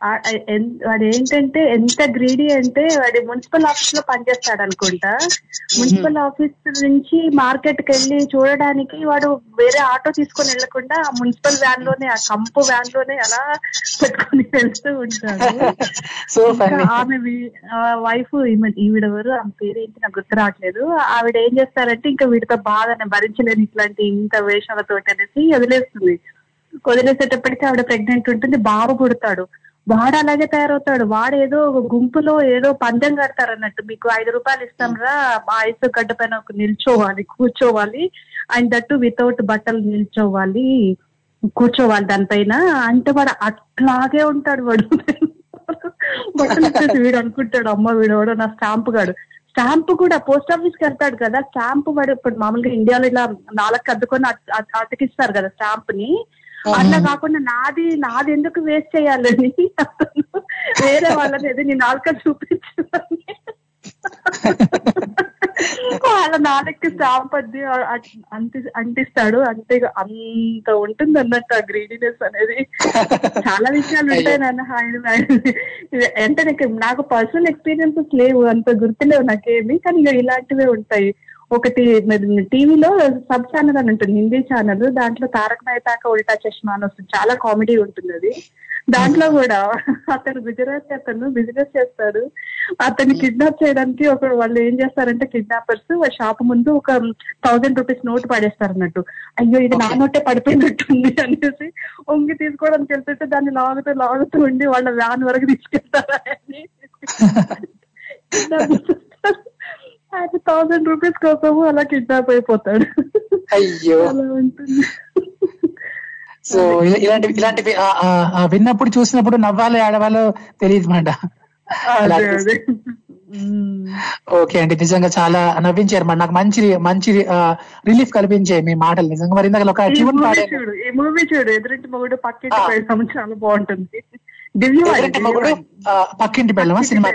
వాడే ఏంటంటే ఎంత గ్రీడీ అంటే వాడి మున్సిపల్ ఆఫీస్లో పనిచేస్తాడు అనుకుంటా. మున్సిపల్ ఆఫీస్ నుంచి మార్కెట్కి వెళ్ళి చూడడానికి వాడు వేరే ఆటో తీసుకొని వెళ్ళకుండా ఆ మున్సిపల్ వ్యాన్లోనే ఆ కంపు వ్యాన్లోనే అలా పెట్టుకొని వెళ్తూ ఉంటాడు. [LAUGHS] సో ఆమె వైఫ్ ఈవిడెవరు ఆమె పేరు ఏంటి నాకు గుర్తు రావట్లేదు. ఆవిడ ఏం చేస్తారంటే ఇంకా వీడితో బాధ భరించలేని ఇట్లాంటి ఇంత వేషాలతో అనేసి వదిలేస్తుంది. వదిలేసేటప్పటికి ఆవిడ ప్రెగ్నెంట్ ఉంటుంది బాబు పుడతాడు. వాడు అలాగే తయారవుతాడు. వాడు ఏదో ఒక గుంపులో ఏదో పందెం కడతారు అన్నట్టు. మీకు ఐదు రూపాయలు ఇస్తాం రా మా ఐసు గడ్డ పైన ఒక నిల్చోవాలి కూర్చోవాలి. అండ్ దట్టు వితౌట్ బట్టలు నిల్చోవాలి కూర్చోవాలి దానిపైన. అంటే వాడు అట్లాగే ఉంటాడు వాడు. బట్టలు ఇచ్చేసి వీడు అనుకుంటాడు అమ్మ వీడు ఎవడో నా స్టాంప్ గాడు. స్టాంప్ కూడా పోస్ట్ ఆఫీస్కి వెళ్తాడు కదా. స్టాంప్ వాడు ఇప్పుడు మామూలుగా ఇండియాలో ఇలా నాలుగు అద్దుకొని అతికిస్తారు కదా స్టాంప్ని అట్లా కాకుండా నాది నాది ఎందుకు వేస్ట్ చేయాలని వేరే వాళ్ళని ఏదో నీ నాలుక చూపించు అని. వాళ్ళ నాలుగుకి స్టాంప్ అద్ది అట్- అంటి అంటిస్తాడు. అంతే అంత ఉంటుంది అన్నట్టు ఆ గ్రీడీనెస్ అనేది. చాలా విషయాలు ఉంటాయి నాన్న ఆయన అంటే నాకు నాకు పర్సనల్ ఎక్స్పీరియన్సెస్ లేవు అంత గుర్తులేవు నాకేమి. కానీ ఇక ఇలాంటివే ఉంటాయి. ఒకటి టీవీలో సబ్ ఛానల్ అని ఉంటుంది హిందీ ఛానల్. దాంట్లో తారక మెహతాక ఉల్టా చష్మా అని వస్తుంది. చాలా కామెడీ ఉంటుంది అది. దాంట్లో కూడా అతను గుజరాత్ అతను బిజినెస్ చేస్తాడు. అతన్ని కిడ్నాప్ చేయడానికి ఒక వాళ్ళు ఏం చేస్తారంటే కిడ్నాపర్స్ షాప్ ముందు ఒక థౌజండ్ రూపీస్ నోట్ పడేస్తారు అన్నట్టు అయ్యో ఇది నా నోటే పడిపోయినట్టుంది అనేసి ఒంగి తీసుకోవడానికి వెళ్తుంటే దాన్ని లాగుతూ లాగుతూ ఉండి వాళ్ళ వ్యాన్ వరకు తీసుకెళ్తారు [LAUGHS] ఆయన థౌజండ్ రూపీస్ కోసము అలా కిడ్నాప్ అయిపోతాడు. అయ్యో. అలా ఉంటుంది. సో ఇలా- ఇలాంటివి ఇలాంటివి విన్నప్పుడు చూసినప్పుడు నవ్వాలో ఆడవాలో తెలియదు మాట. అదే అదే. ఓకే అండి నిజంగా చాలా నవ్వించారు మరి. నాకు మంచి మంచి రిలీఫ్ కల్పించాయి మీ మాటలు. నిజంగా మరి ఇందాక ఒక ట్యూన్ చూడు ఈ మూవీ చూడు ఎదురింటి మొగుడు పక్కింటి చాలా బాగుంటుంది. దివ్యవాణి మొగుడు? పక్కింటి పెళ్ళమా? Cinema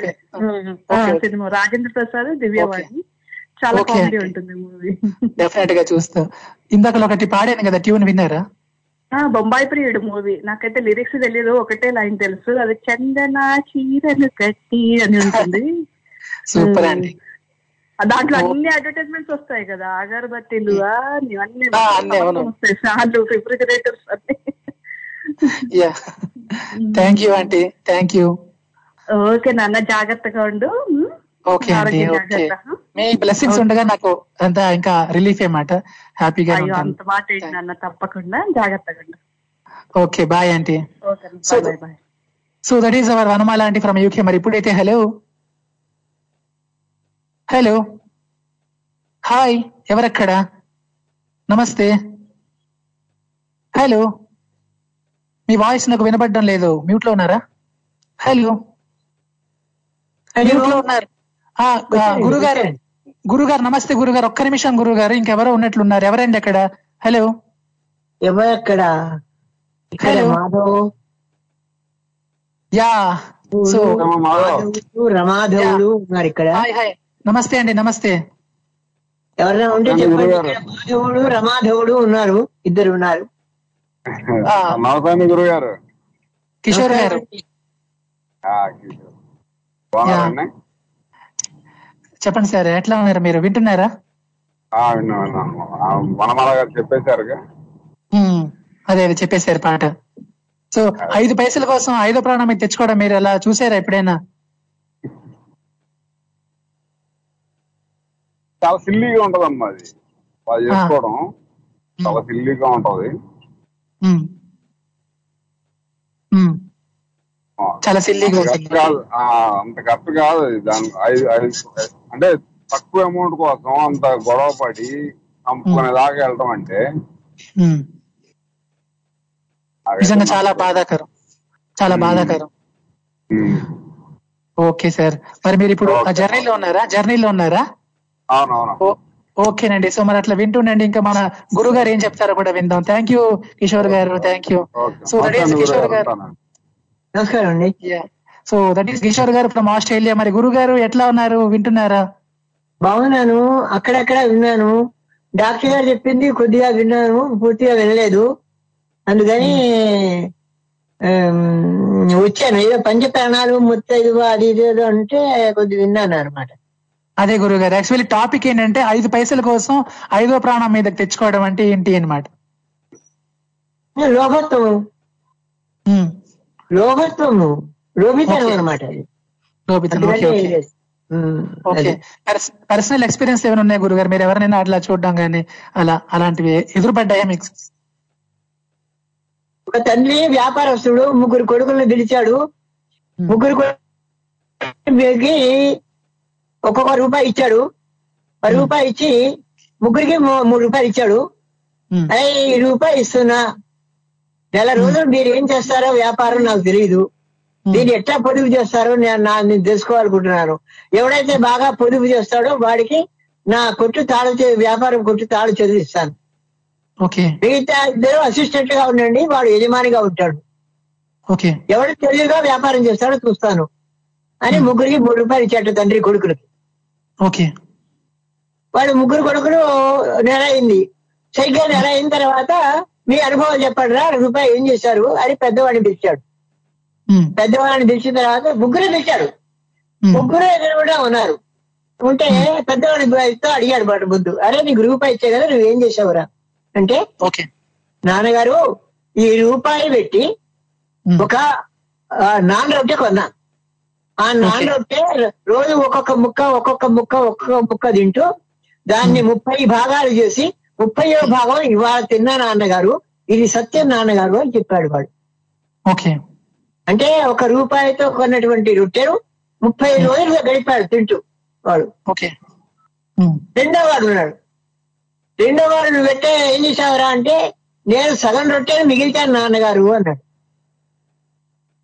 cinema. రాజేంద్ర ప్రసాద్ దివ్యవాణి. చాలా కామెడీ. ఉంటుంది మూవీ. డెఫినెట్గా చూస్తా. ఇందాక ఒకటి పాడాను కదా ట్యూన్ విన్నారా? బొంబాయి ప్రియుడు మూవీ. నాకైతే లిరిక్స్ తెలియదు ఒకటే లైన్ తెలుసు. అది చందన చీరను కట్టి అని ఉంటుంది. సూపర్. అండి. దాంట్లో అన్ని అడ్వర్టైజ్మెంట్స్ వస్తాయి కదా. అగరబత్తీలు అన్ని అన్ని. వస్తాయి. అన్ని. Yeah thank you aunty thank you okay నాన్న జాగ్రత్తగా ఉండు. ఓకే అండి ఓకే. మీ బ్లెస్సింగ్స్ ఉండగా నాకు అంతా ఇంకా రిలీఫ్ ఏమాట హ్యాపీగా అంత మాట నాన్న? తప్పకుండా జాగ్రత్తగా ఉండు. Okay bye aunty bye so that is our Vanamala aunty from UK మరి ఇప్పుడైతే హలో హలో హాయ్ ఎవరక్కడ? నమస్తే. హలో మీ వాయిస్ నాకు వినపడడం లేదు. మ్యూట్లో ఉన్నారా? హలో మ్యూట్లో ఉన్నారు. గురుగారు. గురుగారు నమస్తే గురుగారు. ఒక్క నిమిషం గురుగారు. ఇంకెవరో ఉన్నట్లున్నారు. ఎవరండి అక్కడ? హలో ఎవరక్కడ? ఇక్కడ హలో మాధవ్. యా. సో మాధవుడు, రమాధవుడు ఉన్నారు ఇక్కడ. నమస్తే అండి నమస్తే. ఎవరైనా ఉంటే చెప్పండి. ఉన్నారు. ఇద్దరు ఉన్నారు. నమస్తే గురువు గారు. కిషోర్. గారు చెప్పండి సార్ ఎట్లా ఉన్నారు మీరు? వింటున్నారా? ఉమ్, అదే అదే చెప్పేశారు పాట. సో ఐదు పైసల కోసం ఐదో ప్రాణం మీద తెచ్చుకోవడం మీరు అలా చూసారా ఎప్పుడైనా? చాలా సిల్లీగా ఉంటది అమ్మా అది. చేసుకోవడం. చాలా సిల్లీగా ఉంటది. చాలా సిల్లీగా అంత ఖర్చు కాదు. అంత. దాని అంటే తక్కువ అమౌంట్ కోసం అంత గొడవ పడి దాకా వెళ్ళటం అంటే. నిజంగా చాలా బాధాకరం. చాలా బాధాకరం. Okay sir. మరి మీరు ఇప్పుడు జర్నీలో ఉన్నారా? జర్నీలో ఉన్నారా? అవునవును. ఓకేనండి. సో మరి అట్లా వింటుండండి. ఇంకా మన గురువు గారు ఏం చెప్తారో కూడా విందాం. థ్యాంక్ యూ కిషోర్ గారు. Thank you so that is Kishore గారు నమస్కారం అండి. సో దట్ ఈస్ కిషోర్ గారు ఫ్రమ్ ఆస్ట్రేలియా మరి గురువు గారు ఎట్లా ఉన్నారు? వింటున్నారా? బాగున్నాను. అక్కడక్కడ విన్నాను. డాక్టర్ గారు చెప్పింది కొద్దిగా విన్నాను. పూర్తిగా వినలేదు. అందుకని ఆమ్, వచ్చాను. ఏదో పంచ ప్రాణాలు ముత్తైదువ అది ఇది ఏదో అంటే కొద్ది విన్నాను అనమాట అదే గురువు గారు యాక్చువల్లీ టాపిక్ ఏంటంటే ఐదు పైసల కోసం ఐదో ప్రాణం మీదకి తెచ్చుకోవడం అంటే ఏంటి అనమాట లోభత్వము? లోభత్వము? లోభితనం ఓకే. పర్సనల్ ఎక్స్పీరియన్స్ ఏమైనా ఉన్నాయి గురుగారు మీరు ఎవరినైనా అట్లా చూడడం కానీ అలా అలాంటివి ఎదురుపడ్డాయా మీకు? ఒక తండ్రి వ్యాపారస్తుడు ముగ్గురు కొడుకులను పిలిచాడు. ముగ్గురు ఒక్కొక్క రూపాయి ఇచ్చాడు. ఒక రూపాయి ఇచ్చి ముగ్గురికి మూడు రూపాయలు ఇచ్చాడు. అరే ఈ రూపాయి ఇస్తున్నా. నెల రోజులు మీరు ఏం చేస్తారో వ్యాపారం నాకు తెలియదు దీన్ని ఎట్లా పొదుపు చేస్తారో నేను నా నేను తెలుసుకోవాలనుకుంటున్నాను. ఎవడైతే బాగా పొదుపు చేస్తాడో వాడికి నా కొట్టు తాళు వ్యాపారం కొట్టు తాళు చదివిస్తాను ఓకే. మిగతా ఇద్దరు అసిస్టెంట్గా ఉండండి వాడు యజమానిగా ఉంటాడు. ఎవడు తెలివిగా వ్యాపారం చేస్తాడో చూస్తాను. అని ముగ్గురికి మూడు రూపాయలు ఇచ్చాడు తండ్రి కొడుకులకి. ఓకే. వాడు ముగ్గురు కొడుకులు నెల అయింది సరిగ్గా నెల అయిన తర్వాత మీ అనుభవం చెప్పండి రా రూపాయి ఏం చేశారు అని పెద్దవాడిని పిలిచాడు. పెద్దవాడిని పిలిచిన తర్వాత ముగ్గురు పిలిచాడు ముగ్గురు ఎదురు కూడా ఉన్నారు. ఉంటే పెద్దవాడి ఇస్తూ అడిగాడు వాడు ముందు. అరే నీకు రూపాయి ఇచ్చే కదా నువ్వేం చేసావురా అంటే ఓకే. నాన్నగారు ఈ రూపాయి పెట్టి ఒక ఆ, నాన్ రొట్టె కొన్నా. ఆ నాన్ రొట్టె రోజు ఒక్కొక్క ముక్క ఒక్కొక్క ముక్క ఒక్కొక్క ముక్క తింటూ దాన్ని ముప్పై భాగాలు చేసి ముప్పయో భాగం ఇవాళ తిన్నా నాన్నగారు ఇది సత్యం నాన్నగారు అని చెప్పాడు వాడు. ఓకే. అంటే ఒక రూపాయితో కొన్నటువంటి రొట్టెను ముప్పై రోజులు గడిపాడు తింటూ వాడు. ఓకే. రెండో వాడు ఉన్నాడు. రెండో వాడు నువ్వు పెట్టే ఏం చేసావురా అంటే నేను సగం రొట్టెను మిగిల్చాను నాన్నగారు అన్నాడు.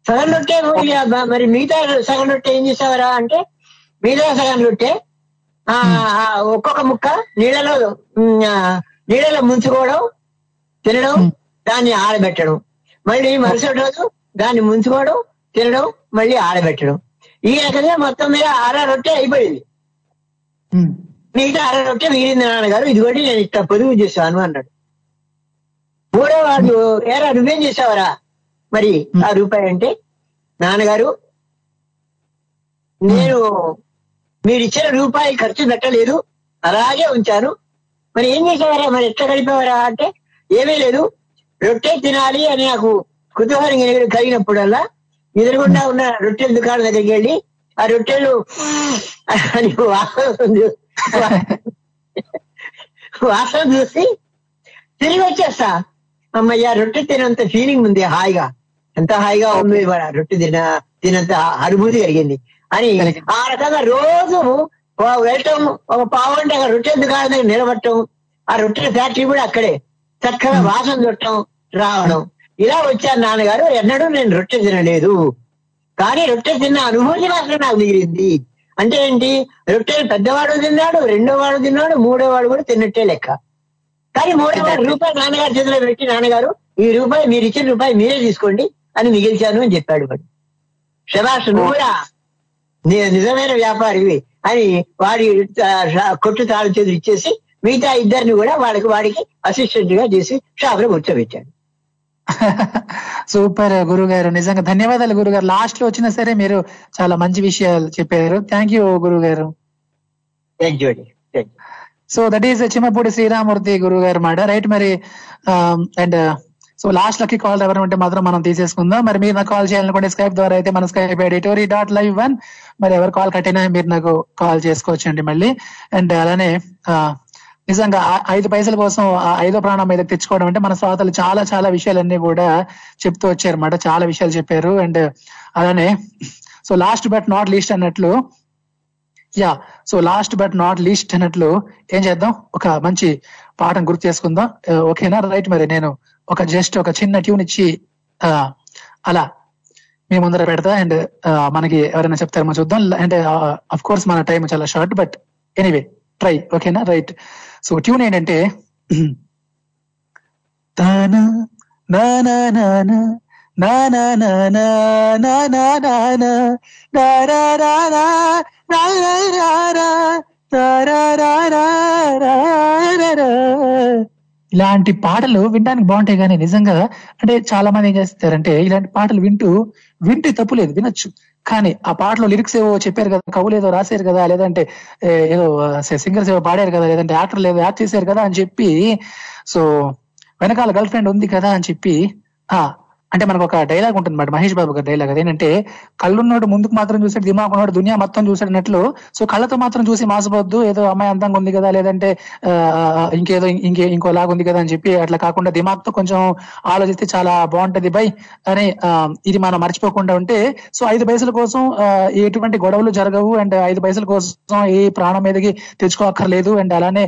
సగం రొట్టె మరి ఆ- మరి మిగతా సగం రొట్టె ఏం చేసావురా అంటే మిగతా సగం రొట్టె ఆ ఒక్కొక్క ముక్క నీళ్ళలో నీళ్ళలో ముంచుకోవడం తినడం దాన్ని ఆరబెట్టడం. మళ్ళీ మరుసటి రోజు దాన్ని ముంచుకోవడం తినడం మళ్ళీ ఆడబెట్టడం ఈ రకంగా మొత్తం మీద అర రొట్టె అయిపోయింది. మిగతా అర రొట్టె మిగిలింది నాన్నగారు. ఇదిగోటి నేను ఇట్లా పొదుగు చేశాను అన్నాడు. మూడో వాడు ఏరా నువ్వేం చేసావరా? మరి ఆ రూపాయి అంటే నాన్నగారు నేను మీరు ఇచ్చిన రూపాయి ఖర్చు పెట్టలేదు అలాగే ఉంచాను. మరి ఏం చేసేవారా? మరి ఎట్లా గడిపేవారా అంటే ఏమీ లేదు. రొట్టె తినాలి అని నాకు కుతూహలం కలిగి- కలిగినప్పుడల్లా ఎదురుగుండా ఉన్న రొట్టెల దుకాణం దగ్గరికి వెళ్ళి ఆ రొట్టెలు అని వాసన చూసి తిరిగి వచ్చేస్తా. అమ్మయ్య రొట్టె తినంత ఫీలింగ్ ఉంది హాయిగా. ఎంత హాయిగా ఉంది రొట్టె తిన తినంత అనుభూతి కలిగింది. అని ఆ రకంగా రోజు వెళ్ళటం ఒక పావు గంట అక్కడ రొట్టె దుకాణం దగ్గర నిలబడటం ఆ రొట్టెల ఫ్యాక్టరీ కూడా అక్కడే చక్కగా వాసన చుట్టం రావడం. ఇలా వచ్చాను నాన్నగారు ఎన్నడూ నేను రొట్టె తినలేదు. కానీ రొట్టె తిన్న అనుభూతి మాత్రం నాకు మిగిలింది. అంటే ఏంటి? రొట్టెలు పెద్దవాడు తిన్నాడు రెండో వాడు తిన్నాడు మూడో వాడు కూడా తిన్నట్టే లెక్క. కానీ మూడో వాడు రూపాయి నాన్నగారు చేతిలో పెట్టి నాన్నగారు ఈ రూపాయి మీరు ఇచ్చిన రూపాయి మీరే తీసుకోండి అని మిగిల్చాను అని చెప్పాడు వాడు. శభాష్ నువ్వు కూడా ని- నిజమైన వ్యాపారివి అని వాడి కొట్టు తాళం చేతులు ఇచ్చేసి మిగతా ఇద్దరిని కూడా వాడికి వాడికి అసిస్టెంట్గా చేసి షాప్లో కూర్చోబెట్టాడు సూపర్ గురుగారు. నిజంగా ధన్యవాదాలు గురుగారు. లాస్ట్లో వచ్చినా సరే మీరు చాలా మంచి విషయాలు చెప్పారు. థ్యాంక్ యూ గురుగారు. Thank you so that is Chimmapudi Sriramurthy గురువు గారు మాట. రైట్ మరి and so last lucky call ఎవరు ఉంటే మాత్రం మనం తీసేసుకుందాం. మరి మీరు నాకు కాల్ చేయాలనుకుంటే స్కైప్ ద్వారా అయితే మన Skype ID tori dot live one మరి ఎవరు కాల్ కట్టినా మీరు నాకు కాల్ చేసుకోవచ్చండి మళ్ళీ. అండ్ అలానే నిజంగా ఐదు పైసల కోసం ఐదో ప్రాణం మీద తెచ్చుకోవడం అంటే మన శ్రోతలు చాలా చాలా విషయాలన్నీ కూడా చెప్తూ వచ్చారన్నమాట. చాలా విషయాలు చెప్పారు. అండ్ అలానే so last but not least అన్నట్లు yeah so last but not least అన్నట్లు ఏం చేద్దాం? ఒక మంచి పాఠం గుర్తు చేసుకుందాం. ఓకేనా? రైట్ మరి నేను ఒక జస్ట్ ఒక చిన్న ట్యూన్ ఇచ్చి ఆ, అలా మీ ముందర పెడతా అండ్ మనకి ఎవరైనా చెప్తారేమో చూద్దాం అండ్ అఫ్ కోర్స్ మన టైం చాలా షార్ట్ బట్ ఎనీవే ట్రై ఓకేనా రైట్ సో ట్యూన్ ఏంటంటే తానా నా నా నా నా నా నా నా నా నా నా నా నా నా రా రా రా రా రా రా రా రా రా రా రా రా రా రా. ఇలాంటి పాటలు వినడానికి బాగుంటాయి కానీ నిజంగా అంటే చాలా మంది ఏం చేస్తారంటే ఇలాంటి పాటలు వింటూ వింటే తప్పు లేదు వినొచ్చు. కానీ ఆ పాటలో లిరిక్స్ ఏవో చెప్పారు కదా కవులు ఏదో రాశారు కదా లేదంటే ఏదో సింగర్స్ ఏవో పాడారు కదా లేదంటే యాక్టర్లు ఏదో యాక్ట్ చేశారు కదా అని చెప్పి సో వెనకాల గర్ల్ ఫ్రెండ్ ఉంది కదా అని చెప్పి ఆ అంటే మనకు ఒక డైలాగ్ ఉంటుంది మాట మహేష్ బాబు గారి డైలాగ్ అదేంటంటే కళ్ళున్నోడు ముందుకు మాత్రం చూసాడు దిమాగ్ ఉన్నాడు దునియా మొత్తం చూసాడన్నట్లు సో కళ్ళతో మాత్రం చూసి మాసపోద్దు ఏదో అమ్మాయి అందంగా ఉంది కదా లేదంటే ఇంకేదో ఇంకే ఇంకోలాగా ఉంది కదా అని చెప్పి అట్లా కాకుండా దిమాగ్తో కొంచెం ఆలోచిస్తే చాలా బాగుంటది బై అని ఇది మనం మర్చిపోకుండా ఉంటే సో ఐదు పైసల కోసం ఎటువంటి గొడవలు జరగవు అండ్ ఐదు పైసల కోసం ఏ ప్రాణం మీదకి తెచ్చుకోక్కర్లేదు అండ్ అలానే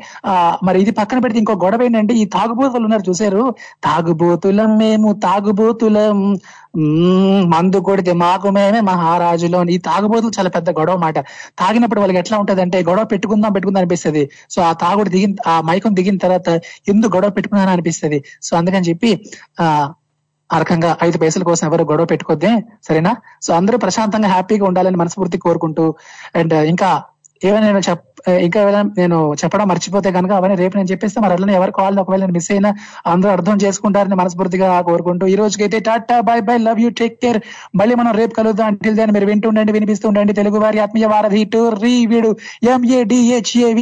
మరి ఇది పక్కన పెడితే ఇంకో గొడవ ఏంటంటే ఈ తాగుబోతులు ఉన్నారు చూసారు తాగుబోతులం మేము తాగుబోతు మ్మ్, మందు కొడితే మాకు మేమే మహారాజులో ఈ తాగుబోతులు చాలా పెద్ద గొడవ మాట తాగినప్పుడు వాళ్ళకి ఎట్లా ఉంటది అంటే గొడవ పెట్టుకుందాం పెట్టుకుందాం అనిపిస్తది. సో ఆ తాగుడు దిగిన ఆ మైకం దిగిన తర్వాత ఎందుకు గొడవ పెట్టుకున్నాను అనిపిస్తది. సో అందుకని చెప్పి ఆ రకంగా ఐదు పైసల కోసం ఎవరు గొడవ పెట్టుకోద్దే సరేనా? సో అందరూ ప్రశాంతంగా హ్యాపీగా ఉండాలని మనస్ఫూర్తి కోరుకుంటూ అండ్ ఇంకా ఏమైనా నేను చెప్ ఇంకా నేను చెప్పడం మర్చిపోతే కనుక అవన్నీ రేపు నేను చెప్పేస్తే మరి అట్లనే ఎవరు కావాలి ఒకవేళ నేను మిస్ అయినా అందరూ అర్థం చేసుకుంటారని మనస్ఫూర్తిగా కోరుకుంటూ ఈ రోజుకైతే tata bye bye love you take care. మళ్ళీ మనం రేపు కలుద్దాం. అంటే దాన్ని మీరు వింటూ ఉండండి వినిపిస్తూ ఉండండి. తెలుగు వారి ఆత్మీయ వారధి టూ రీ వీడు ఎంఏడిహెచ్ఏవి